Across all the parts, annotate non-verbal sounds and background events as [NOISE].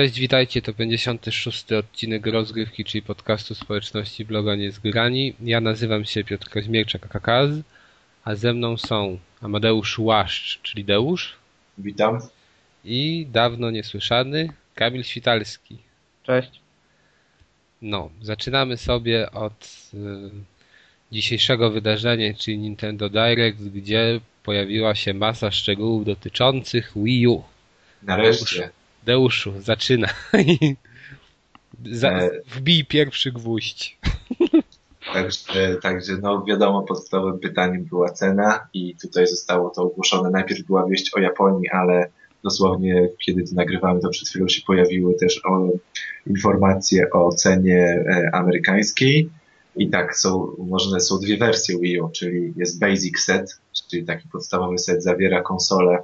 Cześć, witajcie, to 56. odcinek rozgrywki, czyli podcastu społeczności bloga Niezgrani. Ja nazywam się Piotr Kaźmierczak Kakaz, a ze mną są Amadeusz Łaszcz, czyli Deusz. Witam. I dawno niesłyszany Kamil Świtalski. Cześć. No, zaczynamy sobie od y, dzisiejszego wydarzenia, czyli Nintendo Direct, gdzie pojawiła się masa szczegółów dotyczących Wii U. Nareszcie. Deuszu, zaczyna. [LAUGHS] Za, E. wbij pierwszy gwóźdź. Także, także no wiadomo, podstawowym pytaniem była cena i tutaj zostało to ogłoszone. Najpierw była wieść o Japonii, ale dosłownie kiedy to nagrywamy, to przed chwilą się pojawiły też o, informacje o cenie e, amerykańskiej. I tak są, można, są dwie wersje Wii U, czyli jest Basic Set, czyli taki podstawowy set zawiera konsolę,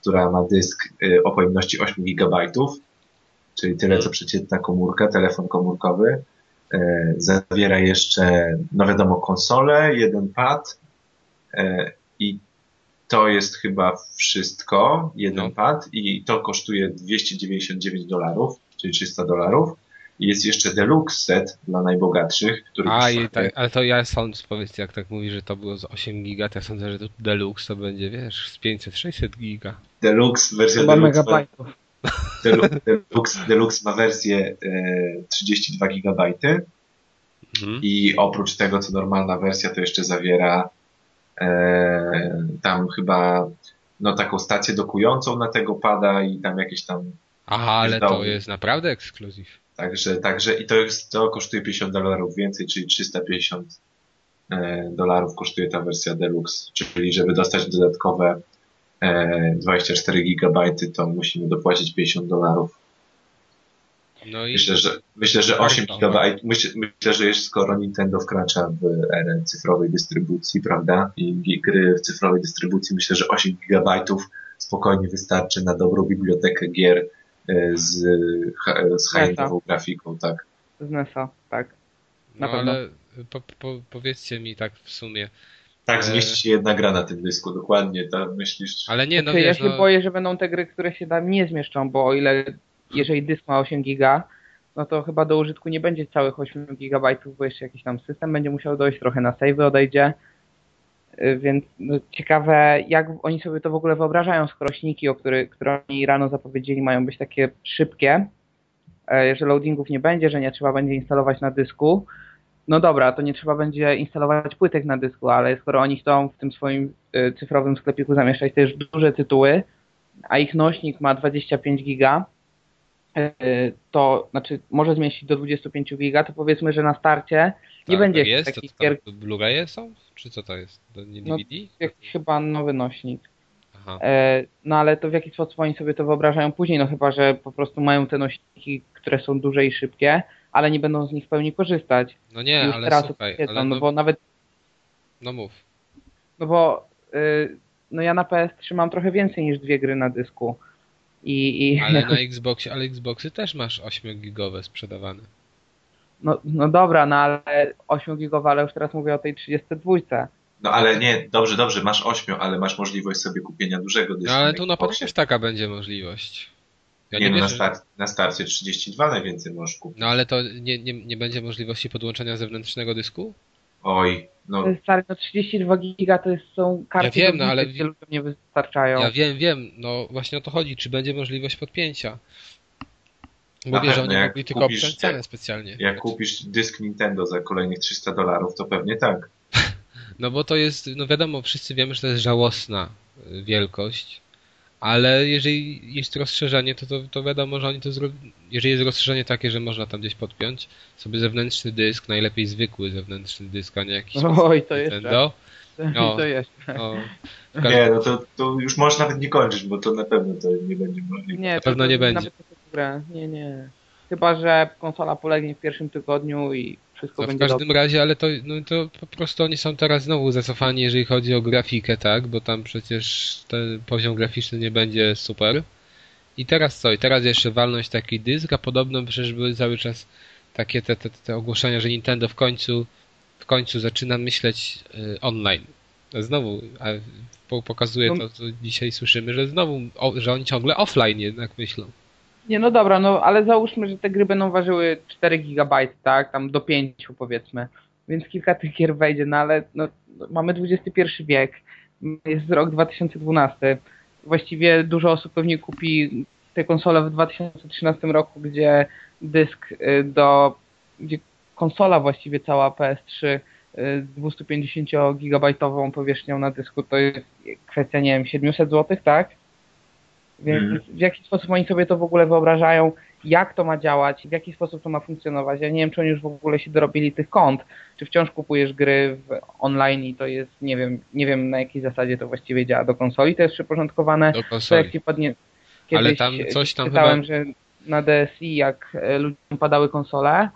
która ma dysk e, o pojemności 8 GB, czyli tyle co przeciętna komórka, telefon komórkowy. E, zawiera jeszcze, no wiadomo, konsolę, jeden pad e, i to jest chyba wszystko, jeden No. pad i to kosztuje 299 dolarów, czyli 300 dolarów. Jest jeszcze deluxe set dla najbogatszych, który A, i tak, ale to ja sądzę, powiedzcie, jak tak mówi, że to było z 8 giga, to ja sądzę, że to Deluxe to będzie, wiesz, z 500-600 giga. deluxe, wersja Chyba deluxe, megabajtów. [LAUGHS] Deluxe, Deluxe ma wersję e, 32 GB Mhm. i oprócz tego, co normalna wersja, to jeszcze zawiera e, tam chyba no taką stację dokującą na tego pada i tam jakieś tam Aha, ale to jest naprawdę ekskluzyw. Także, także i to jest, to kosztuje 50 dolarów więcej, czyli 350 e, dolarów kosztuje ta wersja Deluxe. Czyli żeby dostać dodatkowe e, 24 gigabajty, to musimy dopłacić 50 dolarów. No i Myślę, że, myślę, że 8 Warto. gigabajt, myślę, myślę, że już skoro Nintendo wkracza w erę cyfrowej dystrybucji, prawda, i gry w cyfrowej dystrybucji, myślę, że 8 gigabajtów spokojnie wystarczy na dobrą bibliotekę gier e, z, ha- z high-endową grafiką, tak. Z NES-a, tak. no, na pewno. ale po, po, powiedzcie mi tak w sumie. Tak, E. zmieści się jedna gra na tym dysku, dokładnie, tak myślisz. Ale nie, no Znaczy, ja wiesz, się no, boję, że będą te gry, które się tam nie zmieszczą, bo o ile, jeżeli dysk ma 8 giga, no to chyba do użytku nie będzie całych 8 gigabajtów, bo jeszcze jakiś tam system będzie musiał dojść, trochę na save odejdzie. Y, Więc no, ciekawe, jak oni sobie to w ogóle wyobrażają, skoro śniki, o który, które oni rano zapowiedzieli, mają być takie szybkie, e, że loadingów nie będzie, że nie trzeba będzie instalować na dysku. No dobra, to nie trzeba będzie instalować płytek na dysku, ale skoro oni chcą w tym swoim y, cyfrowym sklepiku zamieszczać też duże tytuły, a ich nośnik ma 25 giga, to znaczy może zmieścić do 25 giga, to powiedzmy, że na starcie nie tak, będzie jest, to, takich to, gier, Blu-raye są? Czy co to jest? To nie No, DVD? jak chyba nowy nośnik. Aha. E, No ale to w jaki sposób oni sobie to wyobrażają później, no chyba, że po prostu mają te nośniki, które są duże i szybkie, ale nie będą z nich w pełni korzystać. No nie, Już ale teraz słuchaj, wiedzą, ale no no, bo nawet no mów. No bo y, no ja na PS3 mam trochę więcej niż dwie gry na dysku. I, i Ale na [LAUGHS] Xboxie, ale Xboxy też masz 8-gigowe sprzedawane. no, no dobra, no ale 8 gigowe, ale już teraz mówię o tej 32. No ale nie, dobrze, dobrze, masz 8, ale masz możliwość sobie kupienia dużego dysku. No ale tu na pewno też taka będzie możliwość. Ja Nie, nie, no, na, start, na starcie 32 najwięcej możesz kupić. No ale to nie, nie, nie będzie możliwości podłączenia zewnętrznego dysku? Oj, no Stary, no 32 giga to jest, są karty, Ja wiem, do no ale- gdzie ludziom nie wystarczają. Ja wiem, wiem, no właśnie o to chodzi, czy będzie możliwość podpięcia. Bo Na wiesz, że pewno, oni jak mogli tylko kupisz- obciąć cenę specjalnie. jak kupisz dysk Nintendo za kolejnych 300 dolarów, to pewnie tak. [LAUGHS] No bo to jest, no wiadomo, wszyscy wiemy, że to jest żałosna y, wielkość, ale jeżeli jest rozszerzenie, to, to, to wiadomo, że oni to zrobią. Jeżeli jest rozszerzenie takie, że można tam gdzieś podpiąć sobie zewnętrzny dysk, najlepiej zwykły zewnętrzny dysk, a nie jakiś Oj, to jeszcze. Nintendo. no. to jeszcze. No, każdym- Nie, no to, to już możesz nawet nie kończyć, bo to na pewno to nie będzie możliwe. Nie, Na to- pewno to nie będzie. Nawet. Nie, nie. Chyba, że konsola polegnie w pierwszym tygodniu i wszystko No, w będzie dobrze. każdym razie, ale to, no, to po prostu oni są teraz znowu zacofani, jeżeli chodzi o grafikę, tak? Bo tam przecież ten poziom graficzny nie będzie super. I teraz co? I teraz jeszcze walność taki dysk, a podobno przecież były cały czas takie te, te, te ogłoszenia, że Nintendo w końcu w końcu zaczyna myśleć y, online. Znowu, a po- pokazuje No. to, co dzisiaj słyszymy, że znowu, że oni ciągle offline jednak myślą. Nie, no dobra, no ale załóżmy, że te gry będą ważyły 4 GB, tak? Tam do 5 powiedzmy. Więc kilka tych gier wejdzie, no ale no, mamy XXI wiek, jest rok 2012. Właściwie dużo osób pewnie kupi te konsole w 2013 roku, gdzie dysk y, do, gdzie konsola właściwie cała PS3 z 250-gigabajtową powierzchnią na dysku to jest kwestia, nie wiem, 700 zł, tak? Więc mm. w jaki sposób oni sobie to w ogóle wyobrażają, jak to ma działać, w jaki sposób to ma funkcjonować. Ja nie wiem, czy oni już w ogóle się dorobili tych kont, czy wciąż kupujesz gry w online i to jest, nie wiem, nie wiem na jakiej zasadzie to właściwie działa. Do konsoli to jest przyporządkowane. Do konsoli. To kiedyś Ale tam coś tam czytałem, chyba... że na DSI, jak e, ludziom padały konsole,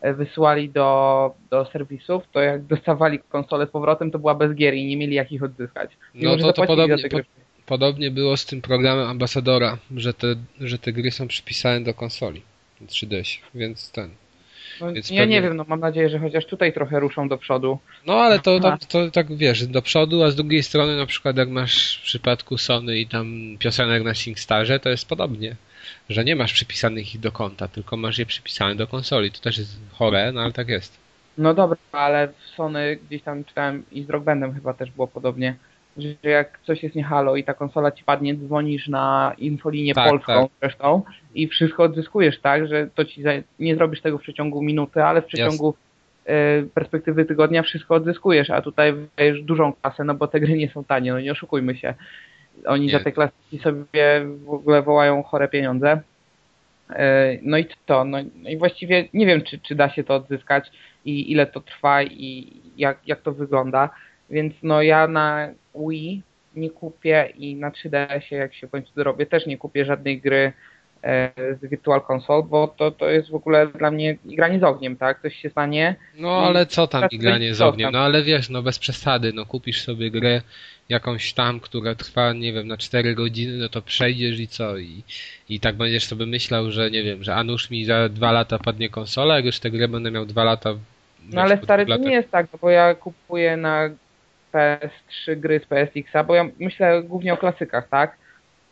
e, wysyłali do, do serwisów, to jak dostawali konsolę z powrotem, to była bez gier i nie mieli jak ich odzyskać. No to, to podobnie, po, podobnie było z tym programem Ambasadora, że te, że te gry są przypisane do konsoli 3DS, więc ten. No, więc ja pewnie... nie wiem, no mam nadzieję, że chociaż tutaj trochę ruszą do przodu. No ale to, to, to, tak wiesz, do przodu, a z drugiej strony na przykład jak masz w przypadku Sony i tam piosenek na SingStarze, to jest podobnie że nie masz przypisanych ich do konta, tylko masz je przypisane do konsoli. To też jest chore, no ale tak jest. No dobra, ale w Sony gdzieś tam czytałem i z Rock Bandem chyba też było podobnie, że jak coś jest nie halo i ta konsola ci padnie, dzwonisz na infolinię tak, polską tak. zresztą i wszystko odzyskujesz, tak, że to ci za... nie zrobisz tego w przeciągu minuty, ale w przeciągu y, perspektywy tygodnia wszystko odzyskujesz, a tutaj wydajesz dużą kasę, no bo te gry nie są tanie, no nie oszukujmy się. Oni nie. za te klasyki sobie w ogóle wołają chore pieniądze. E, no i to, no, no i właściwie nie wiem, czy, czy da się to odzyskać i ile to trwa i jak, jak to wygląda. Więc no ja na Wii nie kupię i na 3DS-ie, jak się w końcu dorobię, też nie kupię żadnej gry e, z Virtual Console, bo to, to jest w ogóle dla mnie igranie z ogniem, tak? Coś się stanie. No ale co tam igranie z ogniem? No ale wiesz, no bez przesady, no kupisz sobie grę jakąś tam, która trwa, nie wiem, na 4 godziny, no to przejdziesz i co? I, i tak będziesz sobie myślał, że nie wiem, że a nuż mi za dwa lata padnie konsola, jak już tę grę będę miał dwa lata. No ale stary, to nie jest tak, bo ja kupuję na PS3 gry z PSX-a, bo ja myślę głównie o klasykach, tak?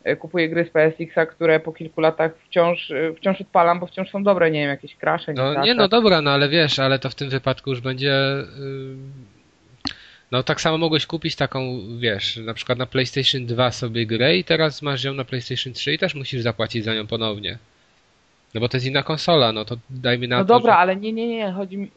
E, kupuję gry z PSX-a, które po kilku latach wciąż, e, wciąż odpalam, bo wciąż są dobre, nie wiem, jakieś crashe. No nie, no dobra, no ale wiesz, ale to w tym wypadku już będzie yy no tak samo mogłeś kupić taką, wiesz, na przykład na PlayStation 2 sobie grę i teraz masz ją na PlayStation 3 i też musisz zapłacić za nią ponownie. No bo to jest inna konsola, no to dajmy na no to. No dobra, że... ale nie, nie, nie, chodzi mi.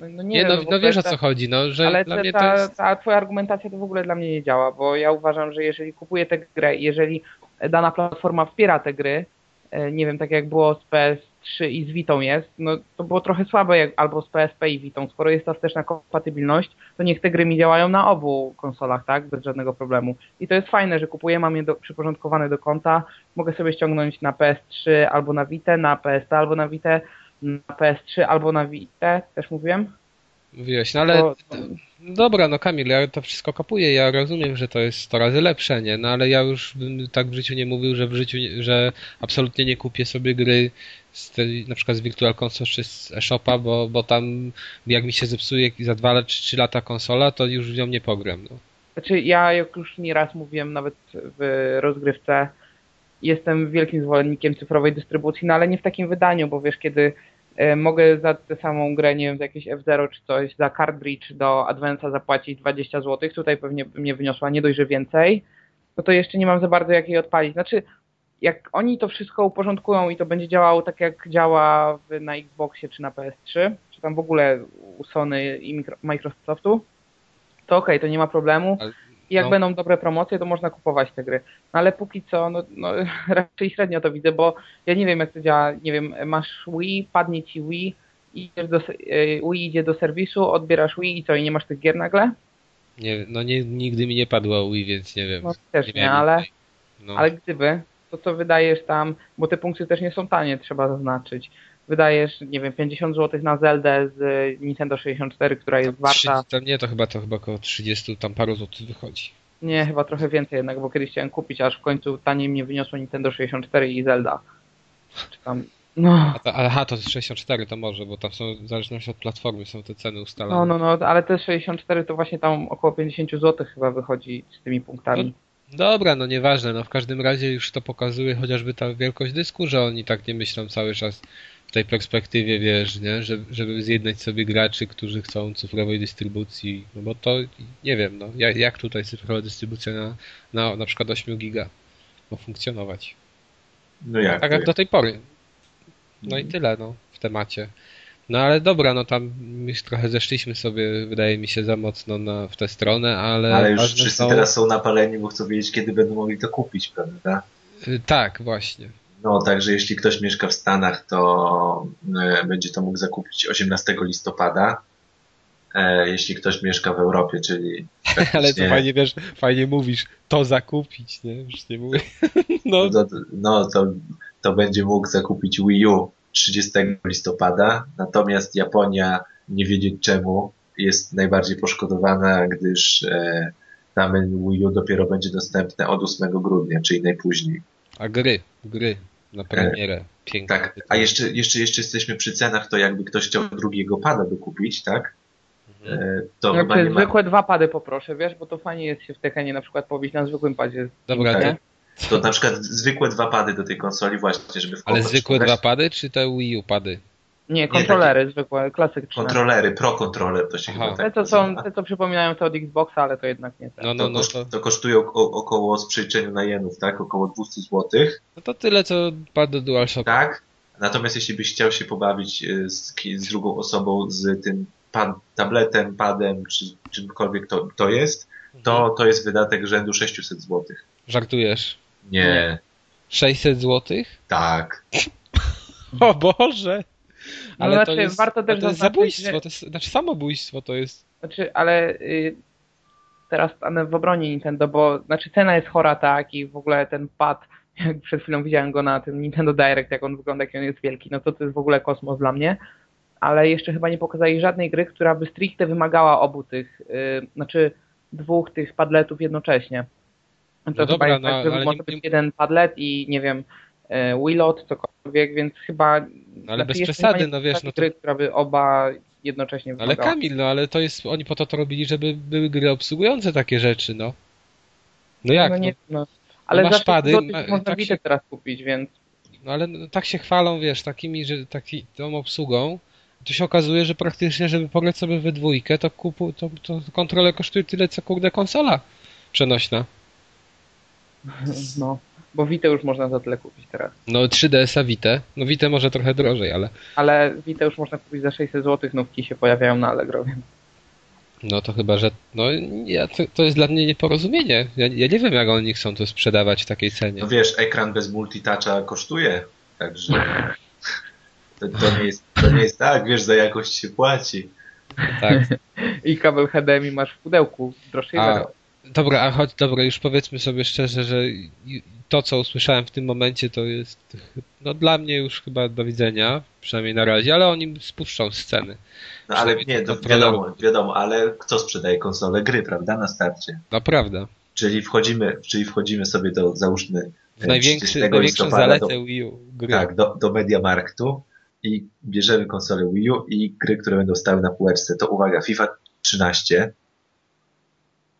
No, nie, nie no, no wiesz o co chodzi, no, że ale dla mnie ta, to jest... ta twoja argumentacja to w ogóle dla mnie nie działa, bo ja uważam, że jeżeli kupuję tę grę, jeżeli dana platforma wspiera te gry, e, nie wiem, tak jak było z PS 3 i z Vitą jest, no to było trochę słabe, jak, albo z PSP i Vitą. Skoro jest ta wsteczna kompatybilność, to niech te gry mi działają na obu konsolach, tak? Bez żadnego problemu. I to jest fajne, że kupuję, mam je do, przyporządkowane do konta, mogę sobie ściągnąć na PS3 albo na Vita, na PSP albo na Vita, na PS3 albo na Vita, też mówiłem? Mówiłeś, no ale to, to... dobra, no Kamil, ja to wszystko kapuję, ja rozumiem, że to jest 100 razy lepsze, nie? No ale ja już bym tak w życiu nie mówił, że w życiu, że absolutnie nie kupię sobie gry z tej, na przykład z Virtual Console czy z eShopa, bo, bo tam jak mi się zepsuje za 2 czy 3 lata konsola, to już w nią nie pogram. No. Znaczy ja, jak już nieraz mówiłem nawet w rozgrywce, jestem wielkim zwolennikiem cyfrowej dystrybucji, no ale nie w takim wydaniu, bo wiesz, kiedy mogę za tę samą grę, nie wiem, za jakieś F0 czy coś, za cartridge do Advance'a zapłacić 20 zł, tutaj pewnie mnie wyniosła nie dość, że więcej, no to jeszcze nie mam za bardzo jak jej odpalić. Znaczy, jak oni to wszystko uporządkują i to będzie działało tak jak działa w, na Xboxie czy na PS3, czy tam w ogóle u Sony i Microsoftu, to okej, okay, to nie ma problemu. I jak no. będą dobre promocje, to można kupować te gry. No ale póki co, no, no [LAUGHS] raczej średnio to widzę, bo ja nie wiem jak to działa, nie wiem, masz Wii, padnie ci Wii, idziesz do, e, Wii idzie do serwisu, odbierasz Wii i co, i nie masz tych gier nagle? Nie, no nie, nigdy mi nie padło Wii, więc nie wiem. No też nie, nie ale, no. ale gdyby, to co wydajesz tam, bo te punkty też nie są tanie, trzeba zaznaczyć. Wydajesz, nie wiem, 50 zł na Zeldę z Nintendo 64, która jest warta... 30, nie, to chyba to chyba około 30 tam paru złotych wychodzi. Nie, chyba trochę więcej jednak, bo kiedyś chciałem kupić, aż w końcu taniej mnie wyniosło Nintendo 64 i Zelda. Czy tam... No. A to, aha, to jest 64 to może, bo tam są, w zależności od platformy są te ceny ustalone. No, no, no, ale te 64 to właśnie tam około 50 zł chyba wychodzi z tymi punktami. No, Dobra, no nieważne, no w każdym razie już to pokazuje chociażby ta wielkość dysku, że oni tak nie myślą cały czas tej perspektywie, wiesz, nie? Żeby, żeby zjednać sobie graczy, którzy chcą cyfrowej dystrybucji, no bo to, nie wiem, no jak, jak tutaj cyfrowa dystrybucja na, na, na przykład 8 giga ma funkcjonować? No jak? Tak jak do tej pory. No i tyle, no, w temacie. No ale dobra, no tam już trochę zeszliśmy sobie, wydaje mi się, za mocno na, w tę stronę, ale... Ale już wszyscy są- teraz są napaleni, bo chcą wiedzieć, kiedy będą mogli to kupić, prawda? Y, Tak, właśnie. No, także jeśli ktoś mieszka w Stanach, to e, będzie to mógł zakupić 18 listopada. E, jeśli ktoś mieszka w Europie, czyli [LAUGHS] Ale to fajnie, wiesz, fajnie mówisz, to zakupić, nie? Już nie mówię. [LAUGHS] No, no, to, no to, to będzie mógł zakupić Wii U 30 listopada, natomiast Japonia, nie wiedzieć czemu, jest najbardziej poszkodowana, gdyż e, tam Wii U dopiero będzie dostępne od 8 grudnia, czyli najpóźniej. a gry, gry na premierę. Pięknie. Tak, a jeszcze, jeszcze, jeszcze jesteśmy przy cenach, to jakby ktoś chciał drugiego pada dokupić, tak? Mhm. E, To No, ma, zwykłe dwa pady poproszę, wiesz, bo to fajnie jest się w Tekenie na przykład pobić na zwykłym padzie. Dobra, tak. to, to na przykład zwykłe dwa pady do tej konsoli właśnie, żeby w ale zwykłe dwa pady, czy te Wii U pady? Nie, kontrolery zwykłe, klasyczne. Kontrolery, pro kontroler to się Aha. chyba Te tak co, są, te, co przypominają te od Xboxa, ale to jednak nie te. No, no, to, no, koszt, to, to kosztuje o, około z przeliczeniu na jenów, tak? Około 200 złotych. no to tyle, co pad do DualShock. Tak. Natomiast jeśli byś chciał się pobawić e, z, z drugą osobą, z tym pad, tabletem, padem, czy czymkolwiek to, to jest, to, to jest wydatek rzędu 600 zł. Żartujesz. Nie, Nie. 600 złotych? tak. [LAUGHS] O Boże! No, Ale znaczy, to jest, warto też to jest zabójstwo, że- to jest, znaczy samobójstwo to jest. Znaczy, ale y, teraz stanę w obronie Nintendo, bo znaczy cena jest chora, tak, i w ogóle ten pad, [LAUGHS] jak przed chwilą widziałem go na tym Nintendo Direct, jak on wygląda, jak on jest wielki, no to to jest w ogóle kosmos dla mnie. Ale jeszcze chyba nie pokazali żadnej gry, która by stricte wymagała obu tych, y, znaczy dwóch tych padletów jednocześnie. To No chyba dobra, jest no, tak, że ale może nie- być jeden padlet i nie wiem, y, Wiilot, cokolwiek, więc chyba... No, ale znaczy bez przesady, no wiesz, no to- gry, która by oba jednocześnie Ale wymagała. Kamil, no ale to jest, oni po to to robili, żeby były gry obsługujące takie rzeczy, no. No jak? No No, nie, no. Ale masz za 6 pady, ma- można tak się- teraz kupić, więc no ale no, tak się chwalą, wiesz, takimi, że taki, tą obsługą, to się okazuje, że praktycznie, żeby pograć sobie we dwójkę, to kupu, to, to kontrolę kosztuje tyle, co kurde konsola przenośna. no. Bo Vita już można za tyle kupić teraz. No 3DS-a Vita, no Vita może trochę drożej, ale Ale Vita już można kupić za 600 zł, nówki się pojawiają na Allegro, więc no to chyba, że no ja, to, to jest dla mnie nieporozumienie. Ja, ja nie wiem, jak oni chcą to sprzedawać w takiej cenie. No wiesz, ekran bez multitoucha kosztuje, także to, to, nie jest, to nie jest tak, wiesz, za jakość się płaci. Tak. [LAUGHS] i kabel HDMI masz w pudełku droższej A. Dobra, a choć dobra, już powiedzmy sobie szczerze, że to, co usłyszałem w tym momencie, to jest no dla mnie już chyba do widzenia, przynajmniej na razie, ale oni spuszczą sceny. No ale nie, to wiadomo, wiadomo, ale kto sprzedaje konsole? Gry, prawda, na starcie. Naprawdę. Czyli wchodzimy, czyli wchodzimy sobie do, załóżmy, W e, największy, 30 największą zaletę do, Wii U gry. tak, do, do Mediamarktu i bierzemy konsolę Wii U i gry, które będą stały na półeczce. To uwaga, FIFA 13,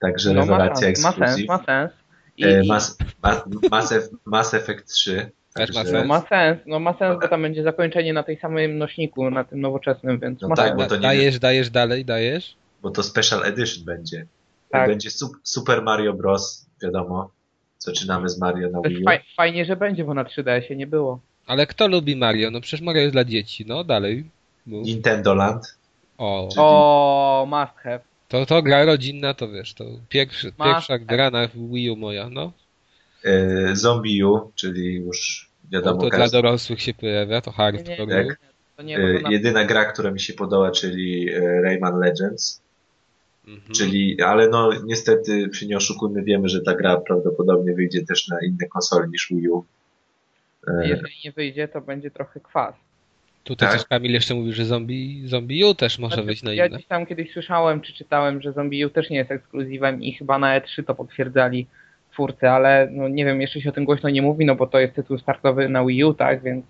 także No, ma, rewelacja sens, ma sens, ma sens. I, E, i- Mass, ma, Mass, Eff- Mass Effect 3. Też ma no, sens. ma sens, no ma sens, bo tam będzie zakończenie na tej samym nośniku, na tym nowoczesnym, więc No ma tak, sens. bo to nie- dajesz, dajesz dalej, dajesz? bo to Special Edition będzie. Tak. Będzie sup, Super Mario Bros. Wiadomo, zaczynamy z Mario na Wii U. faj, fajnie, że będzie, bo na 3DS-ie nie było. Ale kto lubi Mario? No przecież Mario jest dla dzieci, no dalej. Mów. Nintendo Land. O, Czyli- O, must have. To, to gra rodzinna, to wiesz, to pierwszy, Ma- pierwsza gra na Wii U moja, no. E, Zombie U, czyli już No wiadomo, to dla dorosłych się pojawia, to Nie, hardcore. nie, nie, Tak. nie, to e, na... jedyna gra, która mi się podoba, czyli e, Rayman Legends. Mhm. Czyli, ale no niestety się nie oszukujmy, wiemy, że ta gra prawdopodobnie wyjdzie też na inne konsole niż Wii U. Jeżeli nie wyjdzie, to będzie trochę kwas. Tutaj tak. coś Kamil jeszcze mówi, że zombie, zombie U też może Znaczy, wyjść na ja inne. gdzieś tam kiedyś słyszałem, czy czytałem, że Zombie U też nie jest ekskluzywem i chyba na E3 to potwierdzali twórcy, ale no nie wiem, jeszcze się o tym głośno nie mówi, no bo to jest tytuł startowy na Wii U, tak, więc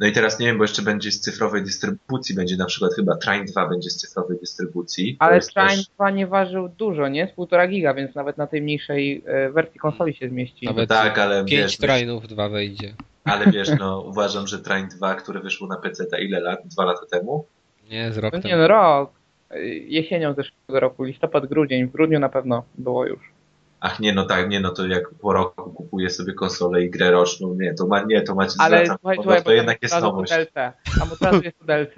No i teraz nie wiem, bo jeszcze będzie z cyfrowej dystrybucji, będzie na przykład chyba Train 2 będzie z cyfrowej dystrybucji. Ale Train też- 2 nie ważył dużo, nie? Z półtora giga, więc nawet na tej mniejszej e, wersji konsoli się zmieści. Nawet tak, ale pięć wiesz, trainów, dwa wejdzie. Ale wiesz, no uważam, że Train 2, które wyszło na PC ta ile lat? Dwa lata temu? Nie, z rok No nie, temu. no rok. Jesienią zeszłego roku, listopad, grudzień. W grudniu na pewno było już. Ach nie, no tak, nie, no to jak po roku kupuję sobie konsolę i grę roczną, nie, to ma, nie, to macie Ale zwracam, słuchaj, słuchaj, to jednak jest nowość. DLC. Tam od razu jest DLC.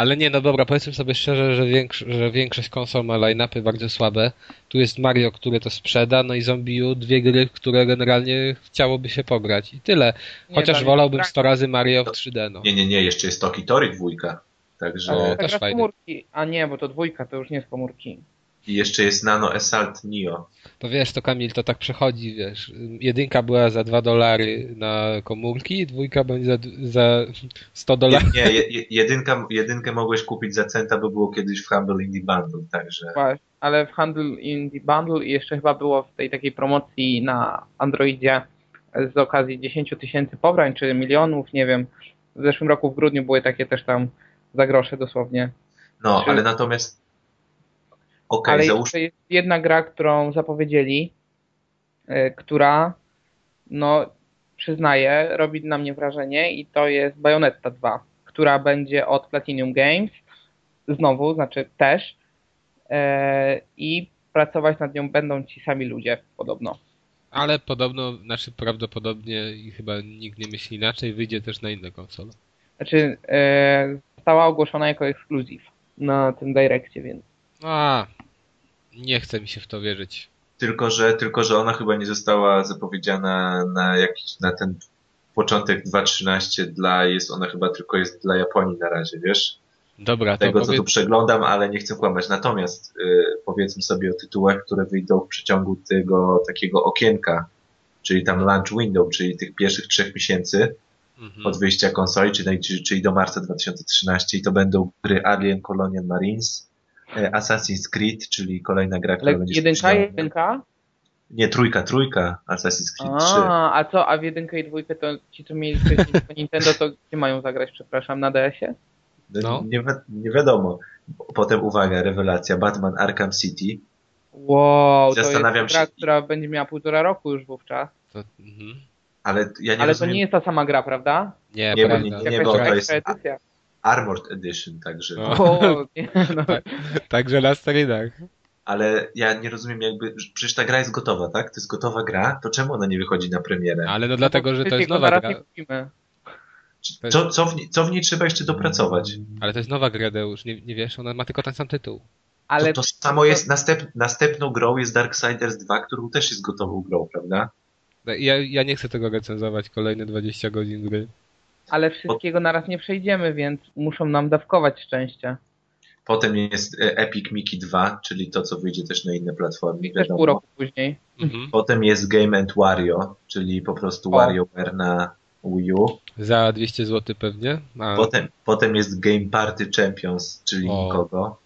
Ale nie, no dobra, powiedzmy sobie szczerze, że, większ, że większość konsol ma line-upy bardzo słabe. Tu jest Mario, które to sprzeda, no i Zombie U, dwie gry, które generalnie chciałoby się pograć. I tyle. Nie, Chociaż tam wolałbym jest 100 razy Mario w 3D, no. Nie, nie, nie, jeszcze jest Toki Tori dwójka, także O. Też komórki. A nie, bo to dwójka, to już nie z komórki. I jeszcze jest Nano Assault Neo. To wiesz, to Kamil, to tak przechodzi, wiesz. Jedynka była za 2 dolary na komórki, dwójka będzie za, za 100 Nie, dolarów. nie je- jedynka, jedynkę mogłeś kupić za centa, bo było kiedyś w Humble Indie Bundle, także Właśnie. Ale w Handle Indie Bundle i jeszcze chyba było w tej takiej promocji na Androidzie z okazji 10 tysięcy pobrań, czy milionów, nie wiem. W zeszłym roku w grudniu były takie też tam za grosze dosłownie. no, Czy- ale natomiast okej, Ale załóż, jeszcze jest jedna gra, którą zapowiedzieli, y, która, no, przyznaję, robi na mnie wrażenie i to jest Bayonetta 2, która będzie od Platinum Games, znowu, znaczy też, e, i pracować nad nią będą ci sami ludzie, podobno. Ale podobno, znaczy prawdopodobnie i chyba nikt nie myśli inaczej, wyjdzie też na inne konsole. Znaczy, e, została ogłoszona jako ekskluzyw na tym Direccie, więc A, nie chce mi się w to wierzyć. tylko że, tylko że ona chyba nie została zapowiedziana na jakiś, na ten początek 2.13 dla, jest ona chyba tylko jest dla Japonii na razie, wiesz? Dobra, Tego, co powiedz, tu przeglądam, ale nie chcę kłamać. Natomiast y, powiedzmy sobie o tytułach, które wyjdą w przeciągu tego takiego okienka, czyli tam launch window, czyli tych pierwszych trzech miesięcy mhm. od wyjścia konsoli, czyli, czyli, do marca 2013 i to będą gry Alien Colonial Marines, Assassin's Creed, czyli kolejna gra, która będzie jedynka, jedynka? Nie, trójka, trójka, Assassin's Creed 3. A, a co, a w jedynkę i dwójkę to ci, co mieli [LAUGHS] Nintendo, to gdzie mają zagrać, przepraszam, na DS-ie? No. Nie, wi- nie wiadomo. Potem uwaga, rewelacja, Batman Arkham City. Wow, to Zastanawiam jest gra, się- która będzie miała półtora roku już wówczas. To, mhm. Ale ja nie Ale to rozumiem, nie jest ta sama gra, prawda? Nie, Nie, nie- nie, Jakaś bo to jest-. Armored Edition, także. No. O, [LAUGHS] nie, no. Także na sterydach. Ale ja nie rozumiem jakby, przecież ta gra jest gotowa, tak? To jest gotowa gra, to czemu ona nie wychodzi na premierę? Ale no dlatego, że to jest nowa gra. Co, co, w, niej- co w niej trzeba jeszcze dopracować? Ale to jest nowa gra, Deusz, nie, nie wiesz, ona ma tylko ten sam tytuł. Ale to, to samo jest, następ, następną grą jest Darksiders 2, którą też jest gotową grą, prawda? Ja, ja nie chcę tego recenzować, kolejne 20 godzin gry. Ale wszystkiego naraz nie przejdziemy, więc muszą nam dawkować szczęście. Potem jest e, Epic Mickey 2, czyli to, co wyjdzie też na inne platformy, Też pół roku później. Mhm. Potem jest Game and Wario, czyli po prostu O. WarioWare na Wii U. Za 200 zł pewnie. A Potem, potem jest Game Party Champions, czyli O. nikogo.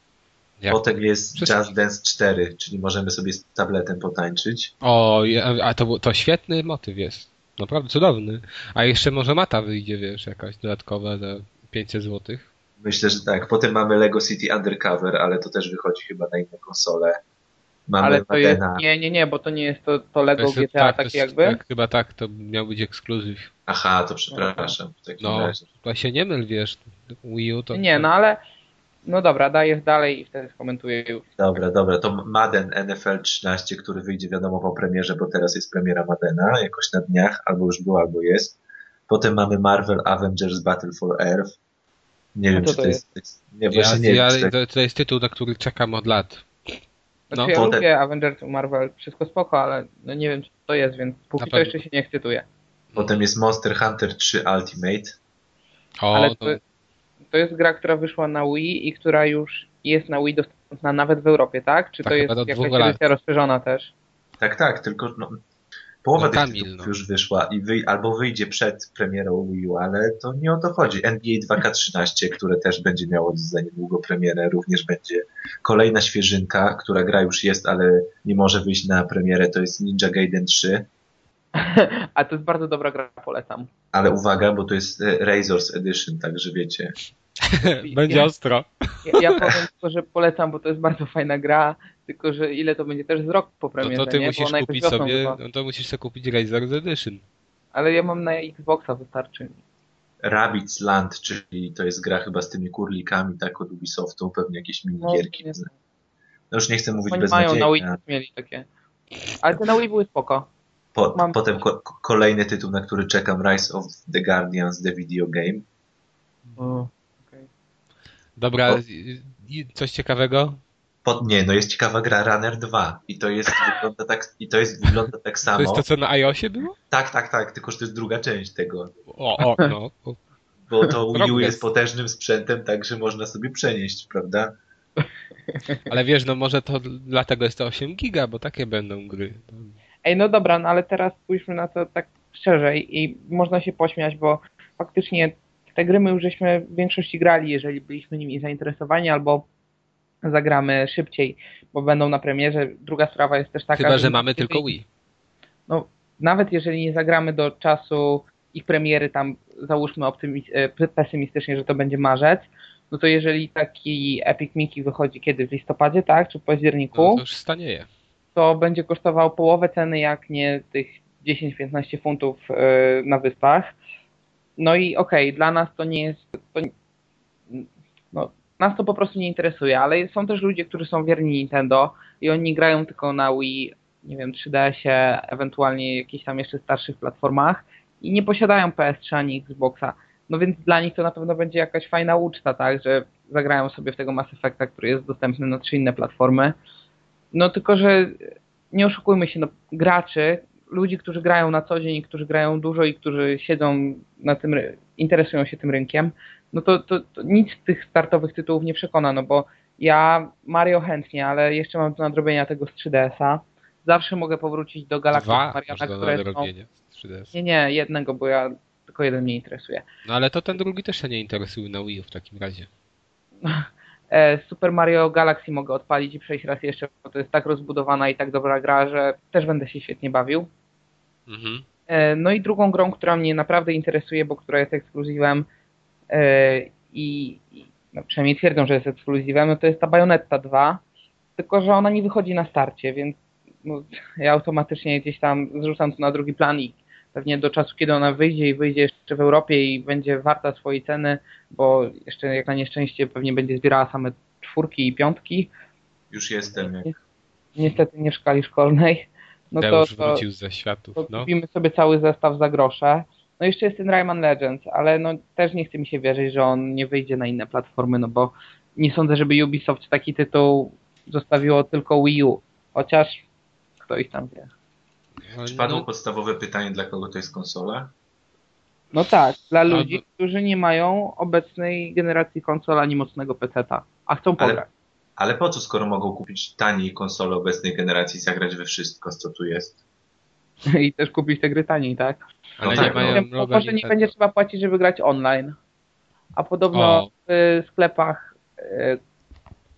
jak? Potem jest Wszystko. Just Dance 4, czyli możemy sobie z tabletem potańczyć. O, a to, to świetny motyw jest. Naprawdę cudowny. A jeszcze może mata wyjdzie, wiesz, jakaś dodatkowa za 500 zł. Myślę, że tak. Potem mamy Lego City Undercover, ale to też wychodzi chyba na inne konsole. Mamy Ale to jest. Madena. Nie, nie, nie, bo to nie jest to, to Lego jest- GTA tak, takie jakby. Tak, chyba tak, to miał być ekskluzyw. Aha, to przepraszam. W takim No, razie. się nie myl, wiesz. Wii U to... Nie, no ale. No dobra, dajesz dalej i wtedy skomentuję już. Dobra, dobra. To Madden NFL 13, który wyjdzie wiadomo po premierze, bo teraz jest premiera Madena, jakoś na dniach, albo już była, albo jest. Potem mamy Marvel Avengers Battle for Earth. Nie wiem, co czy to to jest. Nie, Ja, właśnie nie ja, wiem. czy to- to, to jest tytuł, na który czekam od lat. Znaczy No, ja potem- lubię Avengers Marvel, wszystko spoko, ale no nie wiem co to jest, więc póki Na to pewno. jeszcze się nie ekscytuję. Potem jest Monster Hunter 3 Ultimate. O, Ale to, to, to jest gra, która wyszła na Wii i która już jest na Wii dostępna nawet w Europie, tak? Czy Tak, to jest jakaś edycja rozszerzona też? Tak, tak, tylko no, połowa No, tych Kamil, tytułów no. już wyszła i wy, albo wyjdzie przed premierą Wii U, ale to nie o to chodzi. NBA 2K13, które też będzie miało za niedługo premierę, również będzie kolejna świeżynka, która gra już jest, ale nie może wyjść na premierę, to jest Ninja Gaiden 3. [LAUGHS] A to jest bardzo dobra gra, polecam. Ale uwaga, bo to jest e, Razors Edition, także wiecie. [LAUGHS] Będzie Ja- ostro. Ja, ja powiem tylko, że polecam, bo to jest bardzo fajna gra, tylko że ile to będzie też z rok po No premierze, to ty nie? Musisz kupić wiosną sobie, no to musisz sobie kupić Razor's Edition. Ale ja mam na Xboxa wystarczy. Rabbids Land, czyli to jest gra chyba z tymi kurlikami, tak, od Ubisoftu, pewnie jakieś No, minigierki. nie No już nie chcę mówić Oni mają na Wii mieli takie. Ale te na Wii były spoko. Po, mam- Potem ko kolejny tytuł, na który czekam, Rise of the Guardians, the video game. Okej. Dobra, O. coś ciekawego? Po, nie, no jest ciekawa gra Runner 2 i to jest, [LAUGHS] wygląda tak, i to jest, wygląda tak To samo. jest to, co na iOSie było? Tak, tak, tak, tylko że to jest druga część tego. O, o, no. O, [LAUGHS] Bo to [LAUGHS] Wii U jest potężnym sprzętem, tak, że można sobie przenieść, prawda? Ale wiesz, no może to dlatego jest to 8 giga, bo takie będą gry. Ej, no dobra, no ale teraz spójrzmy na to tak szerzej i można się pośmiać, bo faktycznie te gry my już żeśmy w większości grali, jeżeli byliśmy nimi zainteresowani, albo zagramy szybciej, bo będą na premierze. Druga sprawa jest też taka, Chyba, że my- mamy tylko Wii. No, nawet jeżeli nie zagramy do czasu ich premiery, tam załóżmy e, pesymistycznie, że to będzie marzec, no to jeżeli taki Epic Mickey wychodzi kiedy? W listopadzie, tak? Czy w październiku? No to już stanieje. to będzie kosztował połowę ceny, jak nie tych 10-15 funtów e, na wyspach. No i okej, dla nas to nie jest. To, no, nas to po prostu nie interesuje, ale są też ludzie, którzy są wierni Nintendo i oni grają tylko na Wii, nie wiem, 3DS-ie, ewentualnie jakichś tam jeszcze starszych platformach i nie posiadają PS3 ani Xboxa. No więc dla nich to na pewno będzie jakaś fajna uczta, tak, że zagrają sobie w tego Mass Effecta, który jest dostępny na trzy inne platformy. No tylko, że nie oszukujmy się, no, graczy, ludzi, którzy grają na co dzień, którzy grają dużo i którzy siedzą na tym, interesują się tym rynkiem, no to, to, to nic z tych startowych tytułów nie przekona, no bo ja Mario chętnie, ale jeszcze mam do nadrobienia tego z 3DS-a. Zawsze mogę powrócić do masz Mariana, do które są... nadrobienia z 3DS. Nie, nie, jednego, bo ja tylko jeden mnie interesuje. No ale to ten drugi też się nie interesuje na Wii U w takim razie. [LAUGHS] E, Super Mario Galaxy mogę odpalić i przejść raz jeszcze, bo to jest tak rozbudowana i tak dobra gra, że też będę się świetnie bawił. Mhm. E, No i drugą grą, która mnie naprawdę interesuje, bo która jest ekskluzywem e, i, i no przynajmniej twierdzą, że jest ekskluzywem, no to jest ta Bayonetta 2, tylko że ona nie wychodzi na starcie, więc no, ja automatycznie gdzieś tam zrzucam to na drugi plan i pewnie do czasu, kiedy ona wyjdzie i wyjdzie jeszcze w Europie i będzie warta swojej ceny, bo jeszcze jak na nieszczęście pewnie będzie zbierała same czwórki i piątki, Już jestem. Niestety nie w szkali szkolnej, no to, Deusz to, wrócił ze światów. to No. kupimy sobie cały zestaw za grosze. No jeszcze jest ten Rayman Legends, ale no też nie chce mi się wierzyć, że on nie wyjdzie na inne platformy, no bo nie sądzę, żeby Ubisoft taki tytuł zostawiło tylko Wii U. Chociaż kto ich tam wie. Czy padło No, podstawowe pytanie, dla kogo to jest konsola? No tak, dla ludzi, którzy nie mają obecnej generacji konsol ani mocnego PC-ta, a chcą Ale- pograć. Ale po co, skoro mogą kupić taniej konsolę obecnej generacji i zagrać we wszystko, co tu jest? I też kupić te gry taniej, tak? ale no nie tak, mają Bo loga może nie będzie trzeba płacić, żeby grać online. A podobno O. w sklepach e,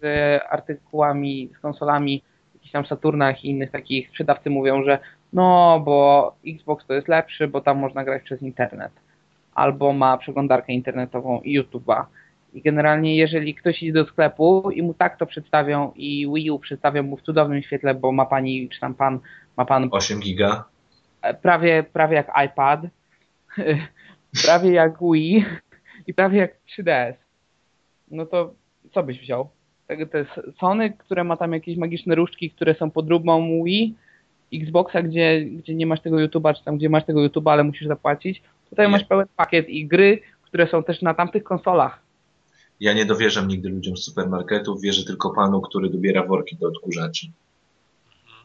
z artykułami, z konsolami, jakichś tam Saturnach i innych takich sprzedawcy mówią, że no, bo Xbox to jest lepszy, bo tam można grać przez internet. Albo ma przeglądarkę internetową i YouTube'a. I generalnie jeżeli ktoś idzie do sklepu i mu tak to przedstawią i Wii U przedstawią mu w cudownym świetle, bo ma pani, czy tam pan, ma pan 8 giga? e, prawie, prawie jak iPad, [LAUGHS] prawie jak Wii i prawie jak 3DS. No to co byś wziął? Jest Sony, które ma tam jakieś magiczne różdżki, które są podróbą Wii, Xboxa, gdzie, gdzie nie masz tego YouTube'a, czy tam gdzie masz tego YouTube'a, ale musisz zapłacić. Tutaj Nie. masz pełen pakiet i gry, które są też na tamtych konsolach. Ja nie dowierzam nigdy ludziom z supermarketów, wierzę tylko panu, który dobiera worki do odkurzaczy.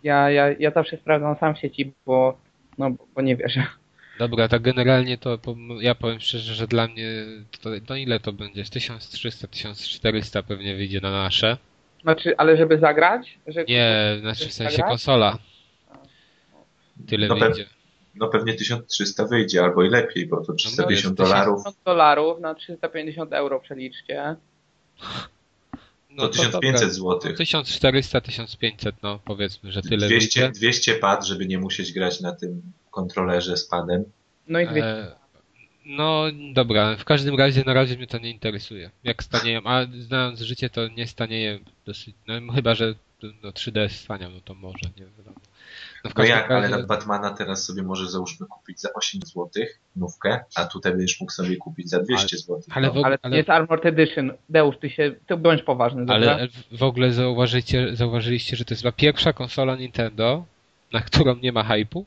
Ja, ja, ja zawsze sprawdzam sam w sieci, bo, no, bo nie wierzę. Dobra, tak generalnie to ja powiem szczerze, że dla mnie to, no ile to będzie? Z 1300, 1400 pewnie wyjdzie na nasze. Znaczy, ale żeby zagrać? Że Nie, znaczy w sensie zagrać? konsola. Tyle No pe- wyjdzie. No pewnie 1300 wyjdzie, albo i lepiej, bo to 350 No, dolarów. 50 dolarów na 350 euro przeliczcie. to 1500 zł. 1400-1500, no powiedzmy, że tyle 200, 200 pad, żeby nie musieć grać na tym kontrolerze z padem. No i 200. E, no dobra, w każdym razie na razie mnie to nie interesuje. Jak stanieją, a znając życie to nie stanieje dosyć, no chyba, że no 3D staniał, no to może, nie wiadomo. No, w no jak, razie- ale na Batmana teraz sobie możesz załóżmy kupić za 8 zł nówkę, a tutaj będziesz mógł sobie kupić za 200 zł. ale no. w- Ale to ale- jest Armored Edition. Deusz, ty się, to bądź poważny, dobra? Ale w ogóle zauważycie, zauważyliście, że to jest chyba pierwsza konsola Nintendo, na którą nie ma hypu?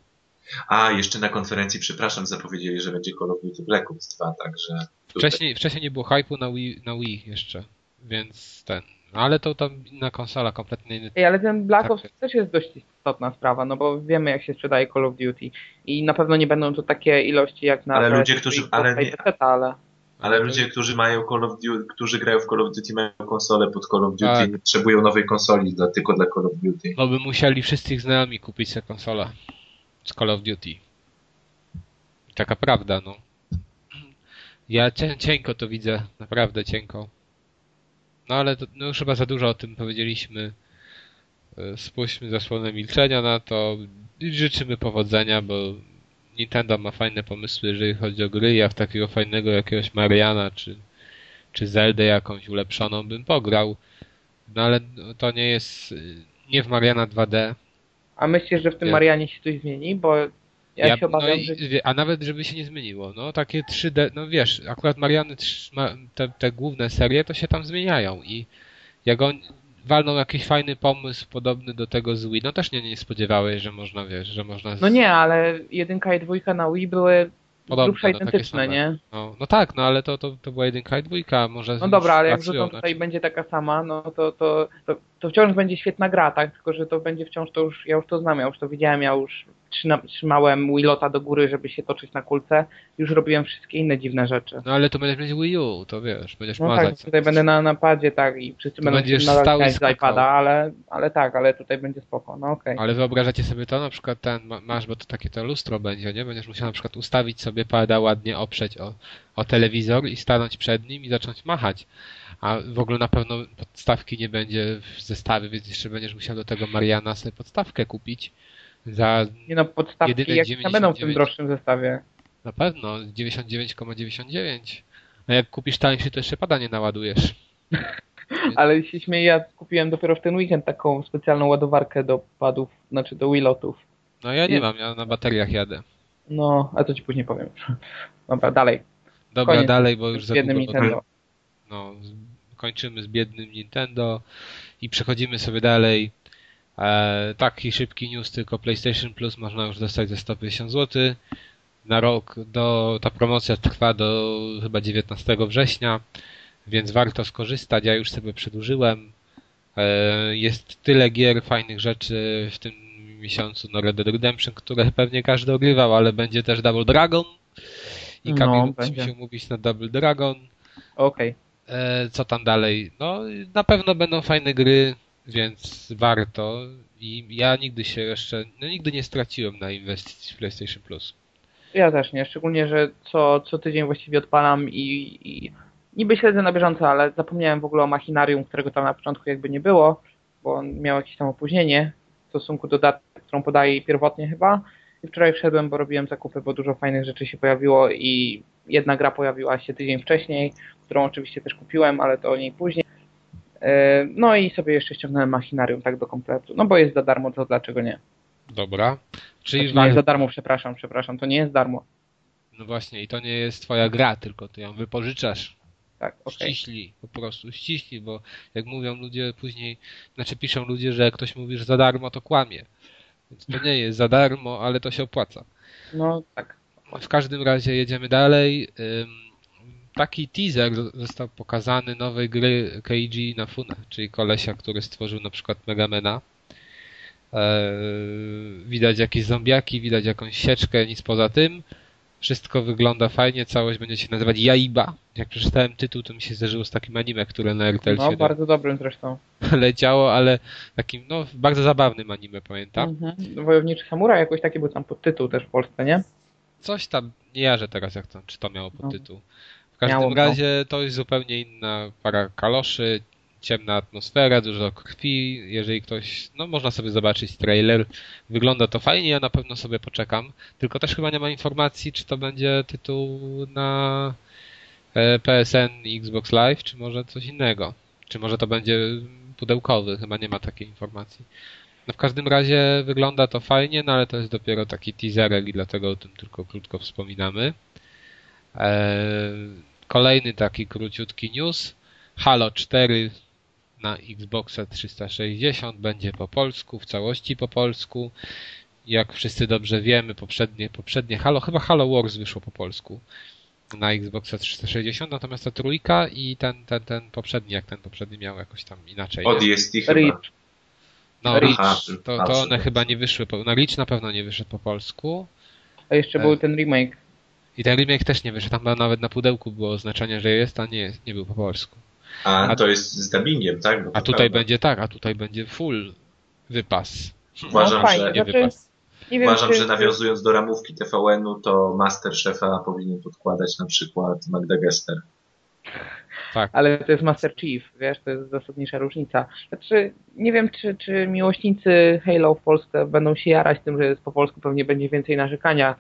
A, jeszcze na konferencji, przepraszam, zapowiedzieli, że będzie Call of Duty Black Ops 2, także... Wcześniej, wcześniej nie było hypu na Wii, na Wii jeszcze, więc ten. No Ale to tam inna konsola, kompletnie inny. Ej, ale ten Black Ops też jest dość istotna sprawa, no bo wiemy jak się sprzedaje Call of Duty i na pewno nie będą to takie ilości jak na Ale PS3 ludzie, którzy- ale nie- PC, ale Ale ludzie, którzy mają Call of Duty, którzy grają w Call of Duty, mają konsolę pod Call of Duty, Tak. nie potrzebują nowej konsoli dla, tylko dla Call of Duty. No by musieli wszyscy ich znajomi kupić sobie konsolę z Call of Duty. Taka prawda, no. Ja cienko to widzę, naprawdę cienko. No ale to, no już chyba za dużo o tym powiedzieliśmy. E, Spuśćmy zasłonę milczenia na to. Życzymy powodzenia, bo Nintendo ma fajne pomysły, jeżeli chodzi o gry. Ja w takiego fajnego jakiegoś Mariana czy, czy Zeldę jakąś ulepszoną bym pograł. No ale to nie jest y, nie w Mariana 2D. a myślisz, że w tym Ja- Marianie się coś zmieni? Bo ja, się obawiam, no i, że a nawet żeby się nie zmieniło. No takie 3D, no wiesz, akurat Mariany te, te główne serie to się tam zmieniają i jak on walną jakiś fajny pomysł podobny do tego z Wii, no też nie, nie spodziewałeś, że można, wiesz, że można z, no nie, ale jedynka i dwójka na Wii były Podobne, grubsza no, identyczne, nie? no, no tak, no ale to, to, to była jedynka i dwójka, może No dobra, ale jak wrzucą tutaj czym- będzie taka sama, no to, to, to, to wciąż będzie świetna gra, tak? Tylko, że to będzie wciąż, to już, ja już to znam, ja już to widziałem, ja już trzymałem Willota do góry, żeby się toczyć na kulce, już robiłem wszystkie inne dziwne rzeczy. No ale to będziesz mieć Wii U, to wiesz, będziesz No mazać. tak, tutaj będę na napadzie, tak, i wszyscy będą nadal z iPada, ale, ale tak, ale tutaj będzie spoko, no okej. Ale wyobrażacie sobie to, na przykład ten ma- masz, bo to takie to lustro będzie, nie? Będziesz musiał na przykład ustawić sobie pada ładnie oprzeć o, o telewizor i stanąć przed nim i zacząć machać. A w ogóle na pewno podstawki nie będzie w zestawie, więc jeszcze będziesz musiał do tego Mariana sobie podstawkę kupić. Za Nie no, podstawki, jak tam będą w tym 99. droższym zestawie. na pewno 99,99. A jak kupisz tańszy, to jeszcze pada nie naładujesz. [LAUGHS] Ale się śmieję, ja kupiłem dopiero w ten weekend taką specjalną ładowarkę do padów, znaczy do Willotów. No ja nie I- mam, ja na bateriach jadę. No, a to ci później powiem. [LAUGHS] Dobra, dalej. Dobra, Koniec dalej, bo już za jednym długo. Nintendo. no, kończymy z biednym Nintendo i przechodzimy sobie dalej. E, taki szybki news, tylko PlayStation Plus można już dostać za 150 zł. Na rok do, ta promocja trwa do chyba 19 września, więc warto skorzystać. Ja już sobie przedłużyłem. E, jest tyle gier, fajnych rzeczy w tym miesiącu. No Red Dead Redemption, które pewnie każdy ogrywał, ale będzie też Double Dragon. I No, Kamil no, będzie. się umówić na Double Dragon. Okej. E, co tam dalej? No, na pewno będą fajne gry, więc warto. I ja nigdy się jeszcze, no nigdy nie straciłem na inwestycji w PlayStation Plus. Ja też nie, szczególnie, że co, co tydzień właściwie odpalam i, i niby śledzę na bieżąco, ale zapomniałem w ogóle o machinarium, którego tam na początku jakby nie było, bo on miał jakieś tam opóźnienie w stosunku do daty, którą podaje pierwotnie chyba. I wczoraj wszedłem, bo robiłem zakupy, bo dużo fajnych rzeczy się pojawiło i jedna gra pojawiła się tydzień wcześniej, którą oczywiście też kupiłem, ale to o niej później. E, No i sobie jeszcze ściągnąłem machinarium tak do kompletu. No bo jest za darmo, to dlaczego nie? Dobra. Czyli Znaczy, nie jest za darmo, przepraszam, przepraszam, to nie jest darmo. no właśnie, i to nie jest twoja gra, tylko ty ją wypożyczasz. Tak, okej. Ściśli, po prostu ściśli, bo jak mówią ludzie później, znaczy piszą ludzie, że jak ktoś mówi, że za darmo, to kłamie. Więc to nie jest za darmo, ale to się opłaca. No tak. W każdym razie jedziemy dalej. Ym, Taki teaser został pokazany nowej gry Keiji Inafune, czyli kolesia, który stworzył na przykład Megamena. Eee, widać jakieś zombiaki, widać jakąś sieczkę, nic poza tym. Wszystko wygląda fajnie, całość będzie się nazywać Jaiba. Jak przeczytałem tytuł, to mi się zdarzyło z takim anime, które na RTL No, 7 bardzo dobrym zresztą. [LAUGHS] leciało, ale takim, no, bardzo zabawnym anime, pamiętam. Mhm. Wojowniczy Samuraj, jakoś taki był tam podtytuł też w Polsce, nie? Coś tam, nie jarzę teraz jak to, czy to miało No. W każdym Miało, razie to jest zupełnie inna para kaloszy. ciemna atmosfera, dużo krwi. Jeżeli ktoś, no można sobie zobaczyć trailer. Wygląda to fajnie, ja na pewno sobie poczekam. Tylko też chyba nie ma informacji, czy to będzie tytuł na e, PSN i Xbox Live, czy może coś innego. Czy może to będzie pudełkowy, chyba nie ma takiej informacji. No w każdym razie wygląda to fajnie, no ale to jest dopiero taki teaserek i dlatego o tym tylko krótko wspominamy. Eee, kolejny taki króciutki news. Halo 4 na Xboxa 360 będzie po polsku, w całości po polsku. Jak wszyscy dobrze wiemy, poprzednie, poprzednie Halo, chyba Halo Wars wyszło po polsku na Xboxa 360, natomiast ta trójka i ten, ten, ten poprzedni, jak ten poprzedni miał jakoś tam inaczej. ODST chyba. Reach. No, Reach. Reach, to, to one chyba nie wyszły, po, no Reach na pewno nie wyszedł po polsku. A jeszcze E. był ten remake. I ten remake też nie wyszedł, tam nawet na pudełku było oznaczenie, że jest, a nie, jest, nie był po polsku. A, A- to jest z dubbingiem, tak? Bo A tutaj prawda. będzie tak, a tutaj będzie full wypas. Uważam, no fajnie, że- Nie wypas. nie wiem, Uważam, czy, że nawiązując do ramówki TVN-u, to Masterchefa powinien podkładać na przykład Magda Gester. Tak. ale to jest Master Chief, wiesz, to jest zasadnicza różnica. Znaczy, nie wiem, czy, czy miłośnicy Halo w Polsce będą się jarać tym, że jest po polsku pewnie będzie więcej narzekania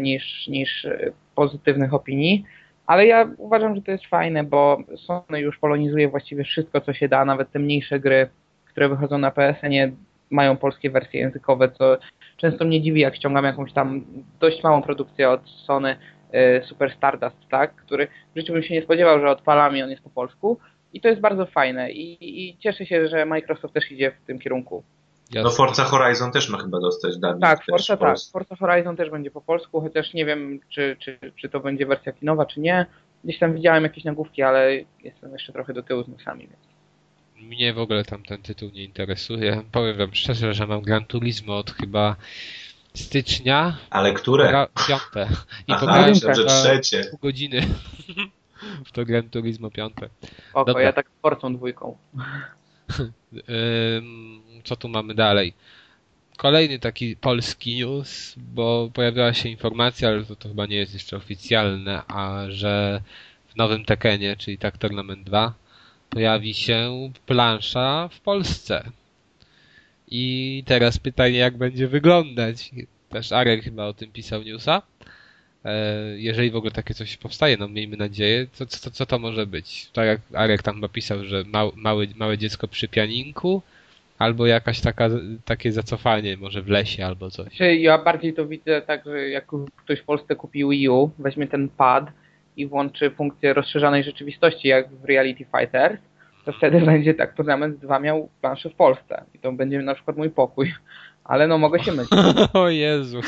niż, niż e, pozytywnych opinii, ale ja uważam, że to jest fajne, bo Sony już polonizuje właściwie wszystko, co się da, nawet te mniejsze gry, które wychodzą na PSN-ie mają polskie wersje językowe, co często mnie dziwi, jak ściągam jakąś tam dość małą produkcję od Sony, e, Super Stardust, tak, który w życiu bym się nie spodziewał, że odpalam i on jest po polsku. I to jest bardzo fajne i, i cieszę się, że Microsoft też idzie w tym kierunku. Ja No Forza Horizon też ma chyba dostać dubbing. Tak, Forza tak. Forza Horizon też będzie po polsku, chociaż nie wiem, czy, czy, czy to będzie wersja kinowa, czy nie. Gdzieś tam widziałem jakieś nagłówki, ale jestem jeszcze trochę do tyłu z newsami. Więc. Mnie w ogóle tam ten tytuł nie interesuje. Powiem wam szczerze, że mam Gran Turismo od chyba stycznia, Ale które? gra piąte. I Aha, myślałem, że trzecie. pół godziny [LAUGHS] w to Gran Turismo piąte. Oko, Dobra. ja tak z Forcą dwójką. Co tu mamy dalej? Kolejny taki polski news, bo pojawiła się informacja, ale to, to chyba nie jest jeszcze oficjalne, a że w nowym Tekenie, czyli tak Tournament 2, pojawi się plansza w Polsce. I teraz pytanie, jak będzie wyglądać. Też Arek chyba o tym pisał newsa. E, Jeżeli w ogóle takie coś powstaje, no miejmy nadzieję, co, co, co to może być? Tak jak Arek tam napisał, że mał, małe, małe dziecko przy pianinku, albo jakaś taka, takie zacofanie, może w lesie albo coś. Ja bardziej to widzę tak, że jak ktoś w Polsce kupi Wii U, weźmie ten pad i włączy funkcję rozszerzonej rzeczywistości, jak w Reality Fighters, to wtedy [LAUGHS] będzie tak, Tournament 2 miał planszę w Polsce. I to będzie na przykład mój pokój. Ale no mogę się mylić. [LAUGHS] o Jezu.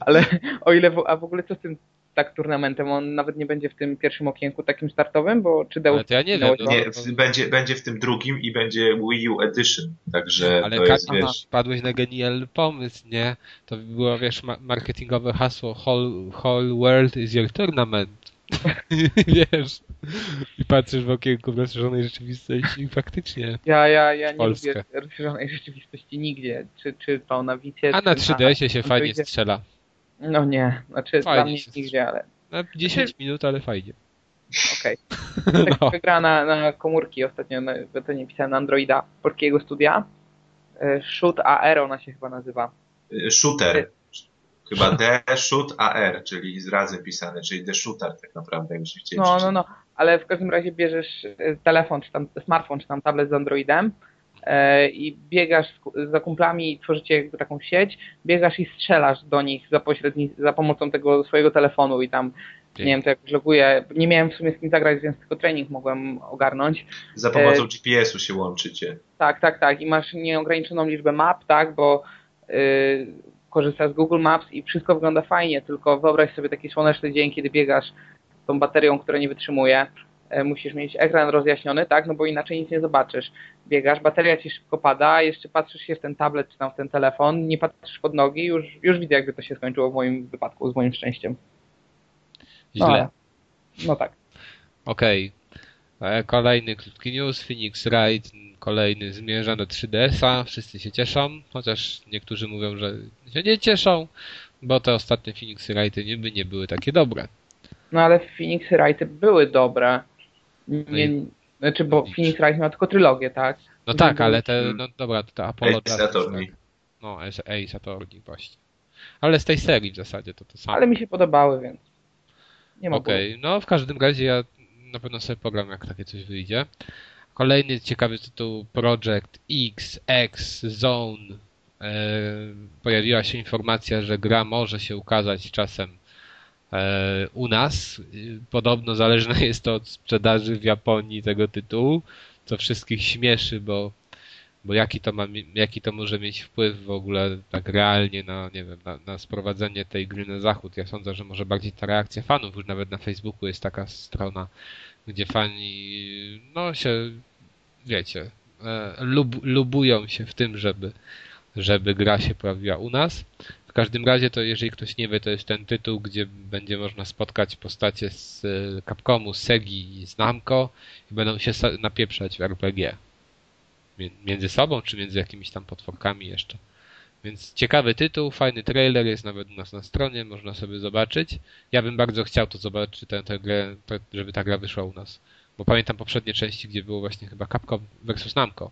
Ale o ile, w, a w ogóle co z tym tak turnamentem? On nawet nie będzie w tym pierwszym okienku takim startowym, bo czy Deus Ale to ja nie wiem, no. Nie, w, będzie, będzie w tym drugim i będzie Wii U Edition. Także Ale to jest, Kamil, wiesz... padłeś na genialny pomysł, nie? To by było, wiesz, ma- marketingowe hasło whole, whole world is your tournament. [LAUGHS] wiesz. I patrzysz w okienku w rozszerzonej rzeczywistości i faktycznie. Ja, ja, ja nie Polskę. lubię rozszerzonej rzeczywistości nigdzie. Czy, czy to na Wicie, A na czy 3DS-ie się fajnie strzela. No nie, znaczy dla Fajnie mnie się nigdzie, ale Na 10 [LAUGHS] minut, ale fajnie. okej. [LAUGHS] Tak No. gra na, na komórki ostatnio, na, to nie pisałem na Androida polskiego studia. E, Shoot AR ona się chyba nazywa. y, Shooter. Chyba D Shoot AR, czyli z razem pisane, czyli The Shooter tak naprawdę, jakbyśmy chcieli No, no, no, ale w każdym razie bierzesz e, telefon, czy tam smartfon, czy tam tablet z Androidem e, i biegasz z, za kumplami i tworzycie jakby taką sieć, biegasz i strzelasz do nich za, pośredni, za pomocą tego swojego telefonu i tam, nie wiem, to jakoś loguję. Nie miałem w sumie z kim zagrać, więc tylko trening mogłem ogarnąć. Za pomocą GPS-u się łączycie. Tak, tak, tak. I masz nieograniczoną liczbę map, tak, bo yy, korzystasz z Google Maps i wszystko wygląda fajnie, tylko wyobraź sobie taki słoneczny dzień, kiedy biegasz z tą baterią, która nie wytrzymuje. E, Musisz mieć ekran rozjaśniony, tak, no bo inaczej nic nie zobaczysz. Biegasz, bateria ci szybko pada, jeszcze patrzysz się w ten tablet czy tam w ten telefon, nie patrzysz pod nogi, już, już widzę jakby to się skończyło w moim wypadku, z moim szczęściem. No, Źle. ale- no tak. Okej. E, Kolejny krótki news. Phoenix Wright kolejny zmierza do 3DS-a. Wszyscy się cieszą, chociaż niektórzy mówią, że się nie cieszą, bo te ostatnie Phoenix Wrighty niby nie były takie dobre. No ale Phoenix Wrighty były dobre. No Nie, i- Znaczy, bo Phoenix Rise ma tylko trylogię, tak? No tak, ale te, no dobra, to te Apollo Ace Attorney. tak. No, Ace Attorney właśnie. Ale z tej serii w zasadzie to to samo. Ale mi się podobały, więc Okej, no w każdym razie ja na pewno sobie pogram, jak takie coś wyjdzie. Kolejny ciekawy tytuł Project X, X, Zone. E, pojawiła się informacja, że gra może się ukazać czasem e, u nas. Podobno zależne [LAUGHS] jest to od sprzedaży w Japonii tego tytułu, co wszystkich śmieszy, bo, bo jaki, to ma, jaki to może mieć wpływ w ogóle tak realnie na, nie wiem, na, na sprowadzenie tej gry na zachód. Ja sądzę, że może bardziej ta reakcja fanów, już nawet na Facebooku jest taka strona, gdzie fani, no się, wiecie, e, lub, lubują się w tym, żeby, żeby gra się pojawiła u nas. W każdym razie to, jeżeli ktoś nie wie, to jest ten tytuł, gdzie będzie można spotkać postacie z e, Capcomu, z Segi i z Namco i będą się napieprzać w RPG. Między sobą, czy między jakimiś tam potworkami jeszcze. Więc ciekawy tytuł, fajny trailer jest nawet u nas na stronie, można sobie zobaczyć. Ja bym bardzo chciał to zobaczyć, tę, tę grę, żeby ta gra wyszła u nas. Bo pamiętam poprzednie części, gdzie było właśnie chyba Capcom versus Namco.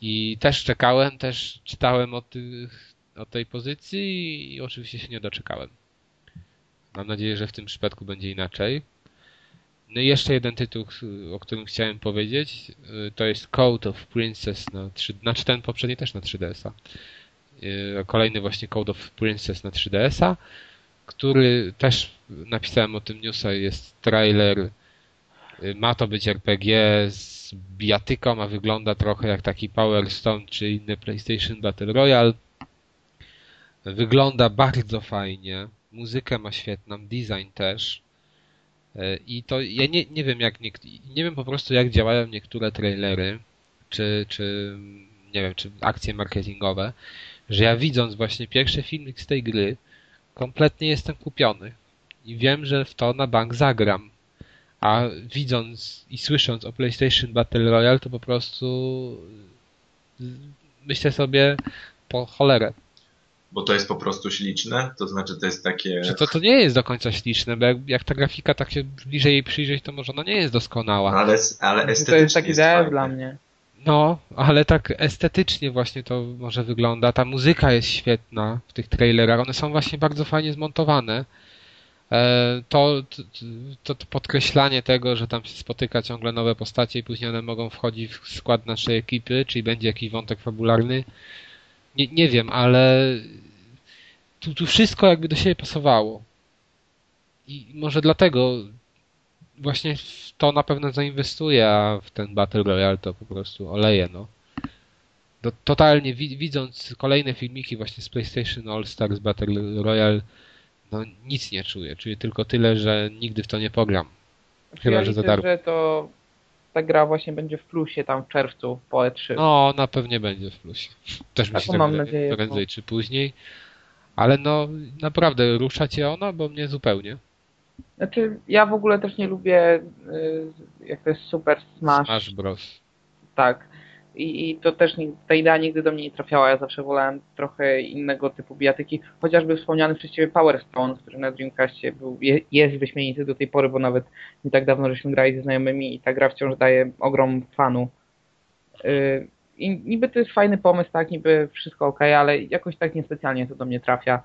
I też czekałem, też czytałem o, tych, o tej pozycji i oczywiście się nie doczekałem. Mam nadzieję, że w tym przypadku będzie inaczej. No i jeszcze jeden tytuł, o którym chciałem powiedzieć, y, to jest Code of Princess na 3, znaczy ten poprzedni też na 3DS-a. Y, Kolejny właśnie Code of Princess na 3DS-a, który też napisałem o tym newsa, jest trailer, y, ma to być RPG z bijatyką, a wygląda trochę jak taki Power Stone czy inny PlayStation Battle Royale. Wygląda bardzo fajnie, muzykę ma świetną, design też. E, I to ja nie, nie wiem jak nie wiem po prostu jak działają niektóre trailery, czy, czy nie wiem, czy akcje marketingowe, że ja widząc właśnie pierwszy filmik z tej gry, kompletnie jestem kupiony. I wiem, że w to na bank zagram. A widząc i słysząc o PlayStation Battle Royale, to po prostu y, myślę sobie po cholerę. Bo to jest po prostu śliczne, to znaczy to jest takie... Że to, to nie jest do końca śliczne, bo jak, jak ta grafika tak się bliżej jej przyjrzeć, to może ona nie jest doskonała. Ale, ale było. estetycznie To jest taki DS fajne. dla mnie. No, ale tak estetycznie właśnie to może wygląda. Ta muzyka jest świetna w tych trailerach. One są właśnie bardzo fajnie zmontowane. E, To, to, to podkreślanie tego, że tam się spotyka ciągle nowe postacie i później one mogą wchodzić w skład naszej ekipy, czyli będzie jakiś wątek fabularny. Nie, nie wiem, ale tu, tu wszystko jakby do siebie pasowało. I może dlatego właśnie w to na pewno zainwestuję, a w ten Battle Royale to po prostu oleję, no. To, totalnie wi- widząc kolejne filmiki właśnie z PlayStation All Stars Battle Royale, no nic nie czuję. Czuję tylko tyle, że nigdy w to nie pogram. Znaczy, Chyba, ja że za darmo. że to ta gra właśnie będzie w plusie tam w czerwcu po E3. No, na pewnie będzie w plusie. [LAUGHS] Też mi Taką się tak mam nadzieję, prędzej czy później. Ale no, naprawdę rusza cię ona, bo mnie zupełnie. Znaczy, ja w ogóle też nie lubię, y, jak to jest Super Smash. Smash Bros. Tak. I, I to też nie, ta idea nigdy do mnie nie trafiała. Ja zawsze wolałem trochę innego typu bijatyki. Chociażby wspomniany przez Ciebie Power Stone, który na Dreamcastie był, je, jest wyśmienity do tej pory, bo nawet nie tak dawno żeśmy grali ze znajomymi i ta gra wciąż daje ogrom fanu. Yy, I niby to jest fajny pomysł, tak, niby wszystko ok, ale jakoś tak niespecjalnie to do mnie trafia.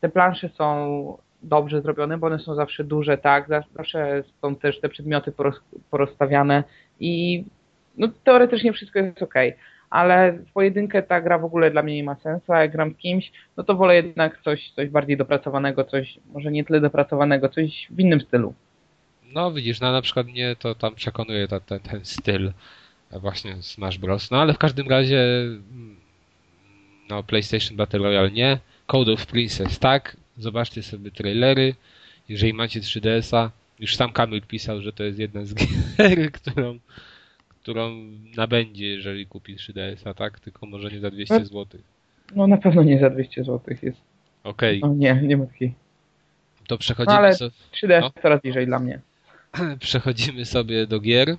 Te plansze są dobrze zrobione, bo one są zawsze duże, tak, Zaw- zawsze są też te przedmioty poroz, porozstawiane i no teoretycznie wszystko jest ok, ale w pojedynkę ta gra w ogóle dla mnie nie ma sensu, a jak gram z kimś, no to wolę jednak coś, coś bardziej dopracowanego, coś może nie tyle dopracowanego, coś w innym stylu. No widzisz, no na przykład mnie to tam przekonuje ta, ten, ten styl właśnie Smash Bros. No ale w każdym razie mm, no PlayStation Battle Royale nie, Code of Princess tak, zobaczcie sobie trailery, jeżeli macie 3DS-a, już sam Kamil pisał, że to jest jedna z [LAUGHS] gier, którą, którą nabędzie, jeżeli kupi 3DS-a, tak? Tylko może nie za 200 No. zł. No na pewno nie za 200 zł jest. Okej, No nie, nie ma takiej. to przechodzimy, No, ale- so, 3D No. coraz bliżej dla mnie. [CLEARS THROAT] przechodzimy sobie do gier.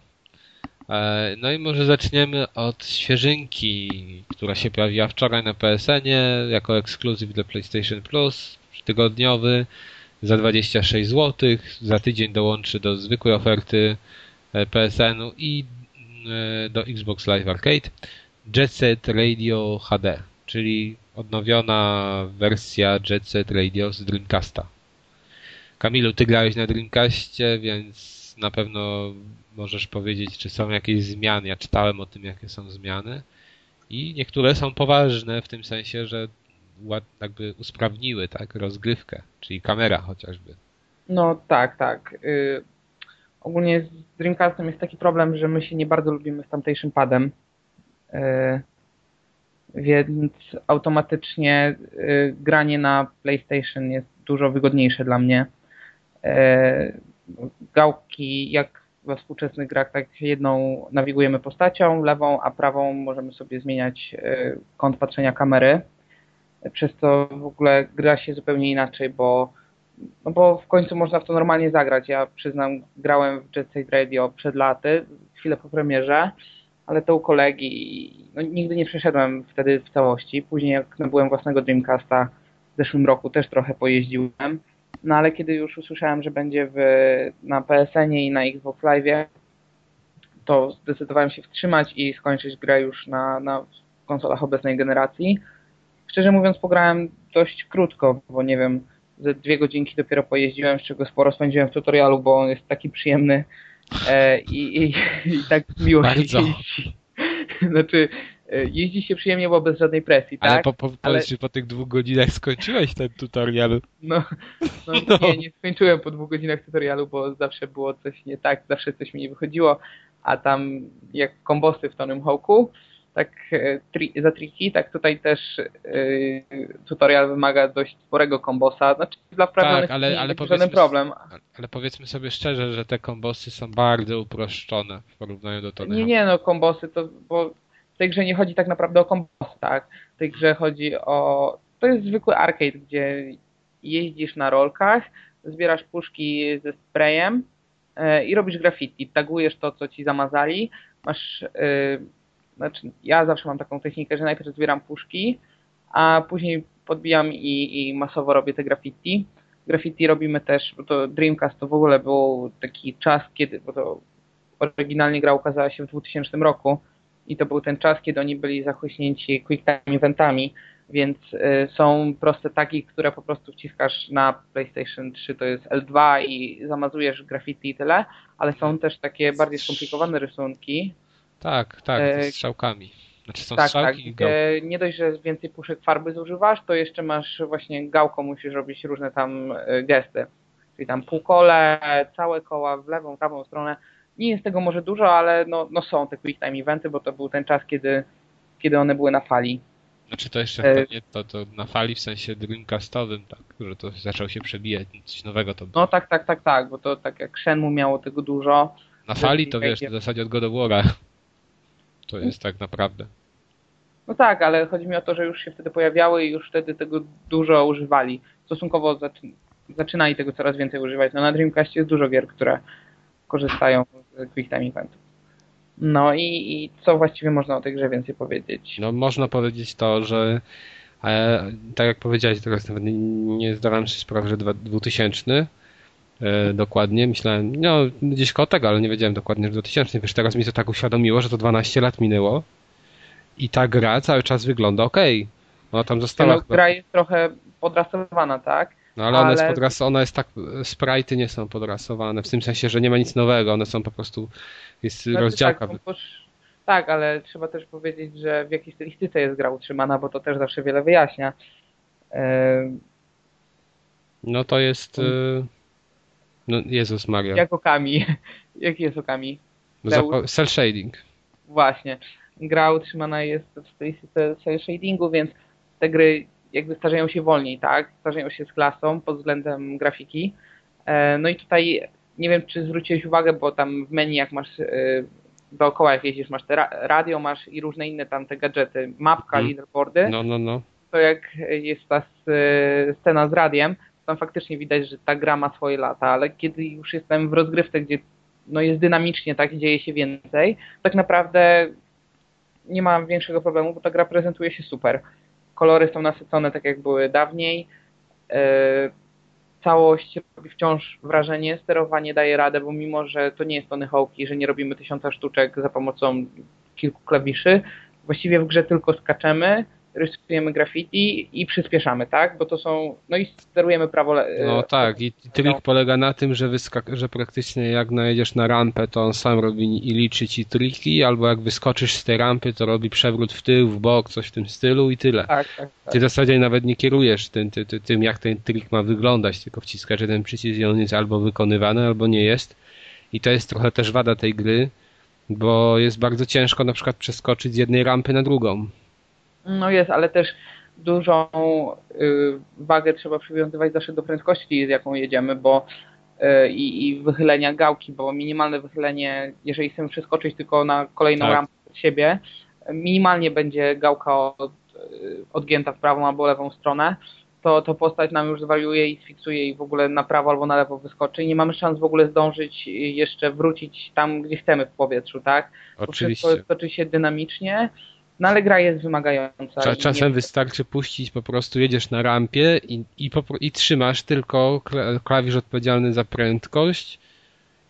E, No i może zaczniemy od świeżynki, która się pojawiła wczoraj na PSN-ie jako ekskluzyw dla PlayStation Plus, tygodniowy za 26 zł. Za tydzień dołączy do zwykłej oferty PSN-u i do Xbox Live Arcade Jet Set Radio HD, czyli odnowiona wersja Jet Set Radio z Dreamcasta. Kamilu, ty grałeś na Dreamcastie, więc na pewno możesz powiedzieć, czy są jakieś zmiany. Ja czytałem o tym, jakie są zmiany i niektóre są poważne w tym sensie, że jakby usprawniły tak rozgrywkę, czyli kamera chociażby. No tak, tak. Yy, ogólnie z Dreamcastem jest taki problem, że my się nie bardzo lubimy z tamtejszym padem. Yy, więc automatycznie yy, granie na PlayStation jest dużo wygodniejsze dla mnie. Y, gałki, jak we współczesnych grach, tak jedną nawigujemy postacią, lewą, a prawą możemy sobie zmieniać y, kąt patrzenia kamery. Przez to w ogóle gra się zupełnie inaczej, bo no bo w końcu można w to normalnie zagrać. Ja przyznam, grałem w Jet Set Radio przed laty, chwilę po premierze, ale to u kolegi. No, nigdy nie przeszedłem wtedy w całości. Później jak nabyłem własnego Dreamcasta w zeszłym roku też trochę pojeździłem. No ale kiedy już usłyszałem, że będzie w, na PSN-ie i na Xbox Live, to zdecydowałem się wstrzymać i skończyć grę już na, na konsolach obecnej generacji. Szczerze mówiąc, pograłem dość krótko, bo nie wiem, ze dwie godzinki dopiero pojeździłem, z czego sporo spędziłem w tutorialu, bo on jest taki przyjemny e, i, i, i, tak miło Bardzo. się jeździ. [LAUGHS] Znaczy, jeździ się przyjemnie, bo bez żadnej presji, Ale tak? po, po, powiedz, czy po tych dwóch godzinach skończyłeś ten tutorial? No, [LAUGHS] no, No. Nie, nie skończyłem po dwóch godzinach tutorialu, bo zawsze było coś nie tak, zawsze coś mi nie wychodziło, a tam jak kombosy w Tonym Hawku, tak e, tri, za triki, tak tutaj też e, tutorial wymaga dość sporego kombosa, znaczy dla wprawionych Tak, ale- nie ale żaden problem. Ale powiedzmy sobie szczerze, że te kombosy są bardzo uproszczone w porównaniu do Tony Nie, nie, no kombosy to, bo w tej grze nie chodzi tak naprawdę o kombosy, tak? W tej grze chodzi o, to jest zwykły arcade, gdzie jeździsz na rolkach, zbierasz puszki ze sprayem e, i robisz graffiti, tagujesz to, co ci zamazali, masz, e, znaczy ja zawsze mam taką technikę, że najpierw zbieram puszki, a później podbijam i, i masowo robię te graffiti. Graffiti robimy też, bo to Dreamcast to w ogóle był taki czas, kiedy, bo to oryginalnie gra ukazała się w 2000 roku i to był ten czas, kiedy oni byli zachłyśnięci quick time eventami, więc y, są proste tagi, które po prostu wciskasz na PlayStation 3, to jest L2 i zamazujesz graffiti i tyle, ale są też takie bardziej skomplikowane rysunki, Tak, tak, E, ze strzałkami. Znaczy są tak, tak, strzałki i gałki. gdzie nie dość, że więcej puszek farby zużywasz, to jeszcze masz właśnie gałką, musisz robić różne tam y, gesty. Czyli tam półkole, całe koła w lewą, prawą stronę. Nie jest tego może dużo, ale no, no są te quick time eventy, bo to był ten czas, kiedy, kiedy one były na fali. Znaczy to jeszcze e, nie to, to na fali w sensie Dreamcastowym, tak, że to zaczął się przebijać, coś nowego to było. No tak, tak, tak, tak, bo to tak jak Shenmue miało tego dużo. Na fali to wiesz, w zasadzie od God of War'a. [LAUGHS] To jest tak naprawdę. No tak, ale chodzi mi o to, że już się wtedy pojawiały i już wtedy tego dużo używali. Stosunkowo zaczy, zaczynali tego coraz więcej używać. No na Dreamcastie jest dużo gier, które korzystają Quick Time Eventów. No i, i co właściwie można o tej grze więcej powiedzieć? No można powiedzieć to, że e, tak jak powiedziałeś teraz nawet nie, zdawałem sobie sprawy, że dwa- 2000 e, dokładnie, myślałem, no gdzieś koło tego, ale nie wiedziałem dokładnie, że 2000, wiesz, teraz mi to tak uświadomiło, że to 12 lat minęło i ta gra cały czas wygląda ok. Ona tam została No, chyba, gra jest trochę podrasowana, tak? No ale ona jest, ale- podras, ona jest tak, sprite'y nie są podrasowane, w tym sensie, że nie ma nic nowego, one są po prostu, jest Znaczy, rozdziałka. Tak, no, bo, tak, ale trzeba też powiedzieć, że w jakiej stylistyce jest gra utrzymana, bo to też zawsze wiele wyjaśnia. No to jest, e, no Jezus Maria, jak okami. [LAUGHS] Jaki jest okami? zapa- cel shading. Właśnie. Gra utrzymana jest w stylistyce cel shadingu, więc te gry jakby starzeją się wolniej, tak? Starzeją się z klasą pod względem grafiki. E, No i tutaj nie wiem, czy zwróciłeś uwagę, bo tam w menu jak masz e, dookoła jak jeździsz, masz te ra- radio, masz i różne inne tam te gadżety, mapka, Mhm. leaderboardy, No, no, no. to jak jest ta scena z radiem, to tam faktycznie widać, że ta gra ma swoje lata, ale kiedy już jestem w rozgrywce, gdzie no jest dynamicznie, tak, dzieje się więcej, tak naprawdę nie ma większego problemu, bo ta gra prezentuje się super. Kolory są nasycone tak, jak były dawniej. E, całość robi wciąż wrażenie, sterowanie daje radę, bo mimo, że to nie jest Tony Hawk'i, że nie robimy tysiąca sztuczek za pomocą kilku klawiszy, właściwie w grze tylko skaczemy, rysujemy graffiti i przyspieszamy, tak? Bo to są, no i sterujemy prawo. No tak, i trik polega na tym, że, wyskak- że praktycznie jak najedziesz na rampę, to on sam robi i liczy ci triki, albo jak wyskoczysz z tej rampy, to robi przewrót w tył, w bok, coś w tym stylu i tyle. Tak, tak, tak. Ty w zasadzie nawet nie kierujesz tym, tym, tym, jak ten trik ma wyglądać, tylko wciskasz jeden przycisk i on jest albo wykonywany, albo nie jest. I to jest trochę też wada tej gry, bo jest bardzo ciężko na przykład przeskoczyć z jednej rampy na drugą. No jest, ale też dużą y, wagę trzeba przywiązywać zawsze do prędkości, z jaką jedziemy, bo y, i, wychylenia gałki, bo minimalne wychylenie, jeżeli chcemy przeskoczyć tylko na kolejną Tak. rampę od siebie, minimalnie będzie gałka od, y, odgięta w prawą albo lewą stronę, to, to postać nam już zwariuje i sfiksuje i w ogóle na prawo albo na lewo wyskoczy i nie mamy szans w ogóle zdążyć jeszcze wrócić tam, gdzie chcemy w powietrzu, tak? Bo Oczywiście. wszystko toczy się dynamicznie, no ale gra jest wymagająca. Czasem nie- wystarczy puścić, po prostu jedziesz na rampie i, i, i trzymasz tylko kla- klawisz odpowiedzialny za prędkość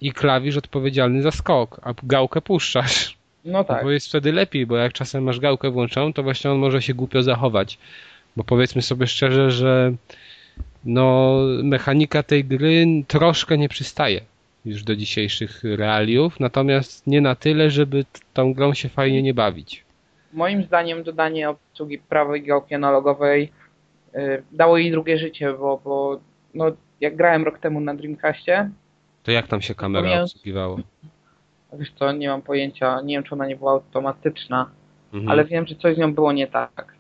i klawisz odpowiedzialny za skok, a gałkę puszczasz. No tak. Bo jest wtedy lepiej, bo jak czasem masz gałkę włączoną, to właśnie on może się głupio zachować. Bo powiedzmy sobie szczerze, że no, mechanika tej gry troszkę nie przystaje już do dzisiejszych realiów, natomiast nie na tyle, żeby tą grą się fajnie nie bawić. Moim zdaniem dodanie obsługi prawej gałki analogowej y, dało jej drugie życie, bo, bo no, jak grałem rok temu na Dreamcastie, To jak tam się kamera Pomijając- obsługiwało? wiesz co, nie mam pojęcia, nie wiem czy ona nie była automatyczna, Mhm. ale wiem, że coś z nią było nie tak.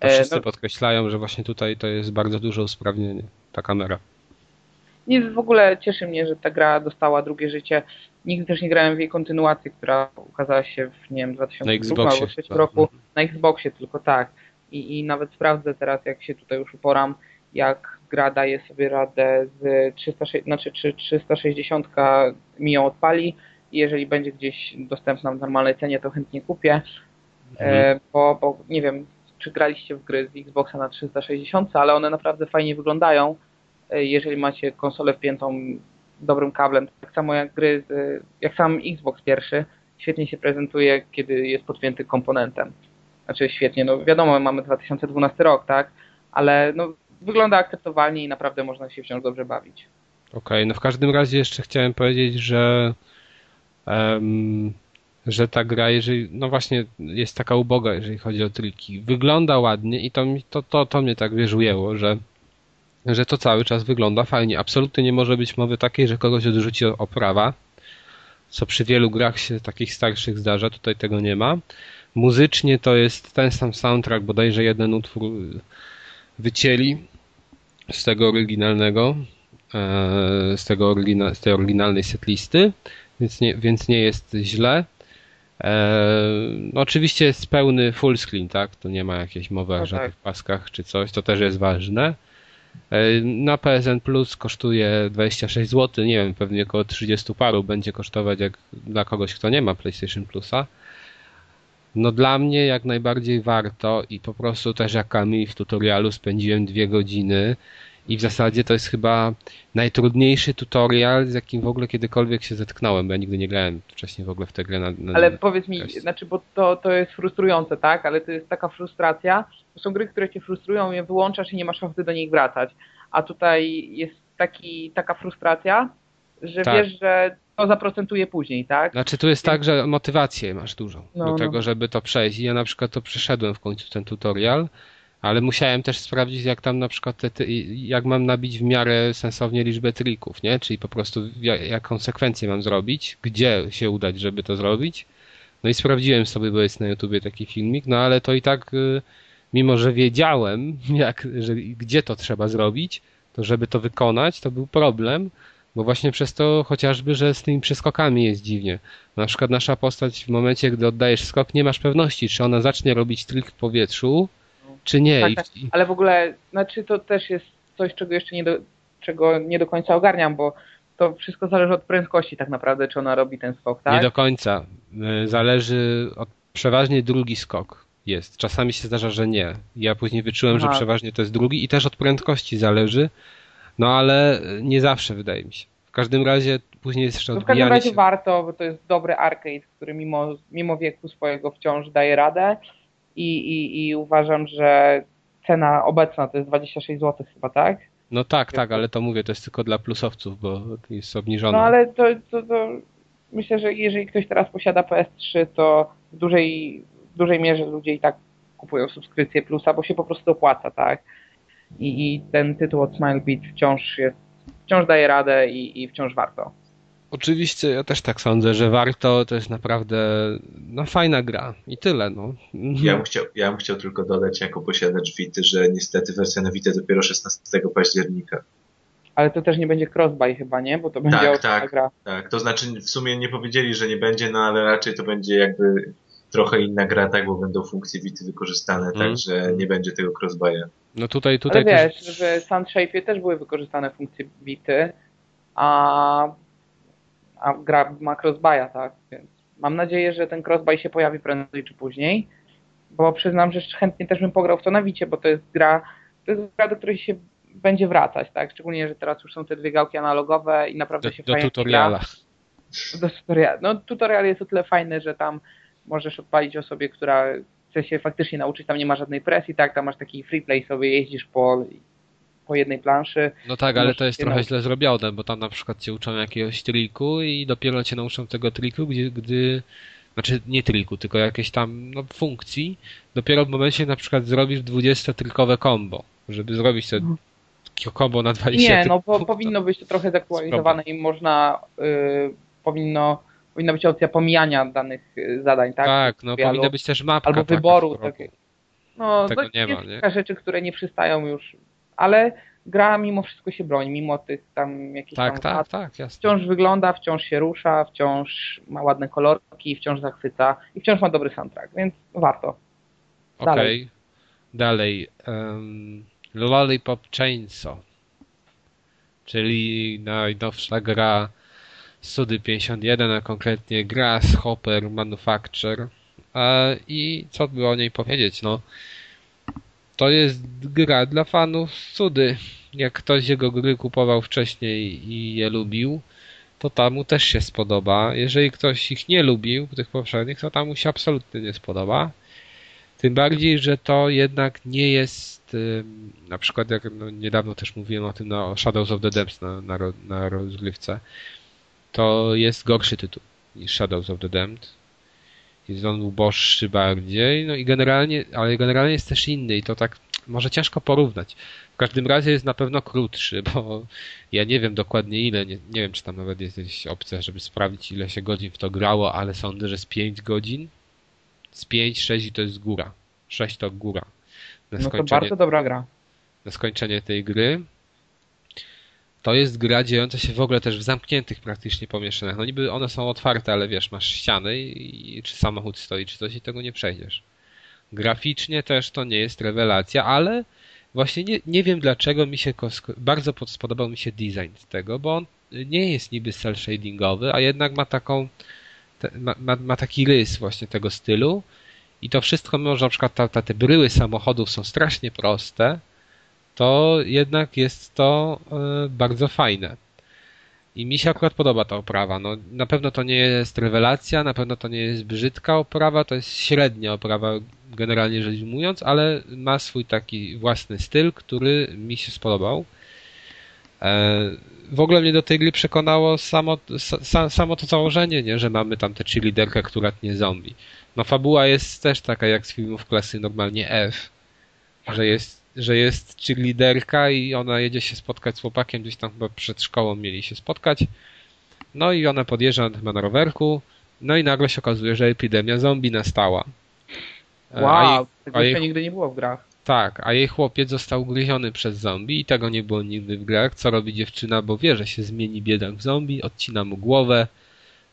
To E, wszyscy no, podkreślają, że właśnie tutaj to jest bardzo duże usprawnienie, ta kamera. Nie, w ogóle cieszy mnie, że ta gra dostała drugie życie. Nigdy też nie grałem w jej kontynuację, która ukazała się w, nie wiem, 2002 Na Xboxie albo 2003 chyba. roku. Mhm. Na Xboxie tylko tak. I, I nawet sprawdzę teraz, jak się tutaj już uporam, jak gra daje sobie radę z 360, znaczy, czy 360 mi ją odpali i jeżeli będzie gdzieś dostępna w normalnej cenie, to chętnie kupię. Mhm. E, bo, bo nie wiem, czy graliście w gry z Xboxa na 360, ale one naprawdę fajnie wyglądają, jeżeli macie konsolę wpiętą dobrym kablem. Tak samo jak gry, jak sam Xbox pierwszy, świetnie się prezentuje, kiedy jest podpięty komponentem. Znaczy świetnie, no wiadomo, mamy 2012 rok, tak? Ale no, wygląda akceptowalnie i naprawdę można się wciąż dobrze bawić. Okej, no w każdym razie jeszcze chciałem powiedzieć, że em, że ta gra, jeżeli, no właśnie jest taka uboga, jeżeli chodzi o triki. Wygląda ładnie i to, mi- to, to, to mnie tak wiesz ujęło, że, że to cały czas wygląda fajnie. Absolutnie nie może być mowy takiej, że kogoś odrzuci oprawa, co przy wielu grach się takich starszych zdarza, tutaj tego nie ma. Muzycznie to jest ten sam soundtrack, bodajże jeden utwór y, wycięli z tego oryginalnego, e, z, tego orygina, z tej oryginalnej setlisty, więc nie, więc nie jest źle. E, no oczywiście jest pełny full screen, tak? To nie ma jakiejś mowy o No żadnych tak. paskach czy coś, to też jest ważne. E, Na PSN Plus kosztuje 26 zł, nie wiem, pewnie około 30 paru będzie kosztować jak dla kogoś, kto nie ma PlayStation Plusa. No dla mnie jak najbardziej warto i po prostu też jak w tutorialu spędziłem dwie godziny i w zasadzie to jest chyba najtrudniejszy tutorial, z jakim w ogóle kiedykolwiek się zetknąłem, bo ja nigdy nie grałem wcześniej w ogóle w tę grę na, na Ale powiedz mi, znaczy, bo to, to jest frustrujące, tak? Ale to jest taka frustracja. To są gry, które cię frustrują, je wyłączasz i nie masz ochoty do nich wracać. A tutaj jest taki, taka frustracja, że Tak. wiesz, że to zaprocentuje później, tak? Znaczy tu jest tak, że motywację masz dużą No, do no. tego, żeby to przejść. I ja na przykład to przeszedłem w końcu ten tutorial, ale musiałem też sprawdzić, jak tam na przykład te, te, jak mam nabić w miarę sensownie liczbę trików, nie? Czyli po prostu ja- jaką sekwencję mam zrobić, gdzie się udać, żeby to zrobić. No i sprawdziłem sobie, bo jest na YouTubie taki filmik, no ale to i tak, y, mimo że wiedziałem, [LAUGHS] jak, że, gdzie to trzeba zrobić, to żeby to wykonać, to był problem, bo właśnie przez to chociażby, że z tymi przeskokami jest dziwnie. Na przykład nasza postać w momencie, gdy oddajesz skok, nie masz pewności, czy ona zacznie robić trik w powietrzu, czy nie. Tak, tak. Ale w ogóle, znaczy to też jest coś, czego jeszcze nie do, czego nie do końca ogarniam, bo to wszystko zależy od prędkości tak naprawdę, czy ona robi ten skok, tak? Nie do końca. Y, Zależy od przeważnie drugi skok jest. Czasami się zdarza, że nie. Ja później wyczułem, że Aha. przeważnie to jest drugi i też od prędkości zależy. No ale nie zawsze wydaje mi się. W każdym razie później jest jeszcze no W każdym razie się. warto, bo to jest dobry arcade, który mimo, mimo wieku swojego wciąż daje radę i, i, i uważam, że cena obecna to jest 26 zł chyba, tak? No tak, tak, ale to mówię, to jest tylko dla plusowców, bo jest obniżone. No ale to, to, to myślę, że jeżeli ktoś teraz posiada PS3, to w dużej, w dużej mierze ludzie i tak kupują subskrypcję plusa, bo się po prostu opłaca, tak? I, i ten tytuł od Smile Beat wciąż jest, wciąż daje radę i, i wciąż warto. Oczywiście, ja też tak sądzę, że warto, to jest naprawdę no, fajna gra i tyle. No. Ja, bym chciał, ja bym chciał tylko dodać jako posiadacz Vity, że niestety wersja na Vita dopiero 16 października. Ale to też nie będzie crossbuy chyba, nie? Bo to będzie tak, tak, gra. Tak, to znaczy w sumie nie powiedzieli, że nie będzie, no ale raczej to będzie jakby trochę inna gra, tak, bo będą funkcje Vity wykorzystane, mm. także nie będzie tego crossbuya. No tutaj, tutaj ale wiesz, też... że w Sunshape'ie też były wykorzystane funkcje Vity, a a gra ma crossbuya, tak? Więc mam nadzieję, że ten crossbuy się pojawi prędzej czy później, bo przyznam, że chętnie też bym pograł w to na Wicie, bo to jest gra, to jest gra, do której się będzie wracać, tak? Szczególnie, że teraz już są te dwie gałki analogowe i naprawdę do, się do fajnie tutoriala. Gra. Do tutoriala. No tutorial jest o tyle fajny, że tam możesz odpalić osobie, która chce się faktycznie nauczyć, tam nie ma żadnej presji, tak? Tam masz taki free play sobie, jeździsz po po jednej planszy. No tak, ale to jest trochę nauczyć. źle zrobione, bo tam na przykład cię uczą jakiegoś triku i dopiero cię nauczą tego triku, gdzie, gdy znaczy nie triku, tylko jakiejś tam no, funkcji, dopiero w momencie na przykład zrobisz 20-trikowe combo, żeby zrobić to mhm. combo na 20 Nie, no powinno być to trochę zaktualizowane i można, yy, powinno powinna być opcja pomijania danych y, zadań, tak? Tak, no powinna być też mapka. Albo wyboru. Tak, no, Tego to nie jest ma, nie? rzeczy, które nie przystają już ale gra mimo wszystko się broni, mimo tych tam jakichś tak, tam tak, tak, jasne. wciąż wygląda, wciąż się rusza, wciąż ma ładne kolorki, wciąż zachwyca i wciąż ma dobry soundtrack, więc warto. Okej. Okay. Dalej. Um, Lollipop Chainsaw, czyli najnowsza gra Sudy 51, a konkretnie Grasshopper Manufacture. E, I co by o niej powiedzieć? No, to jest gra dla fanów cudy. Jak ktoś jego gry kupował wcześniej i je lubił, to tam mu też się spodoba. Jeżeli ktoś ich nie lubił, tych poprzednich, to tam mu się absolutnie nie spodoba. Tym bardziej, że to jednak nie jest, na przykład jak no, niedawno też mówiłem o tym na Shadows of the Depths na, na, na rozgrywce, to jest gorszy tytuł niż Shadows of the Damned jest on uboższy bardziej, no i generalnie, ale generalnie jest też inny i to tak może ciężko porównać. W każdym razie jest na pewno krótszy, bo ja nie wiem dokładnie ile, nie, nie wiem czy tam nawet jest jakaś opcja, żeby sprawdzić ile się godzin w to grało, ale sądzę, że z 5 godzin, z 5, 6 i to jest góra. 6 to góra. Na no to bardzo dobra gra. Na skończenie tej gry to jest gra dziejąca się w ogóle też w zamkniętych praktycznie pomieszczeniach. No niby one są otwarte, ale wiesz, masz ściany i czy samochód stoi, czy coś i tego nie przejdziesz. Graficznie też to nie jest rewelacja, ale właśnie nie, nie wiem dlaczego mi się bardzo spodobał mi się design tego, bo on nie jest niby cel shadingowy, a jednak ma taką ma, ma, ma taki rys właśnie tego stylu i to wszystko, mimo że na przykład ta, ta, te bryły samochodów są strasznie proste, to jednak jest to e, bardzo fajne. I mi się akurat podoba ta oprawa. No, na pewno to nie jest rewelacja, na pewno to nie jest brzydka oprawa, to jest średnia oprawa, generalnie rzecz ujmując, ale ma swój taki własny styl, który mi się spodobał. E, w ogóle mnie do tej gry przekonało samo, samo to założenie, nie? że mamy tam tę cheerleaderkę, która tnie zombie. No fabuła jest też taka jak z filmów klasy normalnie F, że jest że jest cheerleaderka i ona jedzie się spotkać z chłopakiem, gdzieś tam chyba przed szkołą mieli się spotkać. No i ona podjeżdża chyba na rowerku, no i nagle się okazuje, że epidemia zombie nastała. E, wow, tego jej, nigdy nie było w grach. Tak, a jej chłopiec został ugryziony przez zombie i tego nie było nigdy w grach. Co robi dziewczyna, bo wie, że się zmieni biedak w zombie, odcina mu głowę,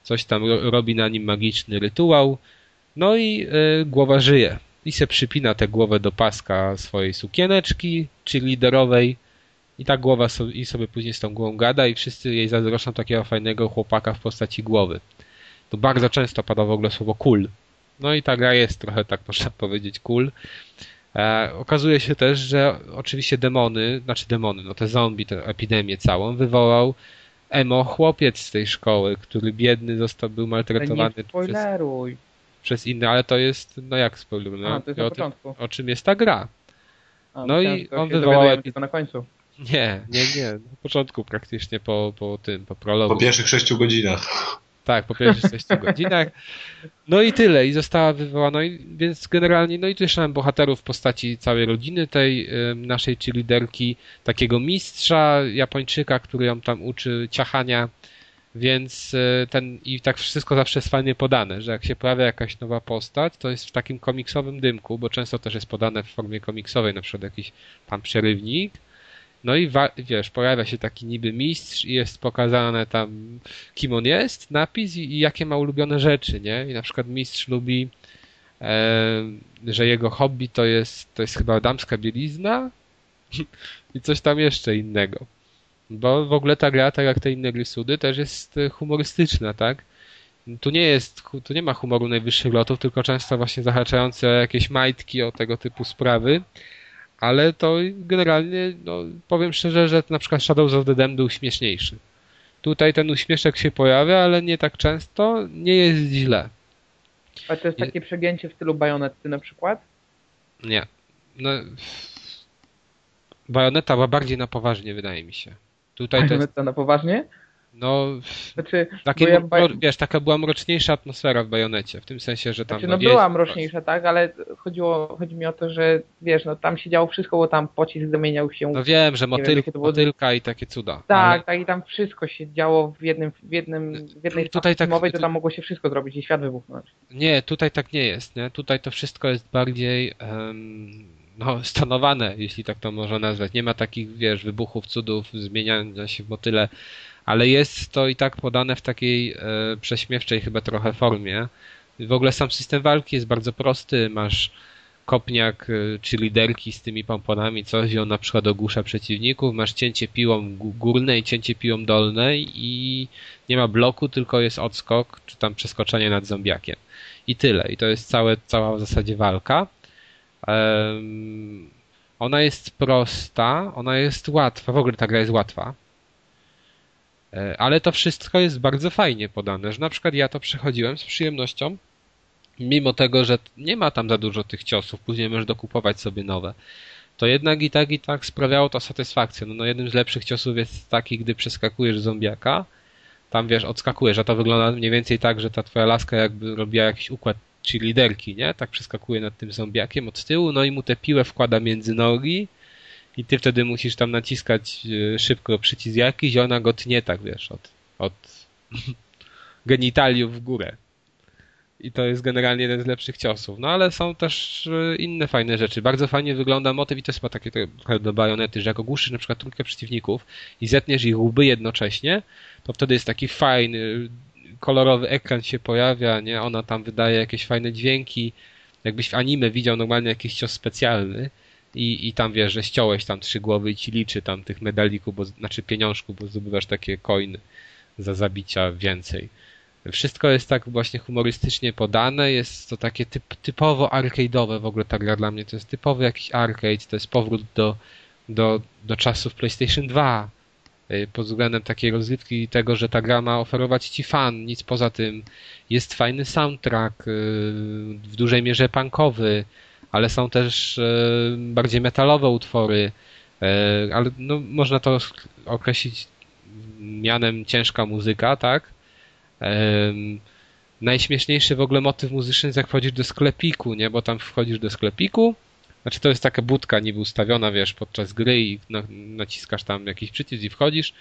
coś tam robi na nim magiczny rytuał, no i y, głowa żyje i se przypina tę głowę do paska swojej sukieneczki, czy liderowej i ta głowa sobie, i sobie później z tą głową gada i wszyscy jej zazdroszczą takiego fajnego chłopaka w postaci głowy. Tu bardzo często pada w ogóle słowo cool. No i ta gra jest trochę tak można [LAUGHS] powiedzieć cool. E, okazuje się też, że oczywiście demony, znaczy demony, no te zombie, tę epidemię całą wywołał emo chłopiec z tej szkoły, który biedny został, był maltretowany nie spoileruj. przez, przez inne, ale to jest, no jak spoiler, no, A, to jest na o, tym, o czym jest ta gra. A, no i on wywołał epi- na końcu. Nie, nie, nie, na początku praktycznie po, po tym, po prologu. Po pierwszych sześciu godzinach. Tak, po pierwszych 6 [LAUGHS] godzinach. No i tyle, i została wywołana, i, więc generalnie, no i tu jeszcze mam bohaterów w postaci całej rodziny tej y, naszej cheerleaderki, takiego mistrza Japończyka, który ją tam uczy ciachania, więc y, ten, i tak wszystko zawsze jest fajnie podane, że jak się pojawia jakaś nowa postać, to jest w takim komiksowym dymku, bo często też jest podane w formie komiksowej, na przykład jakiś pan przerywnik, no i wiesz, pojawia się taki niby mistrz i jest pokazane tam, kim on jest, napis i, i jakie ma ulubione rzeczy, nie? I na przykład mistrz lubi, e, że jego hobby to jest, to jest chyba damska bielizna [LAUGHS] i coś tam jeszcze innego. Bo w ogóle ta gra, tak jak te inne gry sudy, też jest e, humorystyczna, tak? Tu nie jest, tu nie ma humoru najwyższych lotów, tylko często właśnie zahaczające jakieś majtki, o tego typu sprawy. Ale to generalnie, no, powiem szczerze, że na przykład Shadows of the Dam był śmieszniejszy. Tutaj ten uśmieszek się pojawia, ale nie tak często, nie jest źle. Ale to jest takie przegięcie w stylu bajonety na przykład? Nie. No, Bajoneta była bardziej na poważnie, wydaje mi się. Tutaj to jest, na poważnie? no, Znaczy, takie, ja baj... wiesz, taka była mroczniejsza atmosfera w Bajonecie, w tym sensie, że tam Znaczy, no, no była mroczniejsza, tak, ale chodziło, chodzi mi o to, że wiesz, no tam się działo wszystko, bo tam pocisk zamieniał się. No wiem, że wiem, motyl, to było- motylka i takie cuda. tak, ale- tak, i tam wszystko się działo w jednym, w jednym, w jednej Tutaj tak- filmowej, to tam mogło się wszystko zrobić i świat wybuchnąć. Nie, tutaj tak nie jest, nie? Tutaj to wszystko jest bardziej em, no, stanowane, jeśli tak to można nazwać. Nie ma takich, wiesz, wybuchów, cudów, zmieniania się w motyle, ale jest to i tak podane w takiej e, prześmiewczej chyba trochę formie. W ogóle sam system walki jest bardzo prosty. Masz kopniak e, czy liderki z tymi pomponami, coś i on na przykład ogłusza przeciwników. Masz cięcie piłą gó- górnej, cięcie piłą dolnej i nie ma bloku, tylko jest odskok, czy tam przeskoczenie nad zombiakiem. I tyle. I to jest całe, cała w zasadzie walka. Ona jest prosta, ona jest łatwa, w ogóle ta gra jest łatwa. E, Ale to wszystko jest bardzo fajnie podane, że na przykład ja to przechodziłem z przyjemnością, mimo tego, że nie ma tam za dużo tych ciosów, później możesz dokupować sobie nowe. To jednak i tak i tak sprawiało to satysfakcję. No, no jednym z lepszych ciosów jest taki, gdy przeskakujesz zombiaka, tam wiesz, odskakujesz, a to wygląda mniej więcej tak, że ta twoja laska jakby robiła jakiś układ czy liderki, nie? Tak przeskakuje nad tym zombiakiem od tyłu, no i mu tę piłę wkłada między nogi i ty wtedy musisz tam naciskać e, szybko przycisk jakiś i ona go tnie tak, wiesz, od, od [LAUGHS] genitaliów w górę. I to jest generalnie jeden z lepszych ciosów. No ale są też e, inne fajne rzeczy. Bardzo fajnie wygląda motyw i to jest chyba takie trochę do bajonety, że jak ogłuszysz na przykład trójkę przeciwników i zetniesz ich łby jednocześnie, to wtedy jest taki fajny, kolorowy ekran się pojawia, nie? Ona tam wydaje jakieś fajne dźwięki. Jakbyś w anime widział normalnie jakiś cios specjalny i, i tam wiesz, że ściąłeś tam trzy głowy i ci liczy tam tych medalików, bo, znaczy pieniążków, bo zdobywasz takie coiny za zabicia więcej. Wszystko jest tak właśnie humorystycznie podane, jest to takie typ, typowo arcade'owe w ogóle ta gra dla mnie, to jest typowy jakiś arcade, to jest powrót do, do, do czasów PlayStation 2, y, pod względem takiej rozrywki i tego, że ta gra ma oferować ci fan, nic poza tym. Jest fajny soundtrack, y, w dużej mierze punkowy, ale są też y, bardziej metalowe utwory, y, ale no, można to określić mianem ciężka muzyka, tak? Najśmieszniejszy w ogóle motyw muzyczny jak wchodzisz do sklepiku, nie? Bo tam wchodzisz do sklepiku, znaczy to jest taka budka niby ustawiona, wiesz, podczas gry i na, naciskasz tam jakiś przycisk i wchodzisz.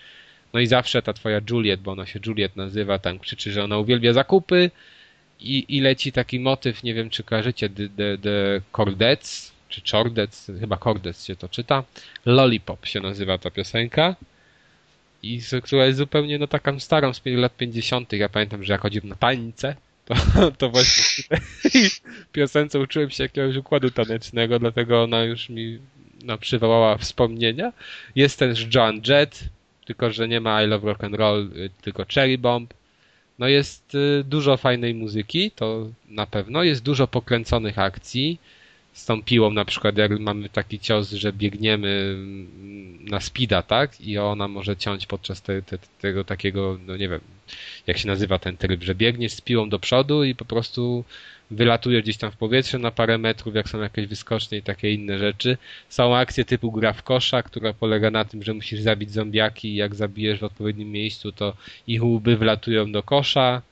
No i zawsze ta twoja Juliet, bo ona się Juliet nazywa, tam krzyczy, że ona uwielbia zakupy i, i leci taki motyw, nie wiem czy kojarzycie, The, the, the Chordets, czy Chordets, chyba Chordets się to czyta. Lollipop się nazywa ta piosenka. I która jest zupełnie no taką starą z lat 50. Ja pamiętam, że jak chodziłem na tańce, to, [LAUGHS] to właśnie w [LAUGHS] piosence uczyłem się jakiegoś układu tanecznego, dlatego ona już mi no, przywołała wspomnienia. Jest też Joan Jett, tylko że nie ma I Love Rock and Roll, y, tylko Cherry Bomb. No jest y, dużo fajnej muzyki, to na pewno. Jest dużo pokręconych akcji. Z tą piłą na przykład, jak mamy taki cios, że biegniemy na speeda, tak? I ona może ciąć podczas te, te, tego takiego, no nie wiem, jak się nazywa ten tryb, że biegniesz z piłą do przodu i po prostu wylatujesz gdzieś tam w powietrze na parę metrów, jak są jakieś wyskocznie i takie inne rzeczy. Są akcje typu gra w kosza, która polega na tym, że musisz zabić zombiaki i jak zabijesz w odpowiednim miejscu, to ich łby wlatują do kosza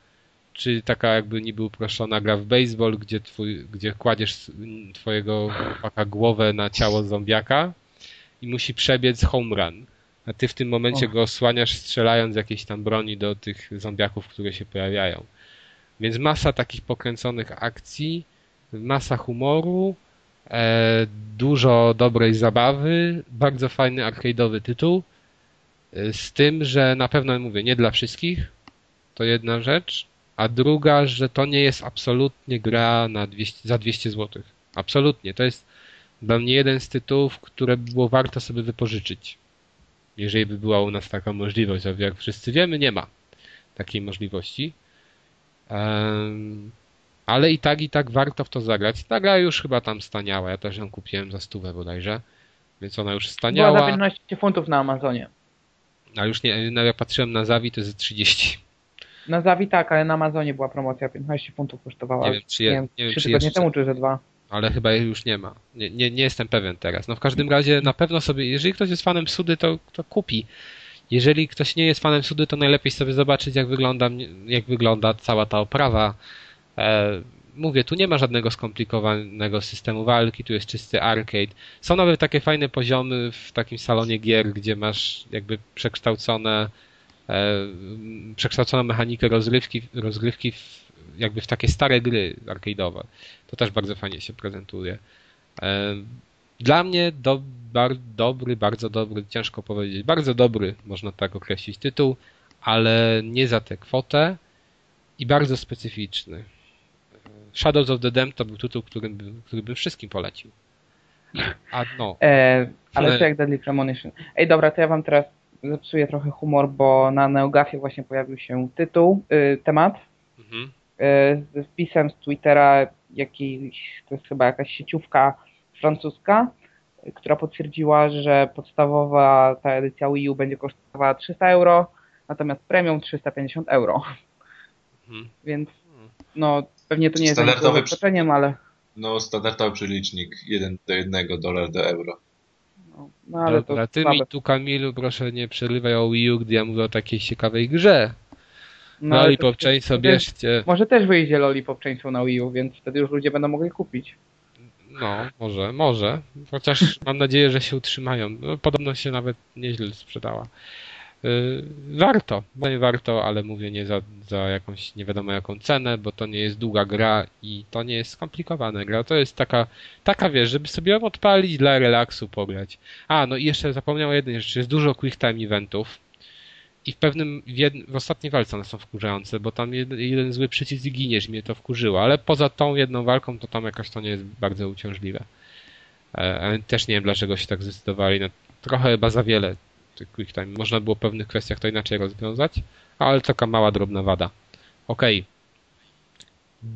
czy taka jakby niby uproszczona gra w baseball, gdzie, twój, gdzie kładziesz twojego chłopaka głowę na ciało zombiaka i musi przebiec home run. A ty w tym momencie go osłaniasz strzelając jakieś tam broni do tych zombiaków, które się pojawiają. Więc masa takich pokręconych akcji, masa humoru, e, dużo dobrej zabawy, bardzo fajny arcade'owy tytuł, e, z tym, że na pewno mówię, nie dla wszystkich, to jedna rzecz, a druga, że to nie jest absolutnie gra na 200, za 200 zł. Absolutnie. To jest dla mnie jeden z tytułów, które było warto sobie wypożyczyć. Jeżeli by była u nas taka możliwość, a jak wszyscy wiemy, nie ma takiej możliwości. Um, ale i tak, i tak warto w to zagrać. Ta gra już chyba tam staniała. Ja też ją kupiłem za stówę bodajże. Więc ona już staniała. Była za 15 funtów na Amazonie. A już nie, no jak patrzyłem na Zawi, to jest 30. Na Zawi tak, ale na Amazonie była promocja, 15 funtów kosztowała. Nie wiem, czy, je, nie, nie wiem, 3 tygodnie temu, czy że dwa. Ale chyba już nie ma. Nie, nie, nie jestem pewien teraz. No w każdym razie na pewno sobie, jeżeli ktoś jest fanem Sudy, to, to kupi. Jeżeli ktoś nie jest fanem Sudy, to najlepiej sobie zobaczyć, jak wygląda, jak wygląda cała ta oprawa. E, mówię, tu nie ma żadnego skomplikowanego systemu walki, tu jest czysty arcade. Są nawet takie fajne poziomy w takim salonie gier, gdzie masz jakby przekształcone przekształcono mechanikę rozgrywki, rozgrywki w, jakby w takie stare gry arcade'owe. To też bardzo fajnie się prezentuje. E, dla mnie do, bar, dobry, bardzo dobry, ciężko powiedzieć, bardzo dobry, można tak określić tytuł, ale nie za tę kwotę i bardzo specyficzny. Shadows of the Dam to był tytuł, który, który bym wszystkim polecił. A no. E, ale co jak Deadly Premonition? Ej, dobra, to ja wam teraz zepsuje trochę humor, bo na Neogafie właśnie pojawił się tytuł, y, temat mhm. y, z wpisem z Twittera jakiś, to jest chyba jakaś sieciówka francuska, y, która potwierdziła, że podstawowa ta edycja Wii U będzie kosztowała 300 euro, natomiast premium 350 euro. Mhm. Więc no pewnie to nie jest zaskoczeniem, ale... No standardowy przelicznik 1 do 1 dolar do euro. No, no ale Dobra, to ty mi tu Kamilu proszę nie przerywaj o Wii U, gdy ja mówię o takiej ciekawej grze. No, Lollipop Chainsaw bierzcie. Może też wyjdzie Lollipop Chainsaw na Wii U, więc wtedy już ludzie będą mogli kupić. No, może, może. Chociaż mam nadzieję, że się utrzymają. No, podobno się nawet nieźle sprzedała. Y, warto, nie warto, ale mówię nie za, za jakąś nie wiadomo jaką cenę, bo to nie jest długa gra i to nie jest skomplikowana gra. To jest taka, taka wiesz, żeby sobie ją odpalić dla relaksu pograć. A, no i jeszcze zapomniałem o jednej rzeczy, jest dużo quick time eventów i w pewnym, w, jed, w ostatniej walce one są wkurzające, bo tam jeden, zły przycisk i giniesz, mnie to wkurzyło, ale poza tą jedną walką to tam jakoś to nie jest bardzo uciążliwe. E, też nie wiem dlaczego się tak zdecydowali, no, trochę chyba za wiele quick time. Można było w pewnych kwestiach to inaczej rozwiązać, ale taka mała, drobna wada. Okej. Okay.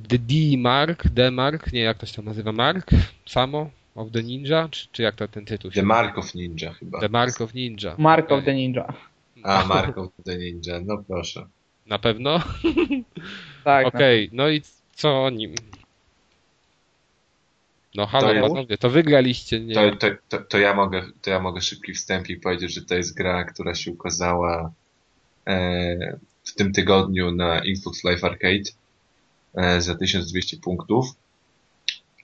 The D-Mark, D-Mark, nie jak to się tam nazywa, Mark? Samo? Of the Ninja? Czy, czy jak to ten tytuł się The Mark of Ninja chyba. The Mark of Ninja. Mark okay. of the Ninja. A, Mark of the Ninja, no proszę. Na pewno? tak. Okej, okay. no i co o nim? No halo, to, panowie, to wygraliście. Nie? To, to, to, to, ja mogę, to ja mogę szybki wstęp i powiedzieć, że to jest gra, która się ukazała e, w tym tygodniu na Xbox Live Arcade e, za 1200 punktów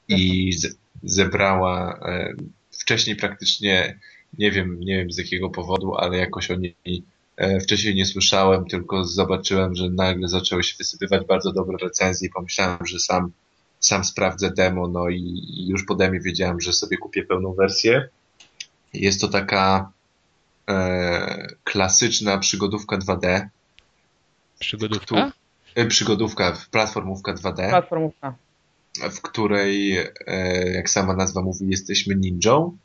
i z, zebrała e, wcześniej praktycznie, nie wiem, nie wiem z jakiego powodu, ale jakoś o niej e, wcześniej nie słyszałem, tylko zobaczyłem, że nagle zaczęły się wysypywać bardzo dobre recenzje i pomyślałem, że sam sam sprawdzę demo, no i, i już po demie wiedziałem, że sobie kupię pełną wersję. Jest to taka e, klasyczna przygodówka 2D. Przygodówka? E, przygodówka, platformówka 2D. Platformówka. W której, e, jak sama nazwa mówi, jesteśmy ninją.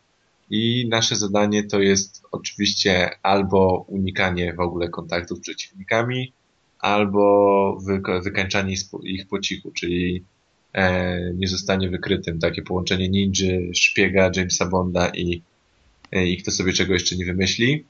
I nasze zadanie to jest oczywiście albo unikanie w ogóle kontaktów z przeciwnikami, albo wykańczanie ich po cichu, czyli nie zostanie wykrytym. Takie połączenie ninja, szpiega, Jamesa Bonda i, e, i kto sobie czego jeszcze nie wymyśli.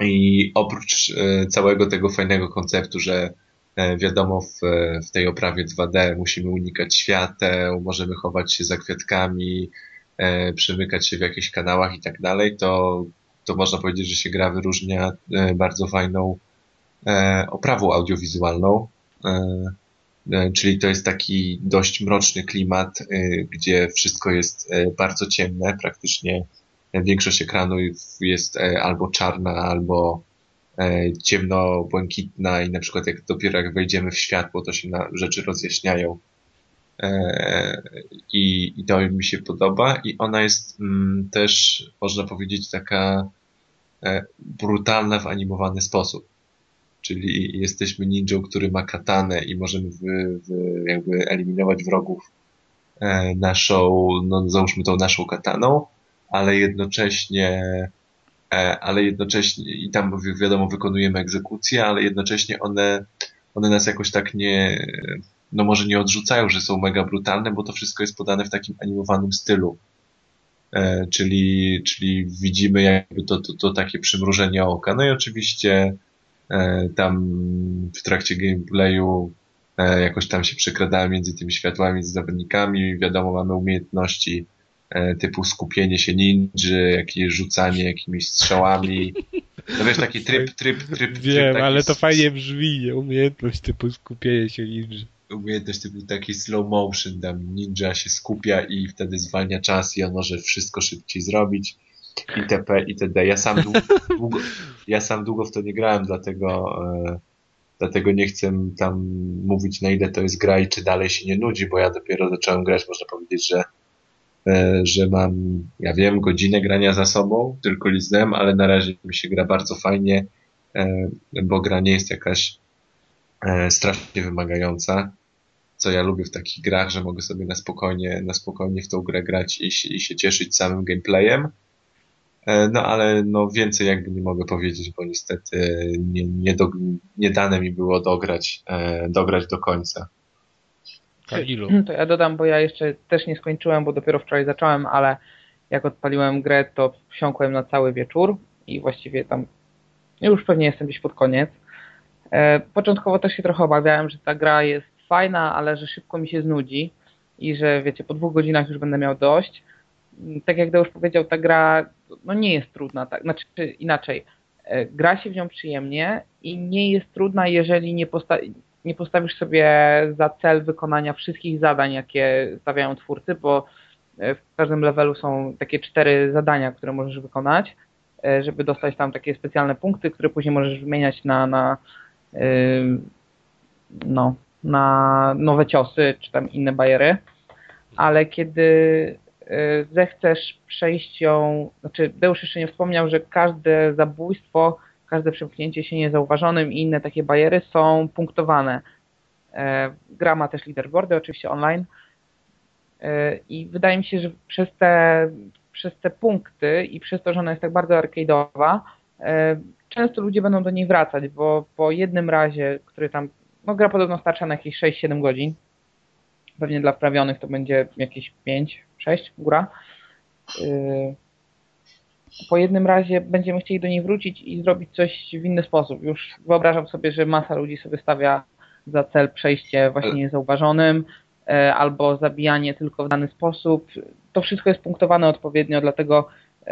I oprócz e, całego tego fajnego konceptu, że e, wiadomo w, w tej oprawie 2D musimy unikać świateł, możemy chować się za kwiatkami, e, przemykać się w jakichś kanałach i tak dalej, to, to można powiedzieć, że się gra wyróżnia bardzo fajną oprawą audiowizualną. Czyli to jest taki dość mroczny klimat, gdzie wszystko jest bardzo ciemne, praktycznie większość ekranu jest e, albo czarna, albo e, ciemno-błękitna i na przykład jak dopiero jak wejdziemy w światło, to się na rzeczy rozjaśniają. E, I, I to mi się podoba i ona jest mm, też, można powiedzieć, taka brutalna w animowany sposób. Czyli jesteśmy ninją, który ma katanę i możemy wy, wy, jakby eliminować wrogów naszą, no załóżmy tą naszą kataną, ale jednocześnie e, ale jednocześnie i tam wiadomo wykonujemy egzekucję, ale jednocześnie one, one nas jakoś tak nie, no może nie odrzucają, że są mega brutalne, bo to wszystko jest podane w takim animowanym stylu. E, czyli, czyli widzimy jakby to, to, to takie przymrużenie oka. No i oczywiście e, tam w trakcie gameplayu e, jakoś tam się przekradałem między tymi światłami, między zawodnikami. Wiadomo, mamy umiejętności E, typu skupienie się ninży, jakieś rzucanie jakimiś strzałami. No wiesz, taki tryb, tryb, tryb. Wiem, tryb ale to fajnie brzmi, nie? Umiejętność typu skupienie się ninży. Umiejętność typu taki slow motion, tam ninja się skupia i wtedy zwalnia czas i on może wszystko szybciej zrobić. ITP, itd. Ja sam długo, długo, ja sam długo w to nie grałem, dlatego, e, dlatego nie chcę tam mówić na ile to jest gra i czy dalej się nie nudzi, bo ja dopiero zacząłem grać, można powiedzieć, że E, że mam, ja wiem, godzinę grania za sobą, tylko liznę, ale na razie mi się gra bardzo fajnie, e, bo gra nie jest jakaś strasznie wymagająca, co ja lubię w takich grach, że mogę sobie na spokojnie, na spokojnie w tą grę grać i, i się cieszyć samym gameplayem. No ale no więcej jakby nie mogę powiedzieć, bo niestety nie, nie, do, nie dane mi było dograć, dograć do końca. Ilu? To ja dodam, bo ja jeszcze też nie skończyłem, bo dopiero wczoraj zacząłem, ale jak odpaliłem grę, to wsiąkłem na cały wieczór i właściwie tam już pewnie jestem gdzieś pod koniec. E, początkowo też się trochę obawiałem, że ta gra jest fajna, ale że szybko mi się znudzi i że wiecie, po dwóch godzinach już będę miał dość. Tak jak już powiedział, ta gra no nie jest trudna, tak, znaczy inaczej. E, gra się w nią przyjemnie i nie jest trudna, jeżeli nie, posta nie postawisz sobie za cel wykonania wszystkich zadań, jakie stawiają twórcy, bo e, w każdym levelu są takie cztery zadania, które możesz wykonać, e, żeby dostać tam takie specjalne punkty, które później możesz wymieniać na, na no, na nowe ciosy, czy tam inne bajery, ale kiedy zechcesz przejść ją, znaczy Deusz jeszcze nie wspomniał, że każde zabójstwo każde przemknięcie się niezauważonym i inne takie bariery są punktowane. E, gra ma też leaderboardy, oczywiście online e, i wydaje mi się, że przez te, przez te punkty i przez to, że ona jest tak bardzo arcade'owa, często ludzie będą do niej wracać, bo po jednym razie, który tam, no gra podobno starcza na jakieś 6-7 godzin, pewnie dla wprawionych to będzie jakieś 5, 6 góra, po jednym razie będziemy chcieli do niej wrócić i zrobić coś w inny sposób. Już wyobrażam sobie, że masa ludzi sobie stawia za cel przejście właśnie niezauważonym e, albo zabijanie tylko w dany sposób. To wszystko jest punktowane odpowiednio, dlatego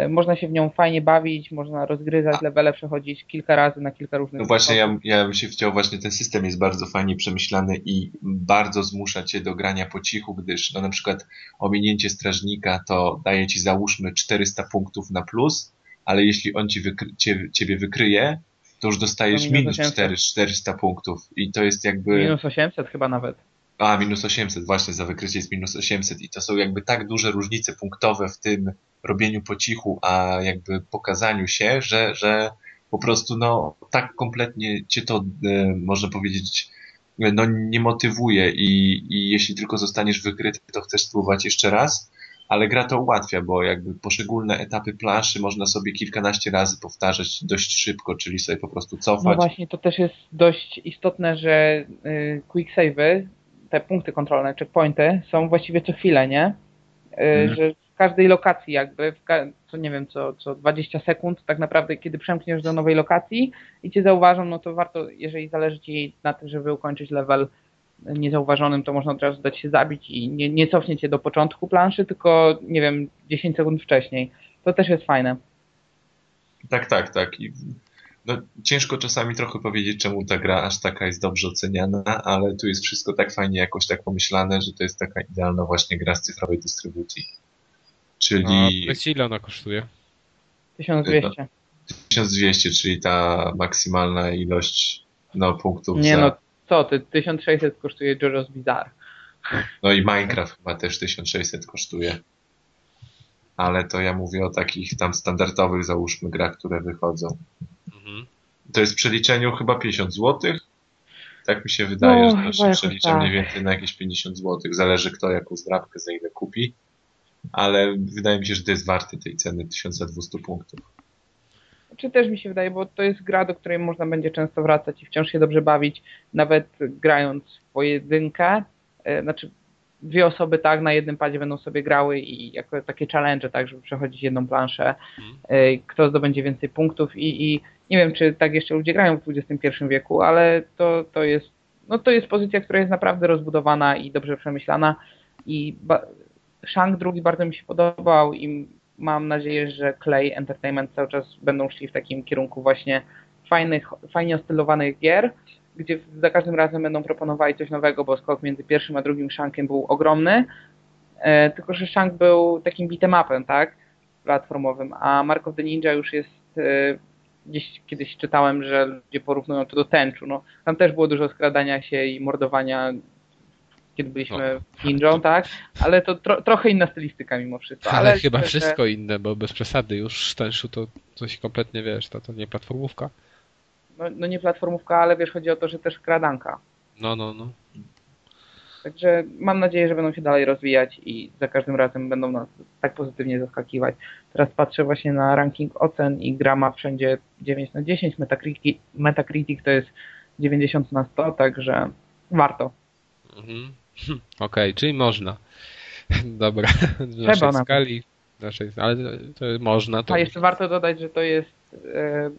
można się w nią fajnie bawić, można rozgryzać levele, przechodzić kilka razy na kilka różnych No właśnie, ja, ja bym się chciał, właśnie ten system jest bardzo fajnie przemyślany i bardzo zmusza cię do grania po cichu, gdyż no na przykład ominięcie strażnika to daje ci załóżmy 400 punktów na plus, ale jeśli on ci wykry, cie, ciebie wykryje, to już dostajesz minus, minus 4, 400 punktów i to jest jakby... Minus 800 chyba nawet. A, minus 800, właśnie, za wykrycie jest minus 800 i to są jakby tak duże różnice punktowe w tym robieniu po cichu, a jakby pokazaniu się, że, że po prostu no tak kompletnie cię to, e, można powiedzieć, no nie motywuje. I, i jeśli tylko zostaniesz wykryty, to chcesz spróbować jeszcze raz, ale gra to ułatwia, bo jakby poszczególne etapy planszy można sobie kilkanaście razy powtarzać dość szybko, czyli sobie po prostu cofać. No właśnie, to też jest dość istotne, że y, quick save'y te punkty kontrolne, checkpointy są właściwie co chwilę, nie? Y, Mhm. Że w każdej lokacji jakby, co nie wiem, co, co 20 sekund tak naprawdę, kiedy przemkniesz do nowej lokacji i cię zauważą, no to warto, jeżeli zależy ci na tym, żeby ukończyć level niezauważonym, to można od razu dać się zabić i nie, nie cofnie cię do początku planszy, tylko nie wiem, 10 sekund wcześniej. To też jest fajne. Tak, tak, tak. I, no, ciężko czasami trochę powiedzieć, czemu ta gra aż taka jest dobrze oceniana, ale tu jest wszystko tak fajnie jakoś tak pomyślane, że to jest taka idealna właśnie gra z cyfrowej dystrybucji. Czyli No, powiedzcie, ile ona kosztuje? 1200. 1200, czyli ta maksymalna ilość no, punktów Nie za... no, co ty, 1600 kosztuje JoJo's Bizarre. No i Minecraft chyba też 1600 kosztuje. Ale to ja mówię o takich tam standardowych, załóżmy, grach, które wychodzą. To jest w przeliczeniu chyba 50 zł. Tak mi się wydaje, No, że to się przelicza tak. mniej więcej na jakieś 50 zł. Zależy kto jaką zdrabkę za ile kupi. Ale wydaje mi się, że to jest warte tej ceny 1200 punktów. Czy też mi się wydaje, bo to jest gra, do której można będzie często wracać i wciąż się dobrze bawić, nawet grając w pojedynkę. E, Znaczy, dwie osoby tak na jednym padzie będą sobie grały i jako takie challenge, tak, żeby przechodzić jedną planszę. Mhm. E, Kto zdobędzie więcej punktów i, i nie wiem, czy tak jeszcze ludzie grają w XXI wieku, ale to, to jest no to jest pozycja, która jest naprawdę rozbudowana i dobrze przemyślana. I ba- Shank drugi bardzo mi się podobał i mam nadzieję, że Clay Entertainment cały czas będą szli w takim kierunku właśnie fajnych, fajnie ostylowanych gier, gdzie za każdym razem będą proponowali coś nowego, bo skok między pierwszym a drugim Shankiem był ogromny, e, tylko że Shank był takim beatemapem, tak, platformowym, a Mark of the Ninja już jest e, gdzieś kiedyś czytałem, że ludzie porównują to do tęczu, no tam też było dużo skradania się i mordowania kiedy byliśmy ninją, tak? Ale to tro, trochę inna stylistyka mimo wszystko. Ale, Ale chyba wszystko inne, bo bez przesady już Tenshu to coś kompletnie, wiesz, to, to nie platformówka. No, no nie platformówka, ale wiesz, chodzi o to, że też kradanka. No, no, no. Także mam nadzieję, że będą się dalej rozwijać i za każdym razem będą nas tak pozytywnie zaskakiwać. Teraz patrzę właśnie na ranking ocen i gra ma wszędzie 9 na 10, Metacritic, Metacritic to jest 90 na 100, także warto. Mhm. [LAUGHS] Okej, czyli można. [LAUGHS] Dobra, w Trzeba naszej skali, naszej, ale to można. To A jeszcze warto dodać, że to jest e,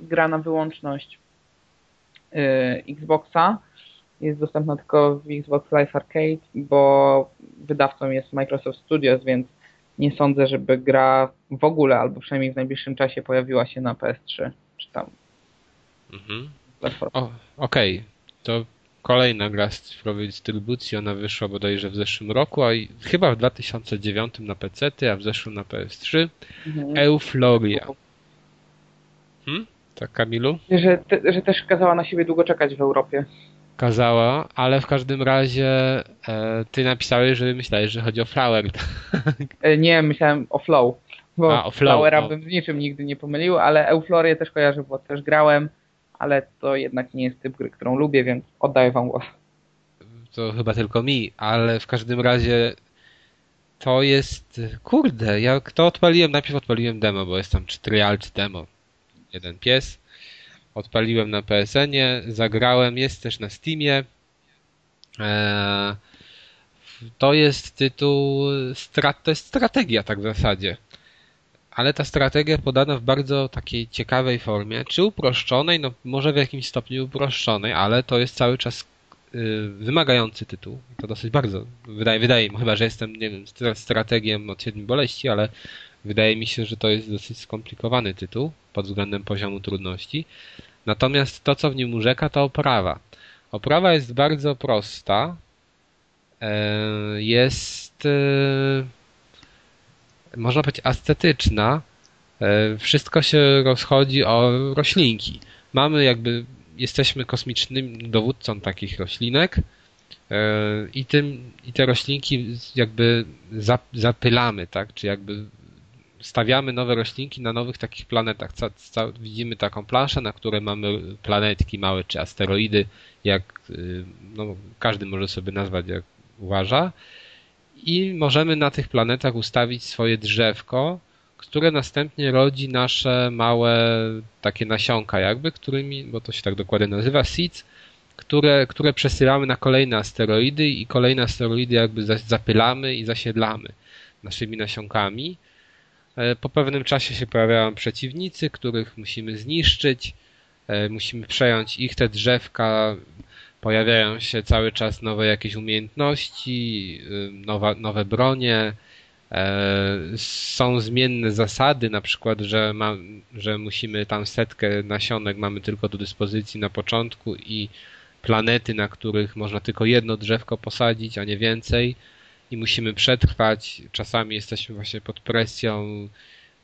gra na wyłączność e, Xboxa. Jest dostępna tylko w Xbox Live Arcade, bo wydawcą jest Microsoft Studios, więc nie sądzę, żeby gra w ogóle, albo przynajmniej w najbliższym czasie pojawiła się na PS3, czy tam Mhm. Okej, to kolejna gra z cyfrowej dystrybucji, ona wyszła bodajże w zeszłym roku, a i, chyba w 2009 na PC, a w zeszłym na PS3. Mhm. Eufloria. Hmm? Tak, Kamilu? Że, te, że też kazała na siebie długo czekać w Europie. Kazała, ale w każdym razie e, ty napisałeś, że myślałeś, że chodzi o Flower. E, Nie, myślałem o Flow. Bo A, o Flow, Flowera no. bym z niczym nigdy nie pomylił, ale Euflorię też kojarzę, bo też grałem, ale to jednak nie jest typ gry, którą lubię, więc oddaję wam głos. to chyba tylko mi, ale w każdym razie to jest, kurde, jak to odpaliłem, najpierw odpaliłem demo, bo jest tam czy trial, czy demo, jeden pies, odpaliłem na PSN-ie, zagrałem, jest też na Steamie, eee, to jest tytuł, to jest strategia tak w zasadzie, ale ta strategia podana w bardzo takiej ciekawej formie, czy uproszczonej, no może w jakimś stopniu uproszczonej, ale to jest cały czas y, wymagający tytuł. To dosyć bardzo. Wydaje, wydaje mi, chyba że jestem, nie wiem, stra- strategiem od siedmiu boleści, ale wydaje mi się, że to jest dosyć skomplikowany tytuł pod względem poziomu trudności. Natomiast to, co w nim urzeka, to oprawa. Oprawa jest bardzo prosta. E, Jest, e, można powiedzieć, ascetyczna. E, Wszystko się rozchodzi o roślinki. Mamy jakby jesteśmy kosmicznym dowódcą takich roślinek i tym i te roślinki jakby za- zapylamy, tak? Czy jakby stawiamy nowe roślinki na nowych takich planetach. Ca, ca, widzimy taką planszę, na której mamy planetki małe czy asteroidy, jak y, no, każdy może sobie nazwać jak uważa. I możemy na tych planetach ustawić swoje drzewko, które następnie rodzi nasze małe takie nasionka jakby, którymi, bo to się tak dokładnie nazywa, seeds, które, które przesyłamy na kolejne asteroidy i kolejne asteroidy jakby zapylamy i zasiedlamy naszymi nasionkami. E, po pewnym czasie się pojawiają przeciwnicy, których musimy zniszczyć, e, musimy przejąć ich te drzewka, pojawiają się cały czas nowe jakieś umiejętności, y, nowa, nowe bronie, e, są zmienne zasady, na przykład, że, ma, że musimy tam setkę nasionek mamy tylko do dyspozycji na początku i planety, na których można tylko jedno drzewko posadzić, a nie więcej i musimy przetrwać. Czasami jesteśmy właśnie pod presją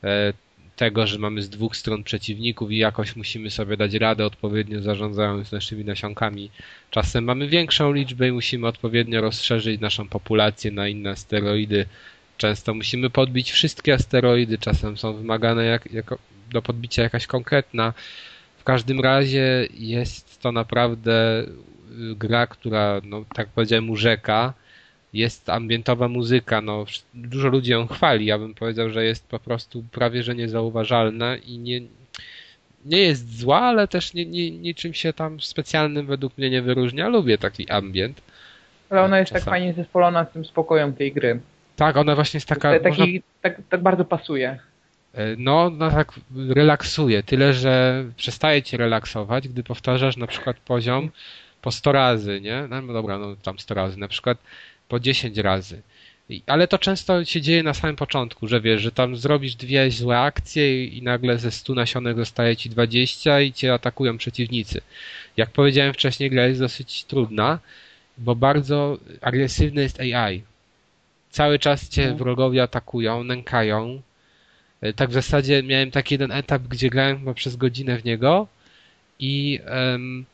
e, tego, że mamy z dwóch stron przeciwników i jakoś musimy sobie dać radę odpowiednio zarządzając naszymi nasionkami. Czasem mamy większą liczbę i musimy odpowiednio rozszerzyć naszą populację na inne asteroidy. Często musimy podbić wszystkie asteroidy, czasem są wymagane jak, jako, do podbicia jakaś konkretna. W każdym razie jest to naprawdę gra, która, no, tak powiedziałem, urzeka jest ambientowa muzyka, no dużo ludzi ją chwali, ja bym powiedział, że jest po prostu prawie, że niezauważalna i nie, nie jest zła, ale też nie, nie, niczym się tam specjalnym według mnie nie wyróżnia. Lubię taki ambient. Ale ona jest tak Czasami. tak fajnie zespolona z tym spokojem tej gry. Tak, ona właśnie jest taka... Taki, można... tak, tak bardzo pasuje. E, no, no tak relaksuje, tyle że przestaje cię relaksować, gdy powtarzasz na przykład poziom po 100 razy, nie? No dobra, no tam 100 razy. Na przykład po 10 razy. Ale to często się dzieje na samym początku, że wiesz, że tam zrobisz dwie złe akcje i nagle ze 100 nasionek zostaje ci 20 i cię atakują przeciwnicy. Jak powiedziałem wcześniej, gra jest dosyć trudna, bo bardzo agresywny jest AI. Cały czas cię mhm. wrogowie atakują, nękają. E, tak w zasadzie miałem taki jeden etap, gdzie grałem chyba przez godzinę w niego i um,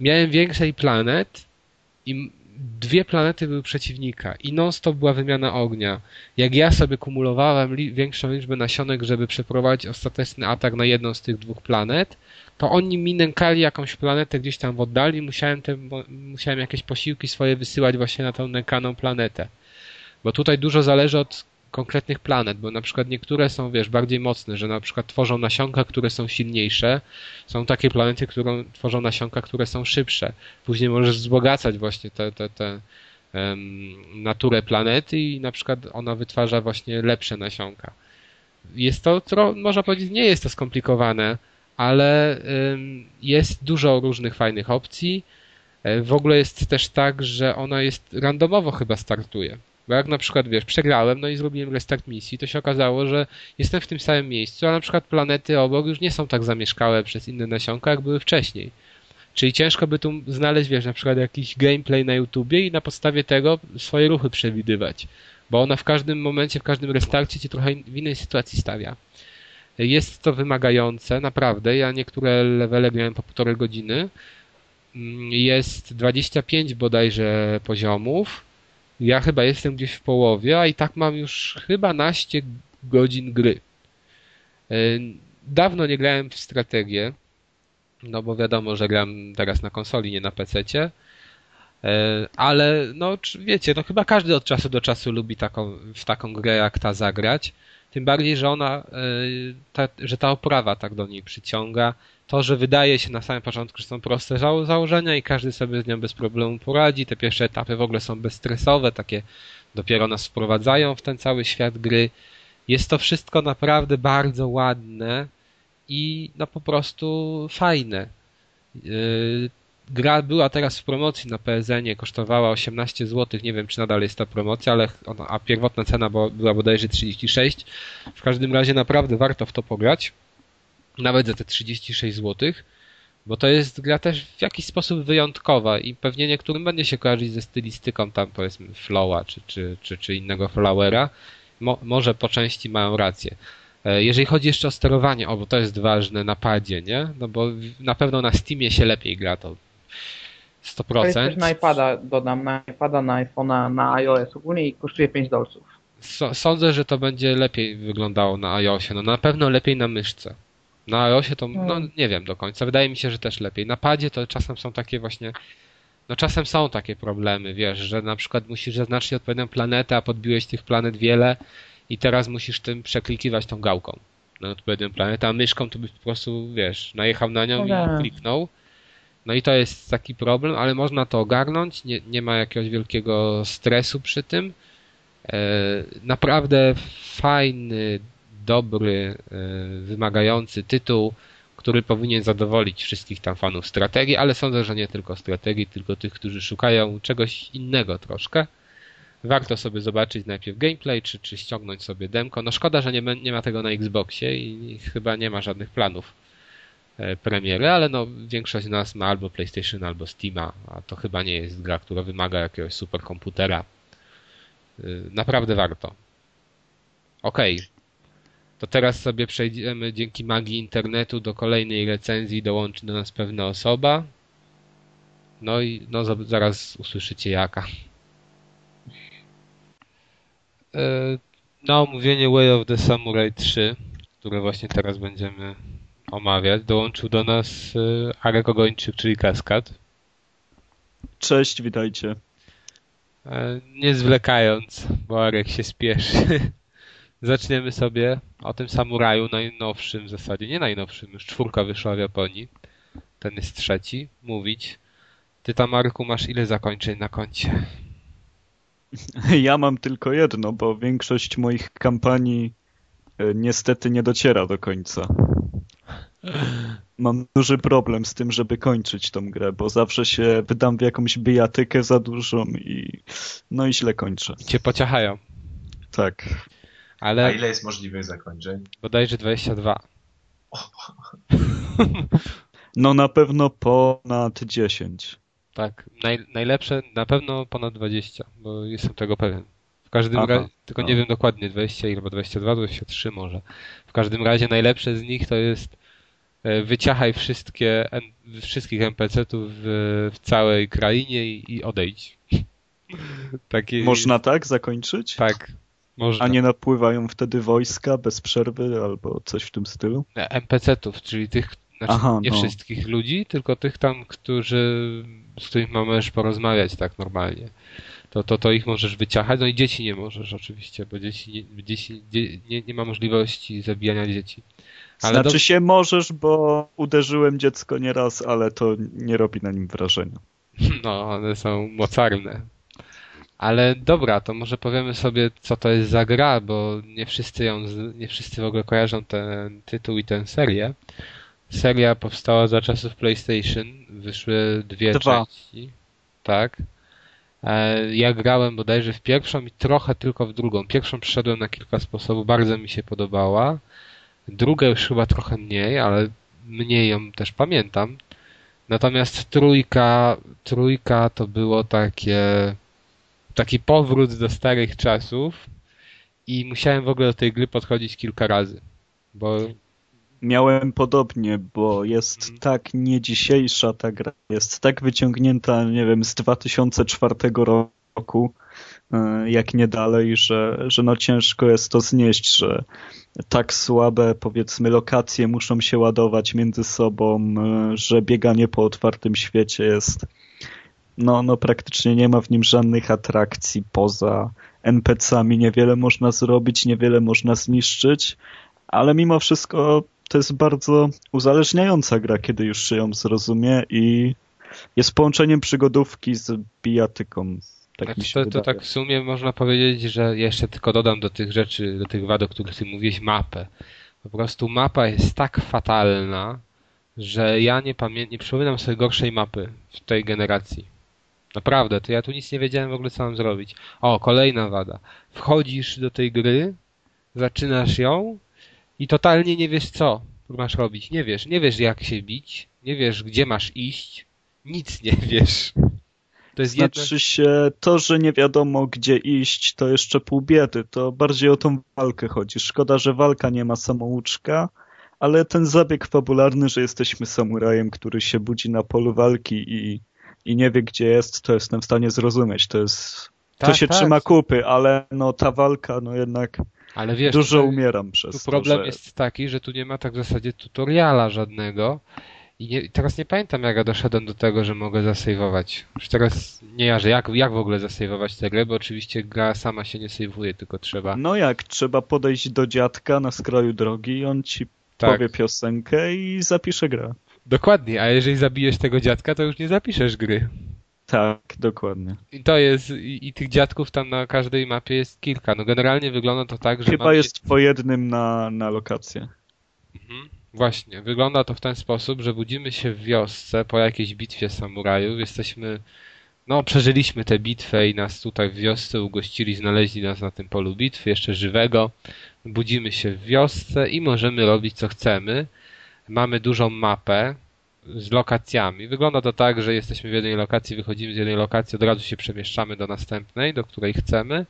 miałem więcej planet i dwie planety były przeciwnika i non-stop była wymiana ognia. Jak ja sobie kumulowałem li większą liczbę nasionek, żeby przeprowadzić ostateczny atak na jedną z tych dwóch planet, to oni mi nękali jakąś planetę gdzieś tam w oddali, musiałem, te, musiałem jakieś posiłki swoje wysyłać właśnie na tą nękaną planetę. Bo tutaj dużo zależy od konkretnych planet, bo na przykład niektóre są, wiesz, bardziej mocne, że na przykład tworzą nasionka, które są silniejsze. Są takie planety, które tworzą nasionka, które są szybsze. Później możesz wzbogacać właśnie te, te, te um, naturę planety i na przykład ona wytwarza właśnie lepsze nasionka. Jest to, tro, można powiedzieć, nie jest to skomplikowane, ale um, jest dużo różnych fajnych opcji. E, w ogóle jest też tak, że ona jest randomowo chyba startuje. Bo jak na przykład, wiesz, przegrałem, no i zrobiłem restart misji, to się okazało, że jestem w tym samym miejscu, a na przykład planety obok już nie są tak zamieszkałe przez inne nasionka, jak były wcześniej. Czyli ciężko by tu znaleźć, wiesz, na przykład jakiś gameplay na YouTubie i na podstawie tego swoje ruchy przewidywać. Bo ona w każdym momencie, w każdym restarcie cię trochę w innej sytuacji stawia. Jest to wymagające, naprawdę. Ja niektóre levele grałem po półtorej godziny. Mm, jest 25 bodajże poziomów ja chyba jestem gdzieś w połowie, a i tak mam już chyba naście godzin gry. E, dawno nie grałem w strategię, no bo wiadomo, że gram teraz na konsoli, nie na PC-cie. E, ale no wiecie, no chyba każdy od czasu do czasu lubi taką, w taką grę jak ta zagrać. Tym bardziej, że ona, e, ta, że ta oprawa tak do niej przyciąga. To, że wydaje się na samym początku, że są proste założenia i każdy sobie z nią bez problemu poradzi. Te pierwsze etapy w ogóle są bezstresowe, takie dopiero nas wprowadzają w ten cały świat gry. Jest to wszystko naprawdę bardzo ładne i no po prostu fajne. E, gra była teraz w promocji na PSN, kosztowała 18 zł, nie wiem czy nadal jest ta promocja, ale ona, a pierwotna cena była bodajże 36. W każdym razie naprawdę warto w to pograć, nawet za te 36 zł, bo to jest gra też w jakiś sposób wyjątkowa i pewnie niektórym będzie się kojarzyć ze stylistyką tam powiedzmy Flowa czy, czy, czy, czy innego Flowera. Mo, może po części mają rację. E, jeżeli chodzi jeszcze o sterowanie, o bo to jest ważne, napadzie, nie? No bo na pewno na Steamie się lepiej gra, to 100%. To jest też na iPada, dodam, na iPada, na iPhone'a, na iOS ogólnie i kosztuje 5 dolców. Sądzę, że to będzie lepiej wyglądało na iOSie. No na pewno lepiej na myszce. Na iOSie to, no hmm. nie wiem do końca. Wydaje mi się, że też lepiej. Na padzie to czasem są takie właśnie, no czasem są takie problemy, wiesz, że na przykład musisz zaznaczyć odpowiednią planetę, a podbiłeś tych planet wiele i teraz musisz tym przeklikiwać tą gałką na odpowiednią planetę, a myszką to byś po prostu, wiesz, najechał na nią no i tak. kliknął No i to jest taki problem, ale można to ogarnąć, nie, nie ma jakiegoś wielkiego stresu przy tym. E, naprawdę fajny, dobry, e, wymagający tytuł, który powinien zadowolić wszystkich tam fanów strategii, ale sądzę, że nie tylko strategii, tylko tych, którzy szukają czegoś innego troszkę. Warto sobie zobaczyć najpierw gameplay, czy, czy ściągnąć sobie demko. No szkoda, że nie, nie ma tego na Xboxie i, chyba nie ma żadnych planów e, premiery, ale no większość z nas ma albo PlayStation, albo Steama, a to chyba nie jest gra, która wymaga jakiegoś superkomputera. E, naprawdę warto. Okej. Okay. To teraz sobie przejdziemy dzięki magii internetu do kolejnej recenzji, dołączy do nas pewna osoba. No i no, zaraz usłyszycie jaka. E, na omówienie Way of the Samurai 3, które właśnie teraz będziemy omawiać, dołączył do nas e, Arek Ogończyk, czyli Kaskad. Cześć, witajcie. E, nie zwlekając, bo Arek się spieszy. [LAUGHS] Zaczniemy sobie o tym samuraju najnowszym w zasadzie, nie najnowszym, już czwórka wyszła w Japonii. Ten jest trzeci, mówić. Ty tam, Marku, masz ile zakończeń na koncie? [LAUGHS] Ja mam tylko jedno, bo większość moich kampanii e, niestety nie dociera do końca. Mam duży problem z tym, żeby kończyć tą grę, bo zawsze się wydam w jakąś bijatykę za dużą i no i źle kończę. Cię pociachają. Tak. Ale... A ile jest możliwych zakończeń? Bodajże 22. No na pewno ponad 10. Tak, naj, najlepsze na pewno ponad 20, bo jestem tego pewien. W każdym razie, tylko nie wiem dokładnie 20 albo 22, 23 może. W każdym razie najlepsze z nich to jest e, wyciachaj wszystkie, wszystkich NPC-ów w, w całej krainie i, i odejdź. [LAUGHS] Taki... Można tak zakończyć? Tak, można. A nie napływają wtedy wojska bez przerwy albo coś w tym stylu? NPC-ów, czyli tych, znaczy Aha, nie no. wszystkich ludzi, tylko tych tam, którzy, z którymi możesz porozmawiać tak normalnie. To, to, to ich możesz wyciachać, no i dzieci nie możesz oczywiście, bo dzieci, nie, dzieci nie, nie ma możliwości zabijania dzieci. Ale znaczy do... się możesz, bo uderzyłem dziecko nieraz, ale to nie robi na nim wrażenia. [LAUGHS] No, one są mocarne. Ale dobra, to może powiemy sobie, co to jest za gra, bo nie wszyscy ją, nie wszyscy w ogóle kojarzą ten tytuł i tę serię. Seria powstała za czasów PlayStation, wyszły dwie Dwa. części. Tak. E, ja grałem bodajże w pierwszą i trochę tylko w drugą. Pierwszą przyszedłem na kilka sposobów, bardzo mi się podobała. Druga już chyba trochę mniej, ale mniej ją też pamiętam. Natomiast trójka, trójka to było takie taki powrót do starych czasów i musiałem w ogóle do tej gry podchodzić kilka razy, bo... Miałem podobnie, bo jest hmm. tak nie dzisiejsza ta gra, jest tak wyciągnięta, nie wiem, z 2004 roku, e, jak nie dalej, że, że no ciężko jest to znieść, że tak słabe, powiedzmy, lokacje muszą się ładować między sobą, e, że bieganie po otwartym świecie jest no, no praktycznie nie ma w nim żadnych atrakcji poza NPC-ami. Niewiele można zrobić, niewiele można zniszczyć, ale mimo wszystko to jest bardzo uzależniająca gra, kiedy już się ją zrozumie i jest połączeniem przygodówki z bijatyką. Tak znaczy, to, to, tak w sumie można powiedzieć, że jeszcze tylko dodam do tych rzeczy, do tych wad, o których ty mówiłeś, mapę. Po prostu mapa jest tak fatalna, że ja nie pamiętam, nie przypominam sobie gorszej mapy w tej generacji. Naprawdę, to ja tu nic nie wiedziałem w ogóle co mam zrobić. O, kolejna wada. Wchodzisz do tej gry, zaczynasz ją i totalnie nie wiesz co masz robić. Nie wiesz, nie wiesz jak się bić, nie wiesz gdzie masz iść, nic nie [LAUGHS] wiesz. To jest znaczy jedno... się, to, że nie wiadomo gdzie iść, to jeszcze pół biedy. To bardziej o tą walkę chodzi. Szkoda, że walka nie ma samouczka, ale ten zabieg fabularny, że jesteśmy samurajem, który się budzi na polu walki i i nie wie, gdzie jest, to jestem w stanie zrozumieć. To jest. Tak, to się tak. trzyma kupy, ale no ta walka, no jednak. Ale wiesz, dużo umieram przez tu problem to, że... jest taki, że tu nie ma tak w zasadzie tutoriala żadnego. I nie, teraz nie pamiętam, jak ja doszedłem do tego, że mogę zasejwować. Już teraz nie jarzę, jak, jak w ogóle zasejwować tę grę, bo oczywiście gra sama się nie sejwuje, tylko trzeba... No jak, trzeba podejść do dziadka na skraju drogi i on ci tak. powie piosenkę i zapisze grę. Dokładnie, a jeżeli zabijesz tego dziadka, to już nie zapiszesz gry. Tak, dokładnie. I to jest, i, i tych dziadków tam na każdej mapie jest kilka. No generalnie wygląda to tak, że... Chyba mamy- jest po jednym na, na lokację. Mhm. Właśnie, wygląda to w ten sposób, że budzimy się w wiosce po jakiejś bitwie samurajów. Jesteśmy, no przeżyliśmy tę bitwę i nas tutaj w wiosce ugościli, znaleźli nas na tym polu bitwy, jeszcze żywego. Budzimy się w wiosce i możemy robić co chcemy. Mamy dużą mapę z lokacjami. Wygląda to tak, że jesteśmy w jednej lokacji, wychodzimy z jednej lokacji, od razu się przemieszczamy do następnej, do której chcemy.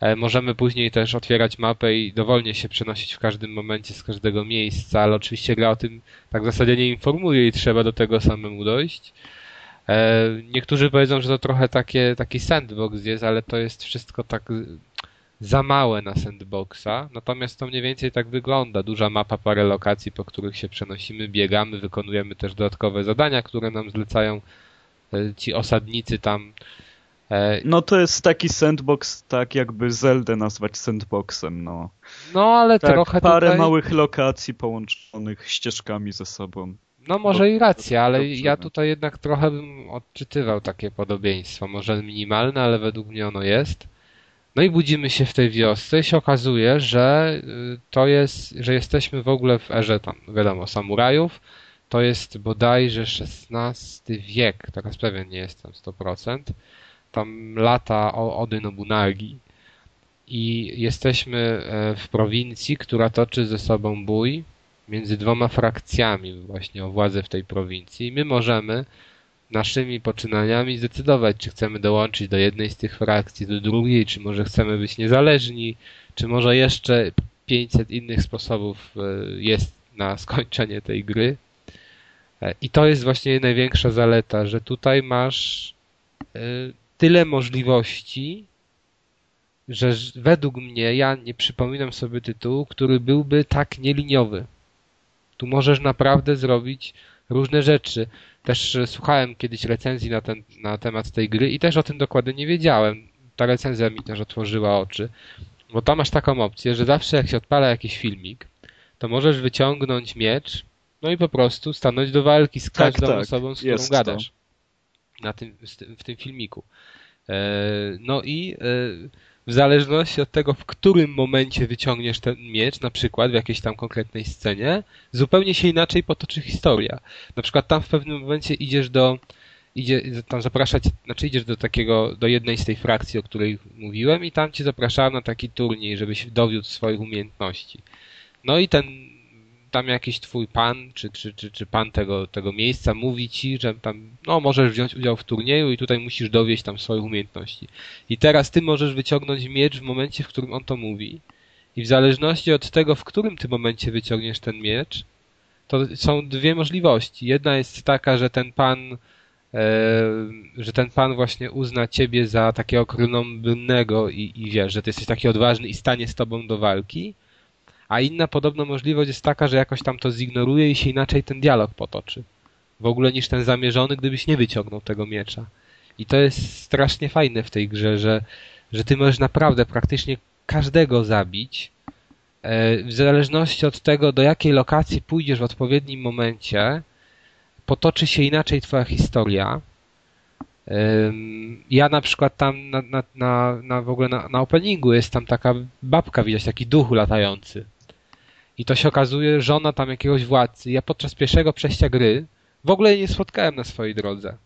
E, Możemy później też otwierać mapę i dowolnie się przenosić w każdym momencie z każdego miejsca, ale oczywiście gra o tym tak w zasadzie nie informuje i trzeba do tego samemu dojść. E, Niektórzy powiedzą, że to trochę takie, taki sandbox jest, ale to jest wszystko tak za małe na sandboxa. Natomiast to mniej więcej tak wygląda. Duża mapa, parę lokacji, po których się przenosimy, biegamy, wykonujemy też dodatkowe zadania, które nam zlecają e, ci osadnicy tam. E, No to jest taki sandbox, tak jakby Zeldę nazwać sandboxem, no. No ale Tak, trochę parę tutaj... małych lokacji połączonych ścieżkami ze sobą. No może i racja, ale ja no. tutaj jednak trochę bym odczytywał takie podobieństwo. Może minimalne, ale według mnie ono jest. No i budzimy się w tej wiosce i się okazuje, że y, to jest, że jesteśmy w ogóle w erze tam, wiadomo, samurajów. To jest bodajże XVI wiek, teraz pewien nie jestem 100%. Tam lata Ody Nobunagi. I jesteśmy e, w prowincji, która toczy ze sobą bój między dwoma frakcjami właśnie o władzę w tej prowincji. I my możemy naszymi poczynaniami zdecydować, czy chcemy dołączyć do jednej z tych frakcji, do drugiej, czy może chcemy być niezależni, czy może jeszcze 500 innych sposobów e, jest na [LAUGHS] skończenie tej gry. E, I to jest właśnie największa zaleta, że tutaj masz e, tyle możliwości, że według mnie ja nie przypominam sobie tytułu, który byłby tak nieliniowy. Tu możesz naprawdę zrobić różne rzeczy. Też e, słuchałem kiedyś recenzji na, ten, na temat tej gry i też o tym dokładnie nie wiedziałem. Ta recenzja mi też otworzyła oczy. Bo tam masz taką opcję, że zawsze jak się odpala jakiś filmik, to możesz wyciągnąć miecz, no i po prostu stanąć do walki z Tak, każdą tak, osobą, z którą jest to. gadasz. Na tym- w tym filmiku. E, No i e, w zależności od tego, w którym momencie wyciągniesz ten miecz, na przykład w jakiejś tam konkretnej scenie, zupełnie się inaczej potoczy historia. Na przykład tam w pewnym momencie idziesz do, idzie, tam zapraszać, znaczy idziesz do takiego, do jednej z tej frakcji, o której mówiłem i tam cię zapraszałem na taki turniej, żebyś dowiódł swoich umiejętności. No i ten, tam jakiś twój pan, czy, czy, czy, czy pan tego, tego miejsca mówi ci, że tam, no możesz wziąć udział w turnieju i tutaj musisz dowieść tam swoich umiejętności. I teraz ty możesz wyciągnąć miecz w momencie, w którym on to mówi. I w zależności od tego, w którym ty momencie wyciągniesz ten miecz, to są dwie możliwości. Jedna jest taka, że ten pan, e, że ten pan właśnie uzna ciebie za takiego królombrynnego i, i wiesz, że ty jesteś taki odważny i stanie z tobą do walki. A inna podobna możliwość jest taka, że jakoś tam to zignoruje i się inaczej ten dialog potoczy. W ogóle niż ten zamierzony, gdybyś nie wyciągnął tego miecza. I to jest strasznie fajne w tej grze, że, że ty możesz naprawdę praktycznie każdego zabić. e, W zależności od tego, do jakiej lokacji pójdziesz w odpowiednim momencie, potoczy się inaczej twoja historia. Ja na przykład tam na, na, na, na w ogóle na, na openingu jest tam taka babka, widać taki duch latający. I to się okazuje żona tam jakiegoś władcy. Ja podczas pierwszego przejścia gry w ogóle jej nie spotkałem na swojej drodze.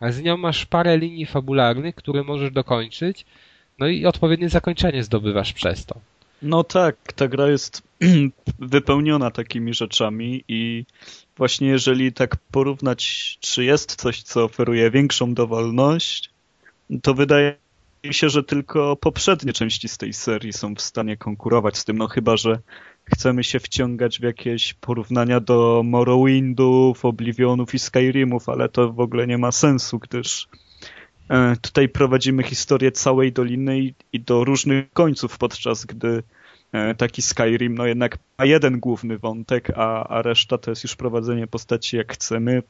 A z nią masz parę linii fabularnych, które możesz dokończyć, no i odpowiednie zakończenie zdobywasz przez to. No tak, ta gra jest [CLEARS THROAT] wypełniona takimi rzeczami i właśnie jeżeli tak porównać, czy jest coś, co oferuje większą dowolność, to wydaje mi się, że tylko poprzednie części z tej serii są w stanie konkurować z tym, no chyba, że chcemy się wciągać w jakieś porównania do Morrowindów, Oblivionów i Skyrimów, ale to w ogóle nie ma sensu, gdyż e, tutaj prowadzimy historię całej doliny i, do różnych końców, podczas gdy e, taki Skyrim no jednak ma jeden główny wątek, a, a reszta to jest już prowadzenie postaci jak chcemy.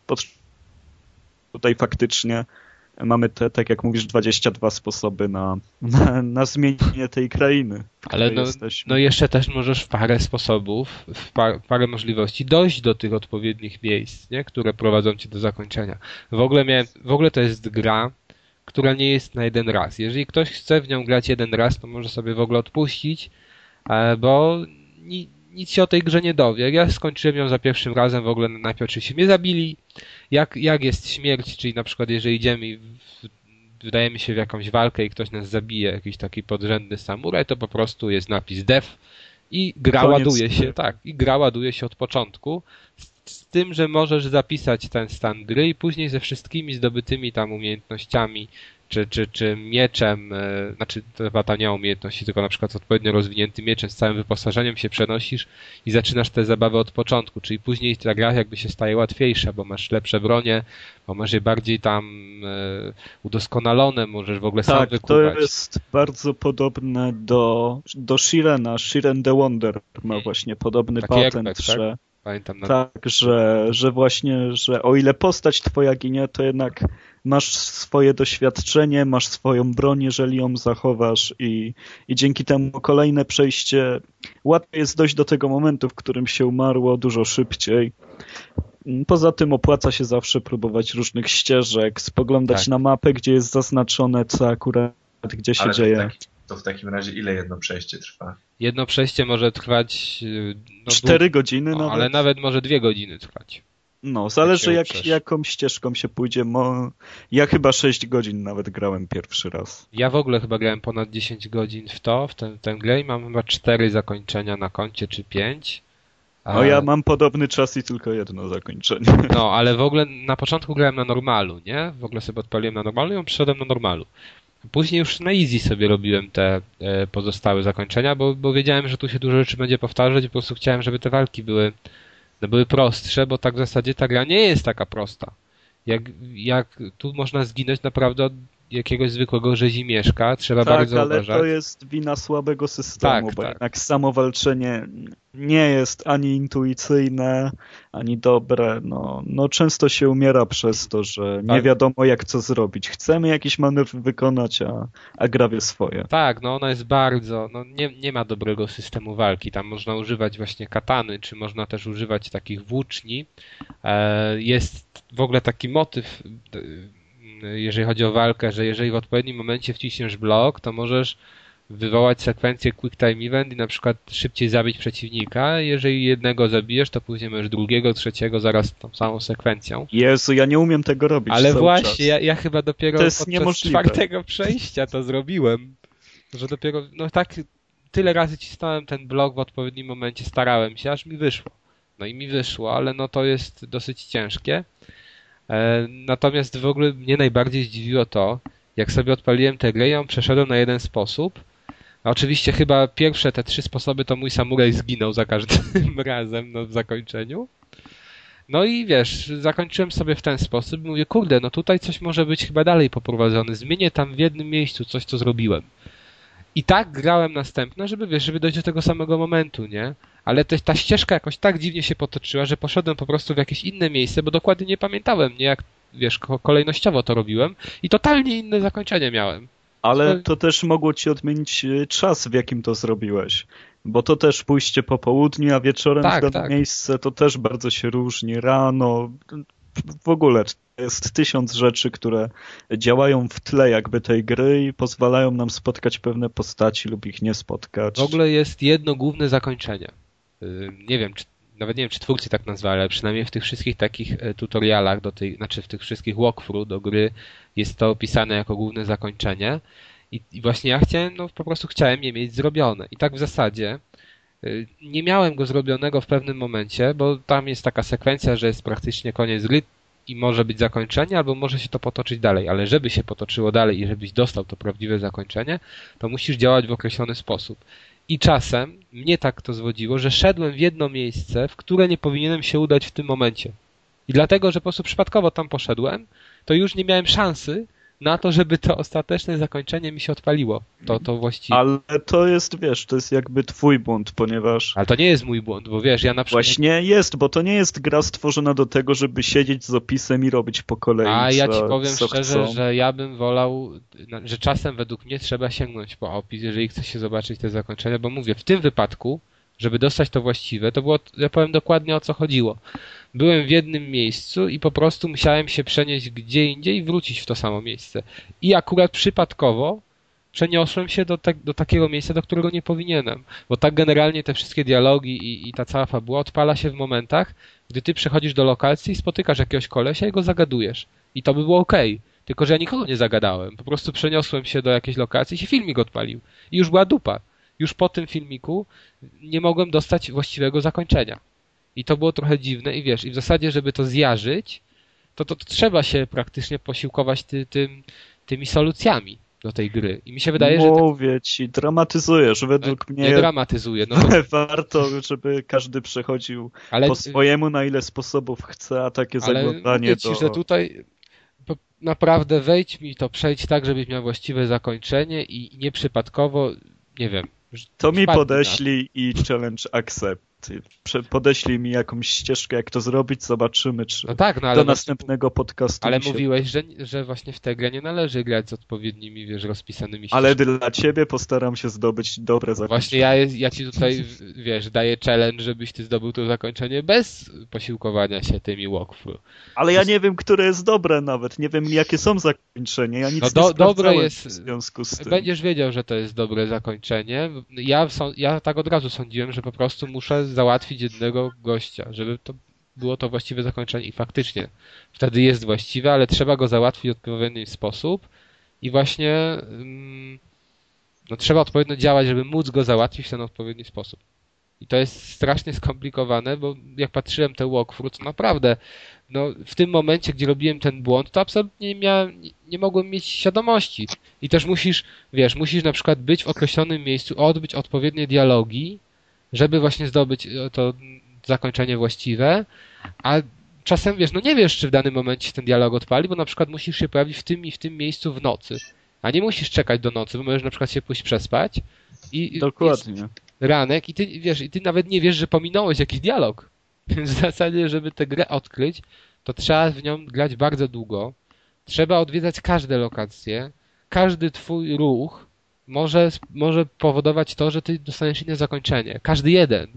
Tutaj faktycznie mamy te, tak jak mówisz, 22 sposoby na, na, na zmienienie tej krainy. Ale no, no, jeszcze też możesz w parę sposobów, w par, parę możliwości dojść do tych odpowiednich miejsc, nie? które prowadzą cię do zakończenia. W ogóle miałem, w ogóle to jest gra, która nie jest na jeden raz. Jeżeli ktoś chce w nią grać jeden raz, to może sobie w ogóle odpuścić, e, bo nic się o tej grze nie dowie. Ja skończyłem ją za pierwszym razem, w ogóle najpierw czy się mnie zabili, jak, jak jest śmierć, czyli na przykład jeżeli idziemy wydajemy się w jakąś walkę i ktoś nas zabije, jakiś taki podrzędny samuraj, to po prostu jest napis dev i gra Koniec. ładuje się, tak, i gra ładuje się od początku, z, z tym, że możesz zapisać ten stan gry i później ze wszystkimi zdobytymi tam umiejętnościami czy, czy, czy mieczem, e, znaczy to chyba ta nie umiejętności, tylko na przykład odpowiednio rozwiniętym mieczem z całym wyposażeniem się przenosisz i zaczynasz te zabawy od początku, czyli później ta gra jakby się staje łatwiejsza, bo masz lepsze bronie, bo masz je bardziej tam e, udoskonalone, możesz w ogóle tak, sam wykuwać. to jest bardzo podobne do, do Shirena. Shiren the Wonder ma mhm. właśnie podobny Taki patent, tak? że Pamiętam na... Tak, że, że właśnie, że o ile postać twoja ginie, to jednak masz swoje doświadczenie, masz swoją broń, jeżeli ją zachowasz i, i dzięki temu kolejne przejście łatwiej jest dojść do tego momentu, w którym się umarło dużo szybciej. Poza tym opłaca się zawsze próbować różnych ścieżek, spoglądać tak. na mapę, gdzie jest zaznaczone, co akurat gdzie się Ale dzieje. To, taki, to w takim razie ile jedno przejście trwa? Jedno przejście może trwać... No, Cztery godziny no, nawet. Ale nawet może dwie godziny trwać. No, zależy jak, jaką ścieżką się pójdzie. Mo... Ja chyba 6 godzin nawet grałem pierwszy raz. Ja w ogóle chyba grałem ponad 10 godzin w to, w ten, ten grę i mam chyba 4 zakończenia na koncie, czy 5. A... No ja mam podobny czas i tylko jedno zakończenie. [LAUGHS] No, ale w ogóle na początku grałem na normalu, nie? W ogóle sobie odpaliłem na normalu i przeszedłem na normalu. Później już na easy sobie robiłem te e, pozostałe zakończenia, bo, bo wiedziałem, że tu się dużo rzeczy będzie powtarzać i po prostu chciałem, żeby te walki były były prostsze, bo tak w zasadzie ta gra nie jest taka prosta. Jak, jak tu można zginąć naprawdę od jakiegoś zwykłego rzezimieszka, trzeba tak, bardzo ale uważać. to jest wina słabego systemu, tak, bo tak. jednak samo walczenie nie jest ani intuicyjne, ani dobre. No, no często się umiera przez to, że nie tak. wiadomo jak co zrobić. Chcemy jakiś manewr wykonać, a, a gra wie swoje. Tak, no ona jest bardzo, no nie, nie ma dobrego systemu walki. Tam można używać właśnie katany, czy można też używać takich włóczni. E, jest w ogóle taki motyw jeżeli chodzi o walkę, że jeżeli w odpowiednim momencie wciśniesz blok, to możesz wywołać sekwencję Quick Time Event i na przykład szybciej zabić przeciwnika. Jeżeli jednego zabijesz, to później możesz drugiego, trzeciego zaraz tą samą sekwencją. Jezu, ja nie umiem tego robić. Ale właśnie, ja, ja, chyba dopiero to jest podczas niemożliwe. czwartego przejścia to zrobiłem. Że dopiero, no tak, tyle razy cisnąłem ten blok w odpowiednim momencie, starałem się, aż mi wyszło. No i mi wyszło, ale no to jest dosyć ciężkie. E, natomiast w ogóle mnie najbardziej zdziwiło to, jak sobie odpaliłem tę grę, ją przeszedłem na jeden sposób. A oczywiście chyba pierwsze te trzy sposoby to mój samuraj zginął za każdym [LAUGHS] razem no, w zakończeniu. No i wiesz, zakończyłem sobie w ten sposób. Mówię, kurde, no tutaj coś może być chyba dalej poprowadzone. Zmienię tam w jednym miejscu coś, co zrobiłem. I tak grałem następne, żeby wiesz, żeby dojść do tego samego momentu, nie? ale te, ta ścieżka jakoś tak dziwnie się potoczyła, że poszedłem po prostu w jakieś inne miejsce, bo dokładnie nie pamiętałem, nie jak, wiesz, kolejnościowo to robiłem i totalnie inne zakończenie miałem. Ale to też mogło ci odmienić e, czas, w jakim to zrobiłeś. Bo to też pójście po południu, a wieczorem tak, w tak. miejsce to też bardzo się różni. Rano, w ogóle jest tysiąc rzeczy, które działają w tle jakby tej gry i pozwalają nam spotkać pewne postaci lub ich nie spotkać. W ogóle jest jedno główne zakończenie. Y, nie wiem, czy, nawet nie wiem, czy twórcy tak nazwali, ale przynajmniej w tych wszystkich takich e, tutorialach, do tej, znaczy w tych wszystkich walkthrough do gry jest to opisane jako główne zakończenie. I, I, właśnie ja chciałem, no po prostu chciałem je mieć zrobione. I tak w zasadzie nie miałem go zrobionego w pewnym momencie, bo tam jest taka sekwencja, że jest praktycznie koniec gry i może być zakończenie, albo może się to potoczyć dalej, ale żeby się potoczyło dalej i żebyś dostał to prawdziwe zakończenie, to musisz działać w określony sposób. I czasem mnie tak to zwodziło, że szedłem w jedno miejsce, w które nie powinienem się udać w tym momencie. I dlatego, że po prostu przypadkowo tam poszedłem, to już nie miałem szansy na to, żeby to ostateczne zakończenie mi się odpaliło. To, to właściwie. Ale to jest, wiesz, to jest jakby twój błąd, ponieważ... Ale to nie jest mój błąd, bo wiesz, ja na przykład... Właśnie jest, bo to nie jest gra stworzona do tego, żeby siedzieć z opisem i robić po kolei, A ja ci powiem szczerze, chcą. że ja bym wolał, że czasem według mnie trzeba sięgnąć po opis, jeżeli chce się zobaczyć te zakończenia, bo mówię, w tym wypadku, żeby dostać to właściwe, to było, ja powiem dokładnie o co chodziło. Byłem w jednym miejscu i po prostu musiałem się przenieść gdzie indziej i wrócić w to samo miejsce. I akurat przypadkowo przeniosłem się do, te, do takiego miejsca, do którego nie powinienem. Bo tak generalnie te wszystkie dialogi i, i ta cała fabuła odpala się w momentach, gdy ty przechodzisz do lokacji i spotykasz jakiegoś kolesia i go zagadujesz. I to by było okej. Tylko, że ja nikogo nie zagadałem. Po prostu przeniosłem się do jakiejś lokacji i się filmik odpalił. I już była dupa. Już po tym filmiku nie mogłem dostać właściwego zakończenia. I to było trochę dziwne i wiesz, i w zasadzie, żeby to zjarzyć, to, to, to trzeba się praktycznie posiłkować ty, tym, tymi solucjami do tej gry. I mi się wydaje, że tak Mówię ci, dramatyzujesz. Według nie mnie dramatyzuje. No, to- [LAUGHS] warto, żeby każdy przechodził ale po swojemu, na ile sposobów chce, a takie Ale zaglądanie mówię ci, do... że tutaj naprawdę wejdź mi to, przejdź tak, żebyś miał właściwe zakończenie i nieprzypadkowo, nie wiem. To mi wpadnij na i challenge accept. Podeślij mi jakąś ścieżkę, jak to zrobić, zobaczymy, czy No tak, no ale, do no, następnego podcastu ale się... mówiłeś, że, że właśnie w tę grę nie należy grać z odpowiednimi, wiesz, rozpisanymi Ale ścieżkami. dla ciebie postaram się zdobyć dobre zakończenie. Właśnie ja, ja ci tutaj, wiesz, daję challenge, żebyś ty zdobył to zakończenie bez posiłkowania się tymi walkthrough. Ale ja nie wiem, które jest dobre nawet. Nie wiem, jakie są zakończenia. Ja nic No nie do- dobre sprawdzałem jest- w związku z tym. Będziesz wiedział, że to jest dobre zakończenie. Ja, są, ja tak od razu sądziłem, że po prostu muszę załatwić jednego gościa, żeby to było to właściwe zakończenie i faktycznie wtedy jest właściwe, ale trzeba go załatwić w odpowiedni sposób i właśnie mm, no, trzeba odpowiednio działać, żeby móc go załatwić w ten odpowiedni sposób. I to jest strasznie skomplikowane, bo jak patrzyłem te walkthrough, to naprawdę no, w tym momencie, gdzie robiłem ten błąd, to absolutnie nie nie mogłem mieć świadomości. I też musisz, wiesz, musisz na przykład być w określonym miejscu, odbyć odpowiednie dialogi, żeby właśnie zdobyć e, to zakończenie właściwe, a czasem, wiesz, no nie wiesz, czy w danym momencie ten dialog odpali, bo na przykład musisz się pojawić w tym i w tym miejscu w nocy. A nie musisz czekać do nocy, bo możesz na przykład się pójść przespać i Dokładnie. ranek i ty wiesz, i ty nawet nie wiesz, że pominąłeś jakiś dialog. [LAUGHS] Więc w zasadzie, żeby tę grę odkryć, to trzeba w nią grać bardzo długo. Trzeba odwiedzać każde lokacje. Każdy twój ruch może, może powodować to, że ty dostaniesz inne zakończenie. Każdy jeden.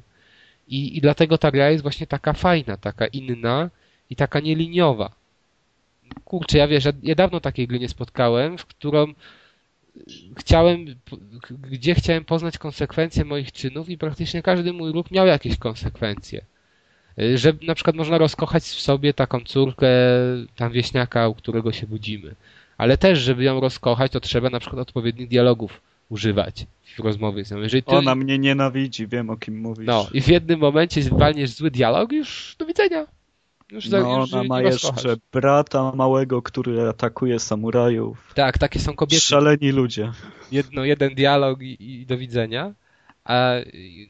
I, I dlatego ta gra jest właśnie taka fajna, taka inna i taka nieliniowa. Kurczę, ja wiesz, ja, ja dawno takiej gry nie spotkałem, w którą chciałem, gdzie chciałem poznać konsekwencje moich czynów i praktycznie każdy mój ruch miał jakieś konsekwencje. Y, Że na przykład można rozkochać w sobie taką córkę tam wieśniaka, u którego się budzimy. Ale też, żeby ją rozkochać, to trzeba na przykład odpowiednich dialogów używać w rozmowie z nią. Jeżeli ty, Ona mnie nienawidzi, wiem o kim mówisz. no i w jednym momencie walniesz zły dialog, już do widzenia. Już, za- No, już ona ma jeszcze brata małego, który atakuje samurajów. Tak, takie są kobiety. Szaleni ludzie. jedno, jeden dialog i, i do widzenia, a,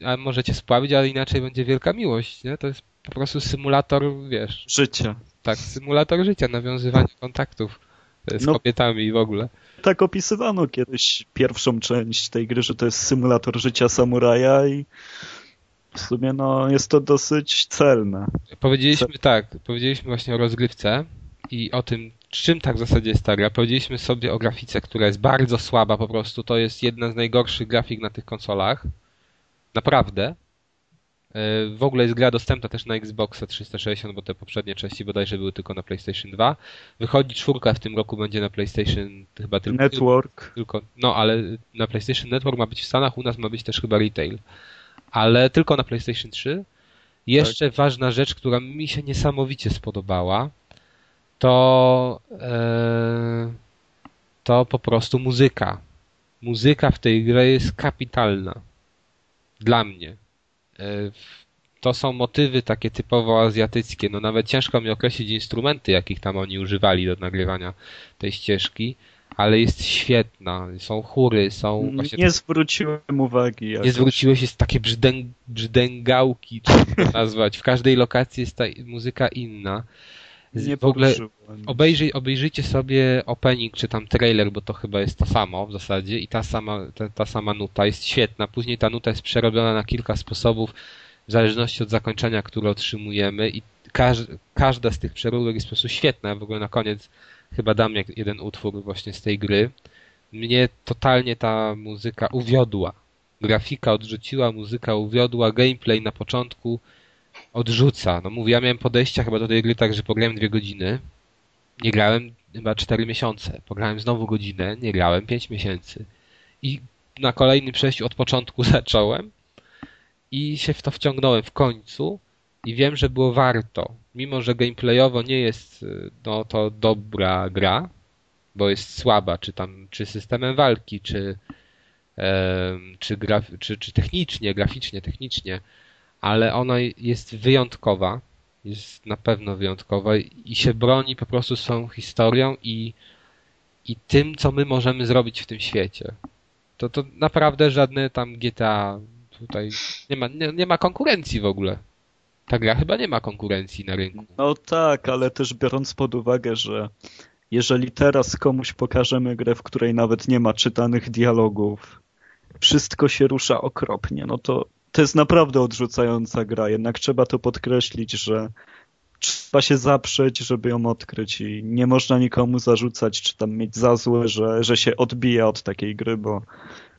a możecie spławić, ale inaczej będzie wielka miłość, nie? To jest po prostu symulator, wiesz, Życie. tak, symulator życia, nawiązywania kontaktów z No. kobietami i w ogóle. Tak opisywano kiedyś pierwszą część tej gry, że to jest symulator życia samuraja i w sumie no, jest to dosyć celne. Powiedzieliśmy tak, powiedzieliśmy właśnie o rozgrywce i o tym, czym tak w zasadzie jest ta gra. Powiedzieliśmy sobie o grafice, która jest bardzo słaba po prostu. To jest jedna z najgorszych grafik na tych konsolach. Naprawdę. E, W ogóle jest gra dostępna też na Xboxa 360, bo te poprzednie części bodajże były tylko na PlayStation 2. Wychodzi czwórka w tym roku, będzie na PlayStation chyba tylko... Network. tylko no, ale na PlayStation Network ma być w Stanach, u nas ma być też chyba retail. Ale tylko na PlayStation 3. Jeszcze ważna rzecz, która mi się niesamowicie spodobała, to e, to po prostu muzyka. Muzyka w tej grze jest kapitalna. Dla mnie. E, to są motywy takie typowo azjatyckie. No nawet ciężko mi określić instrumenty, jakich tam oni używali do nagrywania tej ścieżki, ale jest świetna. Są chóry, są właśnie Nie zwróciłem uwagi. nie jakoś. zwróciłeś, jest takie brzdęg, brzdęgałki, [LAUGHS] czy to nazwać. W każdej lokacji jest ta muzyka inna. Nie w ogóle obejrzyj, obejrzyjcie sobie opening czy tam trailer, bo to chyba jest to samo w zasadzie i ta sama, ta, ta sama nuta jest świetna. Później ta nuta jest przerobiona na kilka sposobów w zależności od zakończenia, które otrzymujemy i każ, każda z tych przeróbek jest po prostu świetna. W ogóle na koniec chyba dam jak jeden utwór właśnie z tej gry. Mnie totalnie ta muzyka uwiodła. Grafika odrzuciła, muzyka uwiodła, gameplay na początku odrzuca. No mówię, ja miałem podejścia chyba do tej gry tak, że pograłem dwie godziny. Nie grałem chyba cztery miesiące. Pograłem znowu godzinę, nie grałem pięć miesięcy. I na kolejnym przejściu od początku [LAUGHS] zacząłem i się w to wciągnąłem w końcu i wiem, że było warto. Mimo, że gameplayowo nie jest y, no, to dobra gra, bo jest słaba, czy tam, czy systemem walki, czy, em, czy, graf, czy, czy technicznie, graficznie, technicznie, ale ona jest wyjątkowa, jest na pewno wyjątkowa i się broni po prostu swoją historią i, i tym, co my możemy zrobić w tym świecie. To, to naprawdę żadne tam GTA tutaj nie ma, nie, nie ma konkurencji w ogóle. Ta gra chyba nie ma konkurencji na rynku. No tak, ale też biorąc pod uwagę, że jeżeli teraz komuś pokażemy grę, w której nawet nie ma czytanych dialogów, wszystko się rusza okropnie, no to to jest naprawdę odrzucająca gra. Jednak trzeba to podkreślić, że trzeba się zaprzeć, żeby ją odkryć i nie można nikomu zarzucać, czy tam mieć za złe, że, że się odbija od takiej gry, bo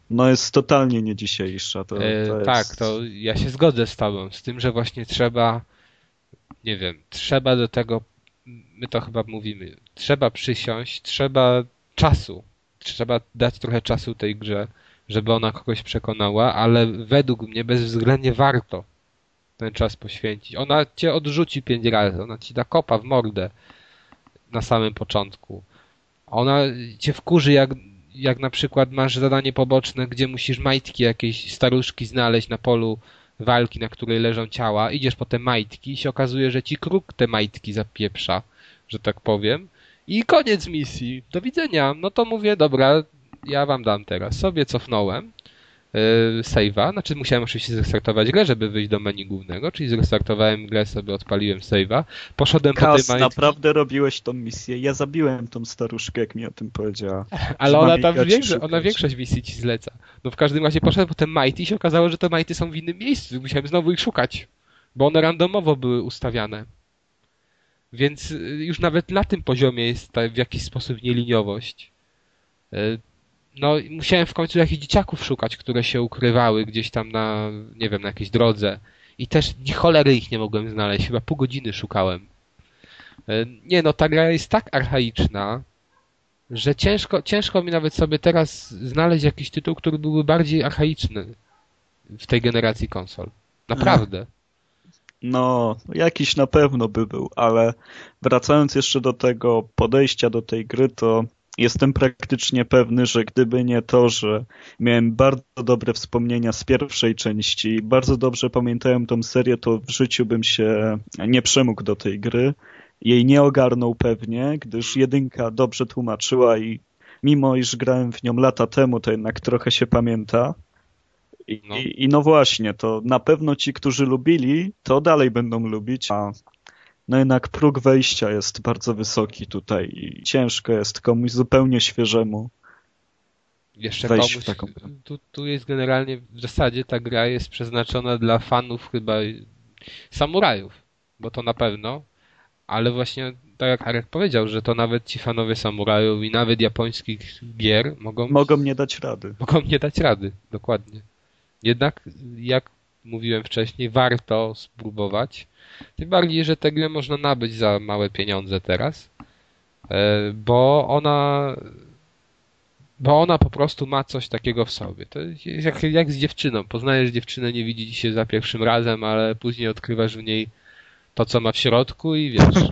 no jest totalnie nie dzisiejsza. To, E, to jest... Tak, to ja się zgodzę z tobą, z tym, że właśnie trzeba, nie wiem, trzeba do tego, my to chyba mówimy, trzeba przysiąść, trzeba czasu, trzeba dać trochę czasu tej grze, żeby ona kogoś przekonała, ale według mnie bezwzględnie warto ten czas poświęcić. Ona cię odrzuci pięć razy, ona ci da kopa w mordę na samym początku. Ona cię wkurzy, jak, jak na przykład masz zadanie poboczne, gdzie musisz majtki jakiejś staruszki znaleźć na polu walki, na której leżą ciała. Idziesz po te majtki i się okazuje, że ci kruk te majtki zapieprza, że tak powiem. I koniec misji. Do widzenia. No to mówię, dobra, ja wam dam teraz. Sobie cofnąłem yy, save'a, znaczy musiałem oczywiście zrestartować grę, żeby wyjść do menu głównego, czyli zrestartowałem grę, sobie odpaliłem save'a, poszedłem po Kas, tej majtki, naprawdę robiłeś tą misję. Ja zabiłem tą staruszkę, jak mi o tym powiedziała. [LAUGHS] ale ona tam większo- ona większość misji ci zleca. No w każdym razie poszedłem po te majty i się okazało, że te majty są w innym miejscu, musiałem znowu ich szukać, bo one randomowo były ustawiane. Więc y, już nawet na tym poziomie jest ta w jakiś sposób nieliniowość. No, musiałem w końcu jakichś dzieciaków szukać, które się ukrywały gdzieś tam na, nie wiem, na jakiejś drodze. I też ni cholery ich nie mogłem znaleźć, chyba pół godziny szukałem. Y, Nie no, ta gra jest tak archaiczna, że ciężko, ciężko mi nawet sobie teraz znaleźć jakiś tytuł, który byłby bardziej archaiczny w tej generacji konsol. Naprawdę. No, jakiś na pewno by był, ale wracając jeszcze do tego podejścia do tej gry, to jestem praktycznie pewny, że gdyby nie to, że miałem bardzo dobre wspomnienia z pierwszej części, bardzo dobrze pamiętałem tą serię, to w życiu bym się nie przemógł do tej gry. Jej nie ogarnął pewnie, gdyż jedynka dobrze tłumaczyła i mimo iż grałem w nią lata temu, to jednak trochę się pamięta. I, No. i, I no właśnie, to na pewno ci, którzy lubili, to dalej będą lubić, a no jednak próg wejścia jest bardzo wysoki tutaj i ciężko jest komuś zupełnie świeżemu. Jeszcze wejść komuś, w taką grę. tu, tu jest generalnie, w zasadzie ta gra jest przeznaczona dla fanów chyba samurajów, bo to na pewno, ale właśnie tak jak Arek powiedział, że to nawet ci fanowie samurajów i nawet japońskich gier mogą, Mogą nie dać rady. mogą nie dać rady, dokładnie. Jednak, jak mówiłem wcześniej, warto spróbować. Tym bardziej, że tę grę można nabyć za małe pieniądze teraz, e, bo ona bo ona po prostu ma coś takiego w sobie. To jest jak, jak z dziewczyną. Poznajesz dziewczynę, nie widzi się za pierwszym razem, ale później odkrywasz w niej to, co ma w środku i wiesz. [LAUGHS]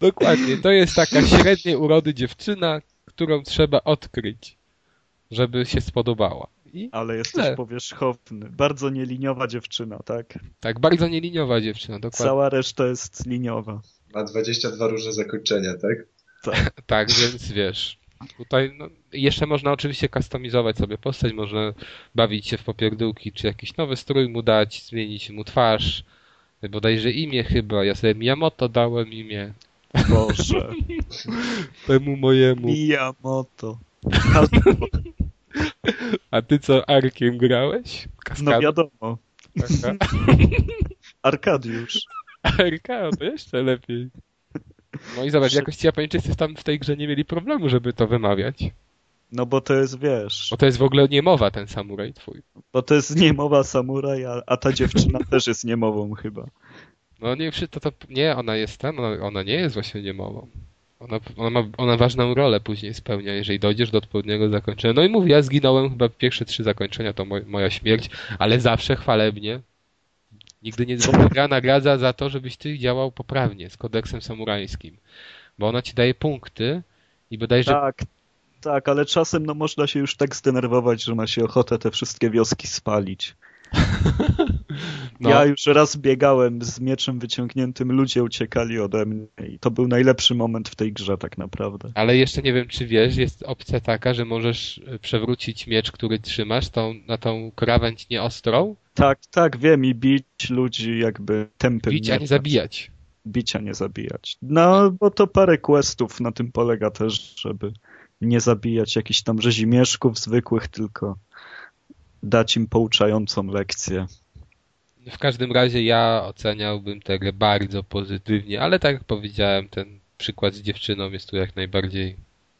Dokładnie. To jest taka średniej urody dziewczyna, którą trzeba odkryć, żeby się spodobała. I Ale jest Tyle. też powierzchowny. Bardzo nieliniowa dziewczyna, tak? tak, bardzo nieliniowa dziewczyna, dokładnie. Cała reszta jest liniowa. Ma 22 różne zakończenia, tak? [LAUGHS] Tak, więc wiesz, tutaj no, jeszcze można oczywiście kustomizować sobie postać, można bawić się w popierdółki, czy jakiś nowy strój mu dać, zmienić mu twarz, bodajże imię chyba. Ja sobie Miyamoto dałem imię. Boże. [LAUGHS] Temu mojemu. Miyamoto. A ty co, Arkiem grałeś? No Kaskadą? wiadomo. Aha. [LAUGHS] Arkadiusz. Arka, no to jeszcze lepiej. No i zobacz, jakoś ci Japończycy tam w tej grze nie mieli problemu, żeby to wymawiać. No bo to jest, wiesz, Bo to jest w ogóle niemowa ten samuraj twój. bo to jest niemowa samuraj, a, a ta dziewczyna [LAUGHS] też jest niemową chyba. No nie, to, to nie, ona jest ten, ona, ona nie jest właśnie niemową. Ona, ona ma ona ważną rolę później spełnia, jeżeli dojdziesz do odpowiedniego zakończenia. No i mówię, ja zginąłem chyba pierwsze trzy zakończenia, to moj, moja śmierć, ale zawsze chwalebnie. Nigdy nie gra nagradza za to, żebyś ty działał poprawnie, z kodeksem samurajskim. Bo ona ci daje punkty i bodajże Tak, tak, ale czasem no można się już tak zdenerwować, że ma się ochotę te wszystkie wioski spalić. [LAUGHS] no, Ja już raz biegałem z mieczem wyciągniętym, ludzie uciekali ode mnie i to był najlepszy moment w tej grze tak naprawdę. Ale jeszcze nie wiem, czy wiesz, jest opcja taka, że możesz przewrócić miecz, który trzymasz tą, na tą krawędź nieostrą, Tak, tak, wiem i bić ludzi jakby tempem. bić, a nie zabijać. Bicia nie zabijać. No, bo to parę questów na tym polega też, żeby nie zabijać jakichś tam rzezimieszków zwykłych, tylko dać im pouczającą lekcję. W każdym razie ja oceniałbym tę grę bardzo pozytywnie, ale tak jak powiedziałem, ten przykład z dziewczyną jest tu jak najbardziej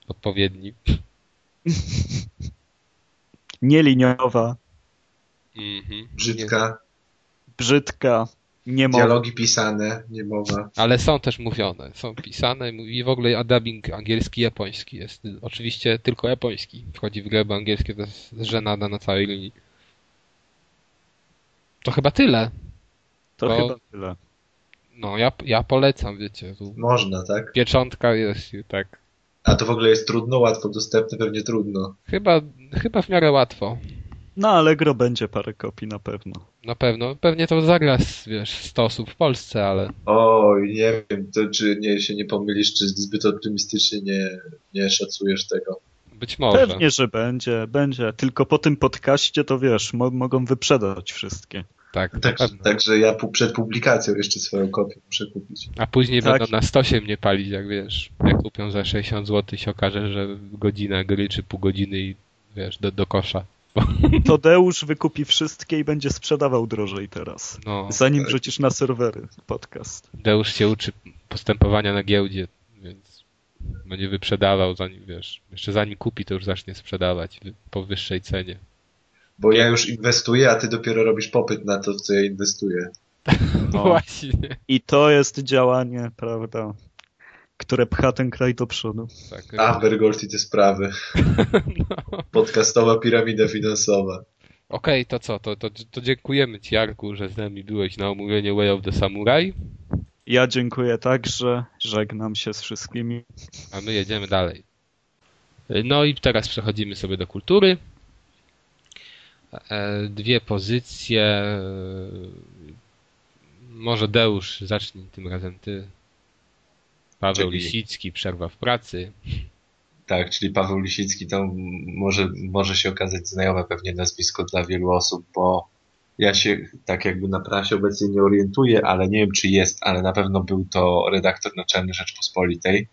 odpowiedni. [LAUGHS] Nieliniowa, Mhm. Brzydka, brzydka, niemowa. dialogi pisane, nie mowa. Ale są też mówione, są pisane i w ogóle dubbing angielski, japoński jest. Oczywiście tylko japoński wchodzi w grę, bo angielskie to jest żenada na całej linii. To chyba tyle. To bo- chyba tyle. No, ja, ja polecam, wiecie. Tu Można, tak? pieczątka jest i tak. A to w ogóle jest trudno, łatwo dostępne, pewnie trudno. Chyba, chyba w miarę łatwo. Na Allegro będzie parę kopii na pewno. Na pewno. Pewnie to zagra, wiesz, 100 osób w Polsce, ale Oj, nie wiem, to czy nie, się nie pomylisz, czy zbyt optymistycznie nie, nie szacujesz tego. Być może. Pewnie, że będzie, będzie. Tylko po tym podcaście to wiesz, mo mogą wyprzedać wszystkie. Tak, Tak, pewno. także ja przed publikacją jeszcze swoją kopię muszę kupić. A później Tak. będą na stosie mnie palić, jak wiesz. Jak kupią za 60 zł się okaże, że godzina gry czy pół godziny i wiesz, do, do kosza. [LAUGHS] Tadeusz wykupi wszystkie i będzie sprzedawał drożej teraz. No, Zanim wrzucisz na serwery podcast. Deusz się uczy postępowania na giełdzie, więc będzie wyprzedawał zanim, wiesz, jeszcze zanim kupi, to już zacznie sprzedawać po wyższej cenie. Bo ja już inwestuję, a ty dopiero robisz popyt na to, w co ja inwestuję. [LAUGHS] No. Właśnie. I to jest działanie, prawda, które pcha ten kraj do przodu. Tak. A, Bergold i te sprawy. [LAUGHS] No. Podcastowa piramida finansowa. Okej, to co? To, to, to dziękujemy Ci, Jarku, że z nami byłeś na omówienie Way of the Samurai, Ja dziękuję także, żegnam się z wszystkimi. a my jedziemy dalej. No i teraz przechodzimy sobie do kultury. E, Dwie pozycje. Może Deusz, zacznij tym razem Ty. Paweł Czyli- Lisicki, przerwa w pracy. Tak, czyli Paweł Lisicki to może, może się okazać znajome pewnie nazwisko dla wielu osób, bo ja się tak jakby na prasie obecnie nie orientuję, ale nie wiem czy jest, ale na pewno był to redaktor naczelny Rzeczpospolitej.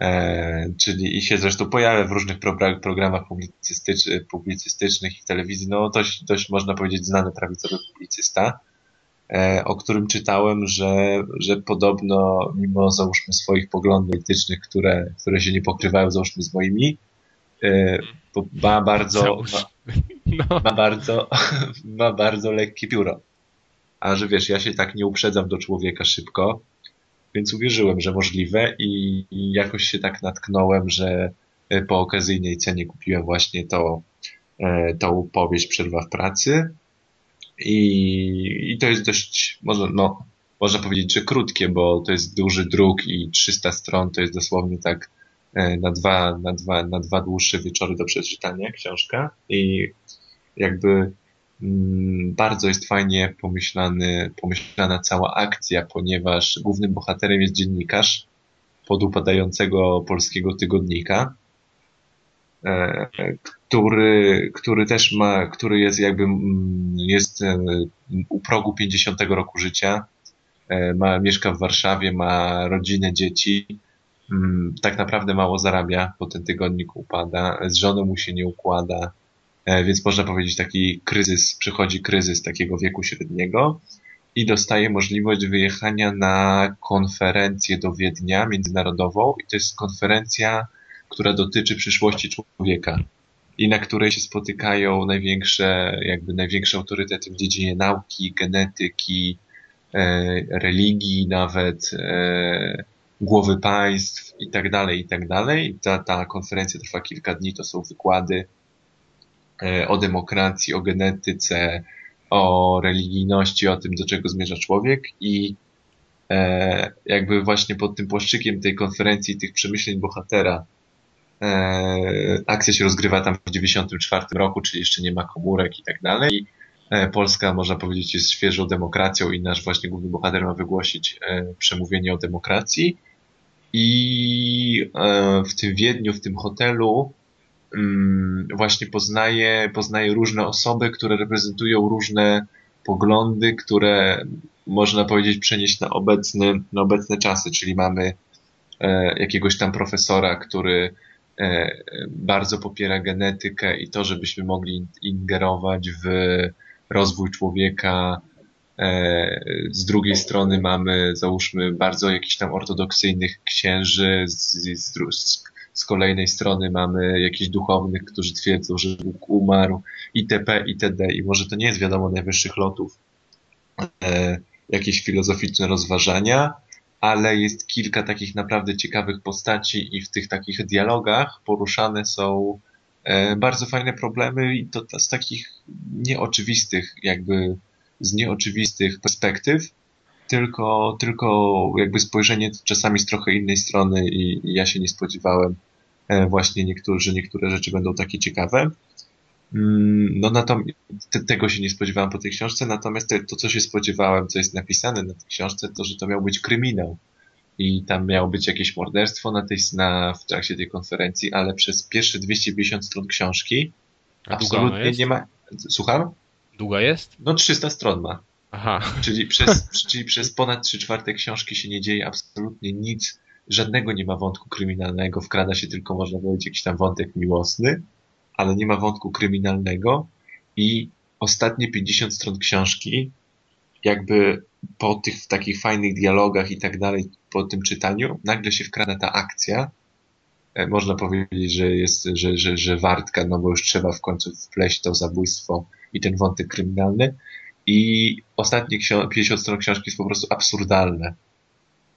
E, czyli i się zresztą pojawia w różnych pro- programach publicystycz, publicystycznych i telewizji. No dość, dość można powiedzieć znany prawicowy publicysta, e, o którym czytałem, że, że podobno mimo załóżmy swoich poglądów politycznych, które, które się nie pokrywają załóżmy z moimi, e, ma bardzo, Załóż. ma, [LAUGHS] No. ma bardzo, [LAUGHS] ma bardzo lekkie pióro. A że wiesz, ja się tak nie uprzedzam do człowieka szybko, więc uwierzyłem, że możliwe i, jakoś się tak natknąłem, że e, po okazyjnej cenie kupiłem właśnie to, e, tą powieść Przerwa w pracy i, i to jest dość, można, no, można powiedzieć, że krótkie, bo to jest duży druk i 300 stron to jest dosłownie tak na dwa, na dwa, na dwa dłuższe wieczory do przeczytania książka i jakby mm, bardzo jest fajnie pomyślany, pomyślana cała akcja, ponieważ głównym bohaterem jest dziennikarz podupadającego polskiego tygodnika, e, który, który też ma, który jest jakby, mm, jest e, u progu 50 roku życia, e, ma, mieszka w Warszawie, ma rodzinę, dzieci, tak naprawdę mało zarabia, bo ten tygodnik upada, z żoną mu się nie układa, e, więc można powiedzieć taki kryzys, przychodzi kryzys takiego wieku średniego i dostaje możliwość wyjechania na konferencję do Wiednia międzynarodową i to jest konferencja, która dotyczy przyszłości człowieka i na której się spotykają największe, jakby największe autorytety w dziedzinie nauki, genetyki, e, religii nawet, e, głowy państw i tak dalej, i tak dalej. Ta, ta konferencja trwa kilka dni, to są wykłady e, o demokracji, o genetyce, o religijności, o tym, do czego zmierza człowiek i e, jakby właśnie pod tym płaszczykiem tej konferencji, tych przemyśleń bohatera, e, akcja się rozgrywa tam w 94 roku, czyli jeszcze nie ma komórek i tak dalej. Polska, można powiedzieć, jest świeżą demokracją i nasz właśnie główny bohater ma wygłosić przemówienie o demokracji. I e, w tym Wiedniu, w tym hotelu Mm, właśnie poznaje, poznaje różne osoby, które reprezentują różne poglądy, które można powiedzieć przenieść na, obecny, na obecne czasy, czyli mamy e, jakiegoś tam profesora, który e, bardzo popiera genetykę i to, żebyśmy mogli ingerować w rozwój człowieka. E, z drugiej strony mamy, załóżmy, bardzo jakichś tam ortodoksyjnych księży, z, z, z z kolejnej strony mamy jakichś duchownych, którzy twierdzą, że Bóg umarł, itp., itd. I może to nie jest wiadomo najwyższych lotów e, jakieś filozoficzne rozważania, ale jest kilka takich naprawdę ciekawych postaci i w tych takich dialogach poruszane są e, bardzo fajne problemy i to z takich nieoczywistych, jakby z nieoczywistych perspektyw, tylko, tylko jakby spojrzenie czasami z trochę innej strony i, i ja się nie spodziewałem e, właśnie niektórzy, że niektóre rzeczy będą takie ciekawe. Mm, no na to, te, tego się nie spodziewałem po tej książce, natomiast to, co się spodziewałem, co jest napisane na tej książce, to, że to miał być kryminał. I tam miało być jakieś morderstwo na tej, na, w trakcie tej konferencji, ale przez pierwsze 250 stron książki A absolutnie nie ma... Słucham? Długa jest? No 300 stron ma. Aha. Czyli przez, [LAUGHS] czyli przez ponad 3 czwarte książki się nie dzieje absolutnie nic, żadnego nie ma wątku kryminalnego, wkrada się tylko, można powiedzieć, jakiś tam wątek miłosny, ale nie ma wątku kryminalnego i ostatnie 50 stron książki, jakby po tych takich fajnych dialogach i tak dalej, po tym czytaniu, nagle się wkrada ta akcja, e, można powiedzieć, że jest, że, że, że wartka, no bo już trzeba w końcu wpleść to zabójstwo i ten wątek kryminalny i ostatnie 50 stron książki jest po prostu absurdalne.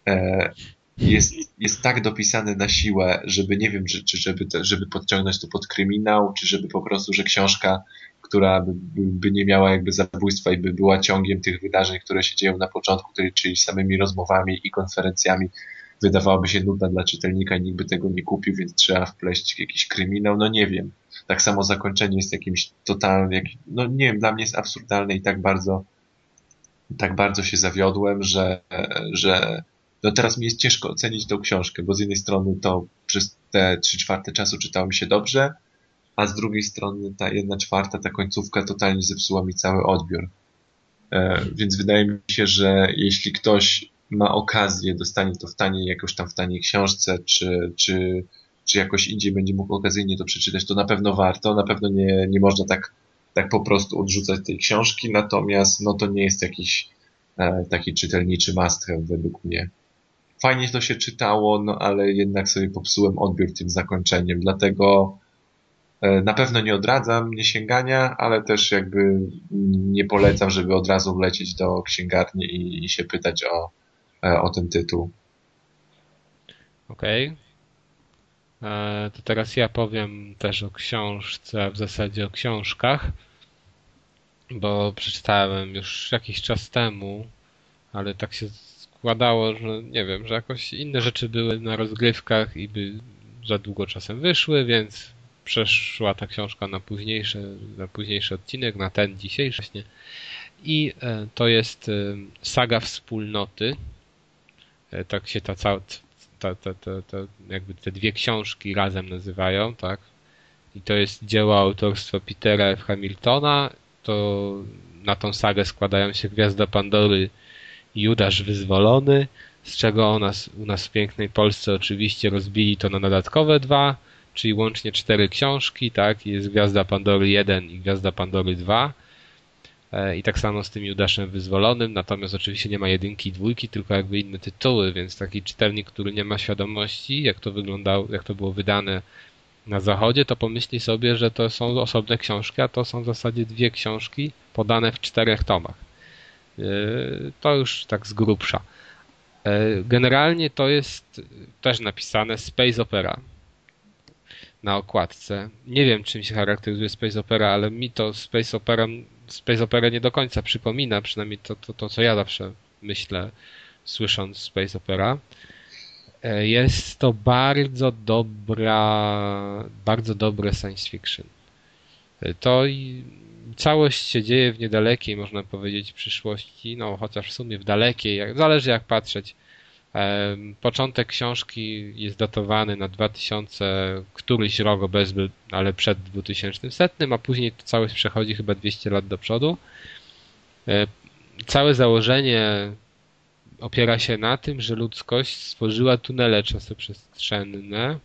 E, jest, jest tak dopisane na siłę, żeby nie wiem, czy, żeby, żeby podciągnąć to pod kryminał, czy żeby po prostu, że książka, która by, by nie miała jakby zabójstwa i by była ciągiem tych wydarzeń, które się dzieją na początku, czyli samymi rozmowami i konferencjami, wydawałaby się nudna dla czytelnika i nikt by tego nie kupił, więc trzeba wpleść jakiś kryminał, no nie wiem. Tak samo zakończenie jest jakimś totalnym, jak, no nie wiem, dla mnie jest absurdalne i tak bardzo, tak bardzo się zawiodłem, że, że no teraz mi jest ciężko ocenić tą książkę, bo z jednej strony to przez te trzy czwarte czasu czytało mi się dobrze, a z drugiej strony ta jedna czwarta, ta końcówka totalnie zepsuła mi cały odbiór. E, więc wydaje mi się, że jeśli ktoś ma okazję, dostanie to w taniej, jakoś tam w taniej książce, czy, czy, czy jakoś indziej będzie mógł okazyjnie to przeczytać, to na pewno warto, na pewno nie, nie można tak, tak po prostu odrzucać tej książki, natomiast no to nie jest jakiś e, taki czytelniczy must według mnie. Fajnie to się czytało, no ale jednak sobie popsułem odbiór tym zakończeniem, dlatego e, na pewno nie odradzam niesięgania, ale też jakby nie polecam, żeby od razu lecieć do księgarni i, i się pytać o, o ten tytuł. Okej. Okay. E, to teraz ja powiem też o książce, a w zasadzie o książkach, bo przeczytałem już jakiś czas temu, ale tak się składało, że nie wiem, że jakoś inne rzeczy były na rozgrywkach i by za długo czasem wyszły, więc przeszła ta książka na późniejszy, na późniejszy odcinek, na ten dzisiejszy właśnie. I e, to jest saga wspólnoty. E, tak się ta cała, ta, ta, ta, ta, jakby te dwie książki razem nazywają, tak? i to jest dzieło autorstwa Petera F. Hamiltona. To na tą sagę składają się Gwiazda Pandory i Judasz Wyzwolony, z czego u nas, u nas w pięknej Polsce oczywiście rozbili to na dodatkowe dwa, czyli łącznie cztery książki, tak? Jest Gwiazda Pandory 1 i Gwiazda Pandory 2. E, I tak samo z tym Judaszem Wyzwolonym, natomiast oczywiście nie ma jedynki i dwójki, tylko jakby inne tytuły, więc taki czytelnik, który nie ma świadomości, jak to wyglądało, jak to było wydane na zachodzie, to pomyśli sobie, że to są osobne książki, a to są w zasadzie dwie książki podane w czterech tomach. E, to już tak z grubsza. E, generalnie to jest też napisane Space Opera na okładce. Nie wiem, czym się charakteryzuje Space Opera, ale mi to Space Opera, Space Opera nie do końca przypomina, przynajmniej to, to, to co ja zawsze myślę, słysząc Space Opera. E, jest to bardzo dobra, bardzo dobre science fiction. E, to całość się dzieje w niedalekiej, można powiedzieć, przyszłości, no chociaż w sumie w dalekiej, zależy jak patrzeć. Początek książki jest datowany na 2000, któryś rok obecny, ale przed 2100, a później to całość przechodzi chyba 200 lat do przodu. Całe założenie opiera się na tym, że ludzkość stworzyła tunele czasoprzestrzenne,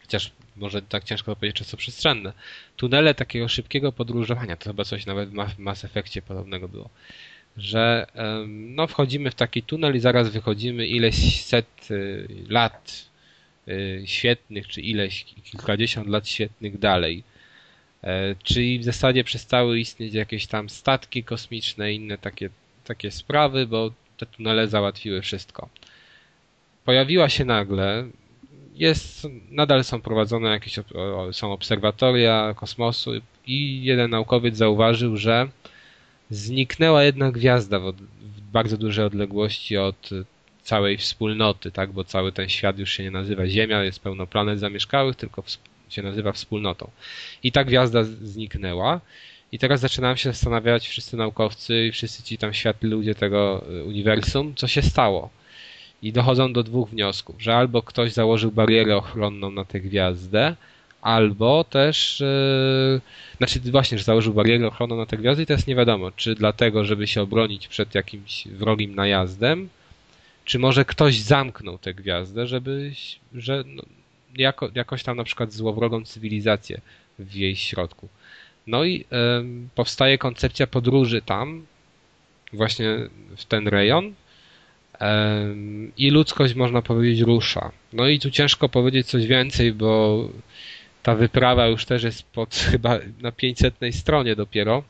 chociaż może tak ciężko powiedzieć czasoprzestrzenne, tunele takiego szybkiego podróżowania, to chyba coś nawet w Mass Effectie podobnego było że no, wchodzimy w taki tunel i zaraz wychodzimy ileś set y, lat y, świetnych, czy ileś kilkadziesiąt lat świetnych dalej. E, czyli w zasadzie przestały istnieć jakieś tam statki kosmiczne inne takie, takie sprawy, bo te tunele załatwiły wszystko. Pojawiła się nagle, jest, nadal są prowadzone jakieś, są obserwatoria kosmosu i jeden naukowiec zauważył, że zniknęła jedna gwiazda w, w bardzo dużej odległości od całej wspólnoty, tak? Bo cały ten świat już się nie nazywa Ziemia, jest pełno planet zamieszkałych, tylko się nazywa wspólnotą. I ta gwiazda zniknęła. I teraz zaczynałem się zastanawiać wszyscy naukowcy i wszyscy ci tam światli ludzie tego y, uniwersum, co się stało. I dochodzą do dwóch wniosków, że albo ktoś założył barierę ochronną na tę gwiazdę, albo też, yy, znaczy właśnie, że założył barierę ochronną na te gwiazdy i teraz nie wiadomo, czy dlatego, żeby się obronić przed jakimś wrogim najazdem, czy może ktoś zamknął tę gwiazdę, żeby, że no, jako, jakoś tam na przykład złowrogą cywilizację w jej środku. No i powstaje koncepcja podróży tam, właśnie w ten rejon, i ludzkość, można powiedzieć, rusza. No i tu ciężko powiedzieć coś więcej, bo ta wyprawa już też jest pod chyba na 500 stronie dopiero.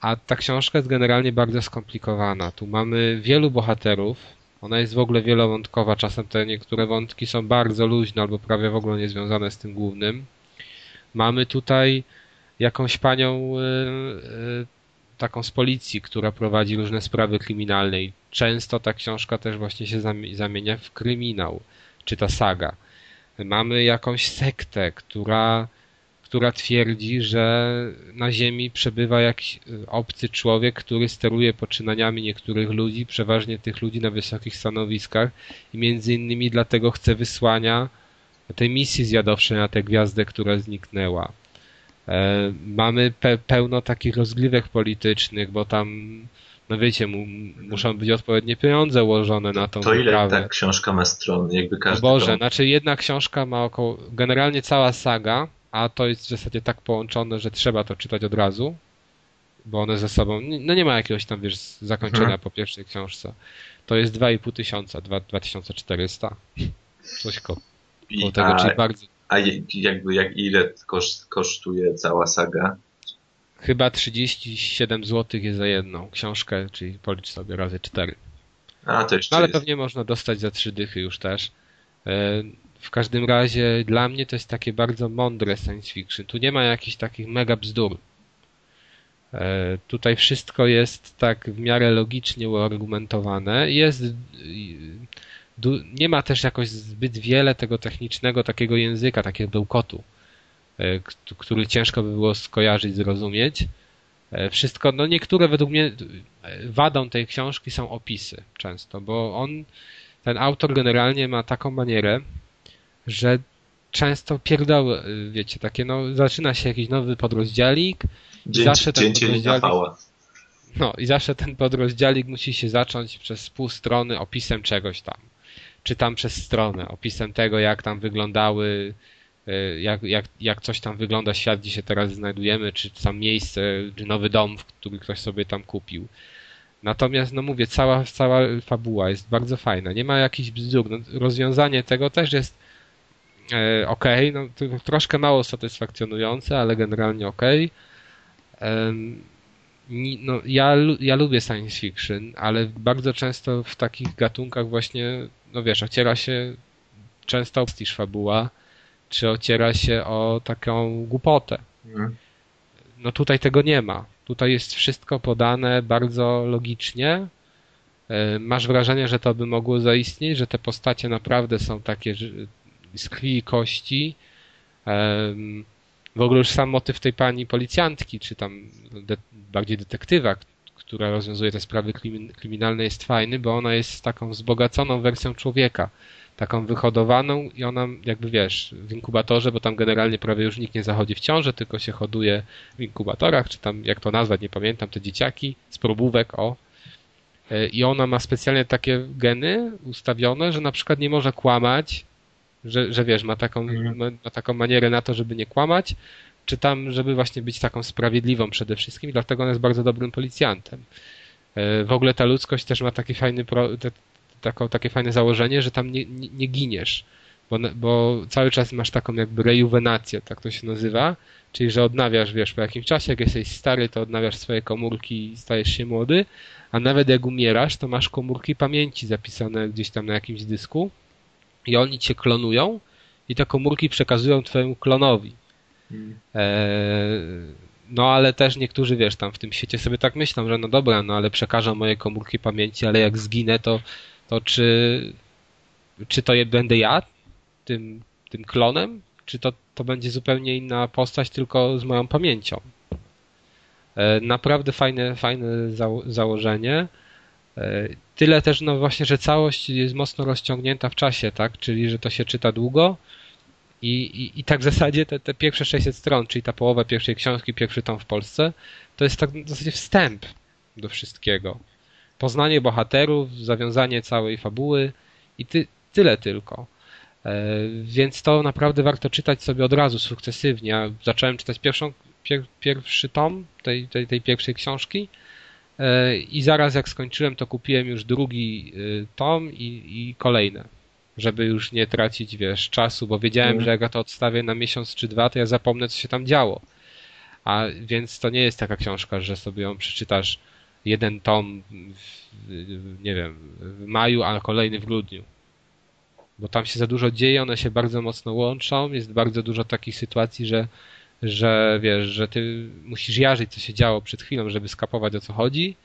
A ta książka jest generalnie bardzo skomplikowana. Tu mamy wielu bohaterów. Ona jest w ogóle wielowątkowa. Czasem te niektóre wątki są bardzo luźne albo prawie w ogóle nie związane z tym głównym. Mamy tutaj jakąś panią yy, yy, taką z policji, która prowadzi różne sprawy kryminalne i często ta książka też właśnie się zamienia w kryminał, czy ta saga. Mamy jakąś sektę, która, która twierdzi, że na Ziemi przebywa jakiś obcy człowiek, który steruje poczynaniami niektórych ludzi, przeważnie tych ludzi na wysokich stanowiskach i między innymi dlatego chce wysłania tej misji zjadowczej na tę gwiazdę, która zniknęła. E, mamy pe pełno takich rozgrywek politycznych, bo tam no wiecie, mu, muszą być odpowiednie pieniądze ułożone na tą To ile wyprawę. ta książka ma stron? Jakby każdy Boże, tom... znaczy jedna książka ma około, generalnie cała saga, a to jest w zasadzie tak połączone, że trzeba to czytać od razu, bo one ze sobą, no nie ma jakiegoś tam, wiesz, zakończenia hmm. po pierwszej książce. To jest 2,5 tysiąca, 2400. Coś koło tego, a, czyli bardzo... A jakby, jak ile kosztuje cała saga? Chyba 37 zł jest za jedną książkę, czyli policz sobie razy 4. A, to jeszcze no, ale jest. pewnie można dostać za trzy dychy już też. E, w każdym razie dla mnie to jest takie bardzo mądre science fiction. Tu nie ma jakichś takich mega bzdur. E, tutaj wszystko jest tak w miarę logicznie uargumentowane. Jest nie ma też jakoś zbyt wiele tego technicznego takiego języka, takiego bełkotu. E, który ciężko by było skojarzyć, zrozumieć. E, wszystko, no niektóre według mnie e, wadą tej książki są opisy często, bo on, ten autor generalnie ma taką manierę, że często pierdoły, wiecie, takie no, zaczyna się jakiś nowy podrozdziałik Dzień, zawsze ten podrozdziałik-. No i zawsze ten podrozdziałik musi się zacząć przez pół strony opisem czegoś tam. Czy tam przez stronę, opisem tego, jak tam wyglądały, jak, jak, jak coś tam wygląda świat, gdzie się teraz znajdujemy, czy tam miejsce, czy nowy dom, który ktoś sobie tam kupił. Natomiast, no mówię, cała, cała fabuła jest bardzo fajna. Nie ma jakichś bzdur. No, rozwiązanie tego też jest e, okej, no troszkę mało satysfakcjonujące, ale generalnie. Em, ni- no, ja, ja lubię science fiction, ale bardzo często w takich gatunkach właśnie, no wiesz, ociera się często o prestiż fabuła, czy ociera się o taką głupotę. Mhm. No tutaj tego nie ma. Tutaj jest wszystko podane bardzo logicznie. E, Masz wrażenie, że to by mogło zaistnieć, że te postacie naprawdę są takie z krwi i kości. Em, W ogóle już sam motyw tej pani policjantki, czy tam de bardziej detektywa, która rozwiązuje te sprawy krymin- kryminalne, jest fajny, bo ona jest taką wzbogaconą wersją człowieka. Taką wyhodowaną i ona jakby wiesz, w inkubatorze, bo tam generalnie prawie już nikt nie zachodzi w ciążę, tylko się hoduje w inkubatorach, czy tam jak to nazwać, nie pamiętam, te dzieciaki z probówek, o. E, I ona ma specjalnie takie geny ustawione, że na przykład nie może kłamać, że, że wiesz, ma taką, Mhm. ma, ma taką manierę na to, żeby nie kłamać, czy tam, żeby właśnie być taką sprawiedliwą przede wszystkim, dlatego ona jest bardzo dobrym policjantem. E, W ogóle ta ludzkość też ma taki fajny, taką, takie fajne założenie, że tam nie, nie, nie giniesz, bo, bo cały czas masz taką jakby rejuwenację, tak to się nazywa, czyli że odnawiasz, wiesz, po jakimś czasie, jak jesteś stary, to odnawiasz swoje komórki i stajesz się młody, a nawet jak umierasz, to masz komórki pamięci zapisane gdzieś tam na jakimś dysku i oni cię klonują i te komórki przekazują twojemu klonowi. Mhm. Eee, no ale też niektórzy, wiesz, tam w tym świecie sobie tak myślą, że no dobra, no ale przekażą moje komórki pamięci, ale jak zginę, to, to czy, czy to będę ja tym, tym klonem, czy to, to będzie zupełnie inna postać, tylko z moją pamięcią. E, Naprawdę fajne, fajne zało- założenie. E, Tyle też, no właśnie, że całość jest mocno rozciągnięta w czasie, tak? Czyli, że to się czyta długo, i, i, I tak w zasadzie te, te pierwsze 600 stron, czyli ta połowa pierwszej książki, pierwszy tom w Polsce, to jest tak w zasadzie wstęp do wszystkiego. Poznanie bohaterów, zawiązanie całej fabuły i ty, tyle tylko. E, więc to naprawdę warto czytać sobie od razu, sukcesywnie. Ja zacząłem czytać pierwszą, pier, pierwszy tom tej, tej, tej pierwszej książki e, i zaraz jak skończyłem, to kupiłem już drugi y, tom i, i kolejne żeby już nie tracić, wiesz, czasu, bo wiedziałem, Mhm. że jak ja to odstawię na miesiąc czy dwa, to ja zapomnę, co się tam działo. A więc to nie jest taka książka, że sobie ją przeczytasz jeden tom, w, nie wiem, w maju, a kolejny w grudniu. Bo tam się za dużo dzieje, one się bardzo mocno łączą, jest bardzo dużo takich sytuacji, że, że wiesz, że ty musisz jarzyć, co się działo przed chwilą, żeby skapować o co chodzi,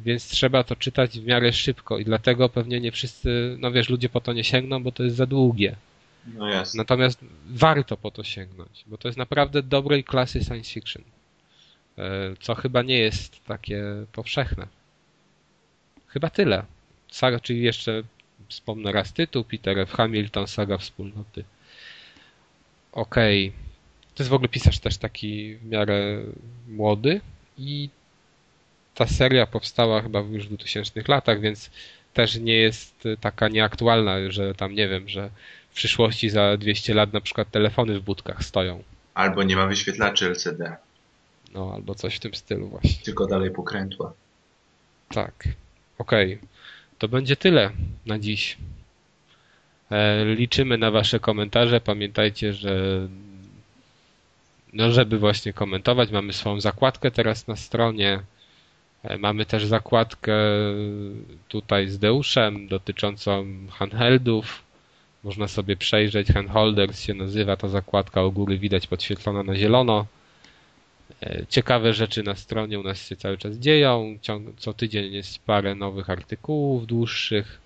więc trzeba to czytać w miarę szybko i dlatego pewnie nie wszyscy, no wiesz, ludzie po to nie sięgną, bo to jest za długie. No. Natomiast warto po to sięgnąć, bo to jest naprawdę dobrej klasy science fiction, co chyba nie jest takie powszechne. Chyba tyle. Saga, czyli jeszcze wspomnę raz tytuł, Peter F. Hamilton, Saga Wspólnoty. Okej. To jest w ogóle pisarz też taki w miarę młody i ta seria powstała chyba już w 2000 latach, więc też nie jest taka nieaktualna, że tam nie wiem, że w przyszłości za 200 lat na przykład telefony w budkach stoją. Albo nie ma wyświetlaczy LCD, No, albo coś w tym stylu właśnie. tylko dalej pokrętła. Tak. Okej. To będzie tyle na dziś. E, liczymy na Wasze komentarze. Pamiętajcie, że no, żeby właśnie komentować, mamy swoją zakładkę teraz na stronie. E, Mamy też zakładkę tutaj z Deuszem dotyczącą handheldów. Można sobie przejrzeć. Handholders się nazywa ta zakładka. U góry widać podświetlona na zielono. E, Ciekawe rzeczy na stronie u nas się cały czas dzieją. Co tydzień jest parę nowych artykułów dłuższych,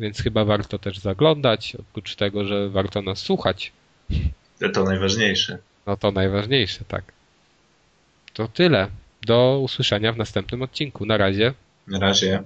więc chyba warto też zaglądać. Oprócz tego, że warto nas słuchać. To najważniejsze. No to najważniejsze, tak. To tyle. Do usłyszenia w następnym odcinku. Na razie. Na razie.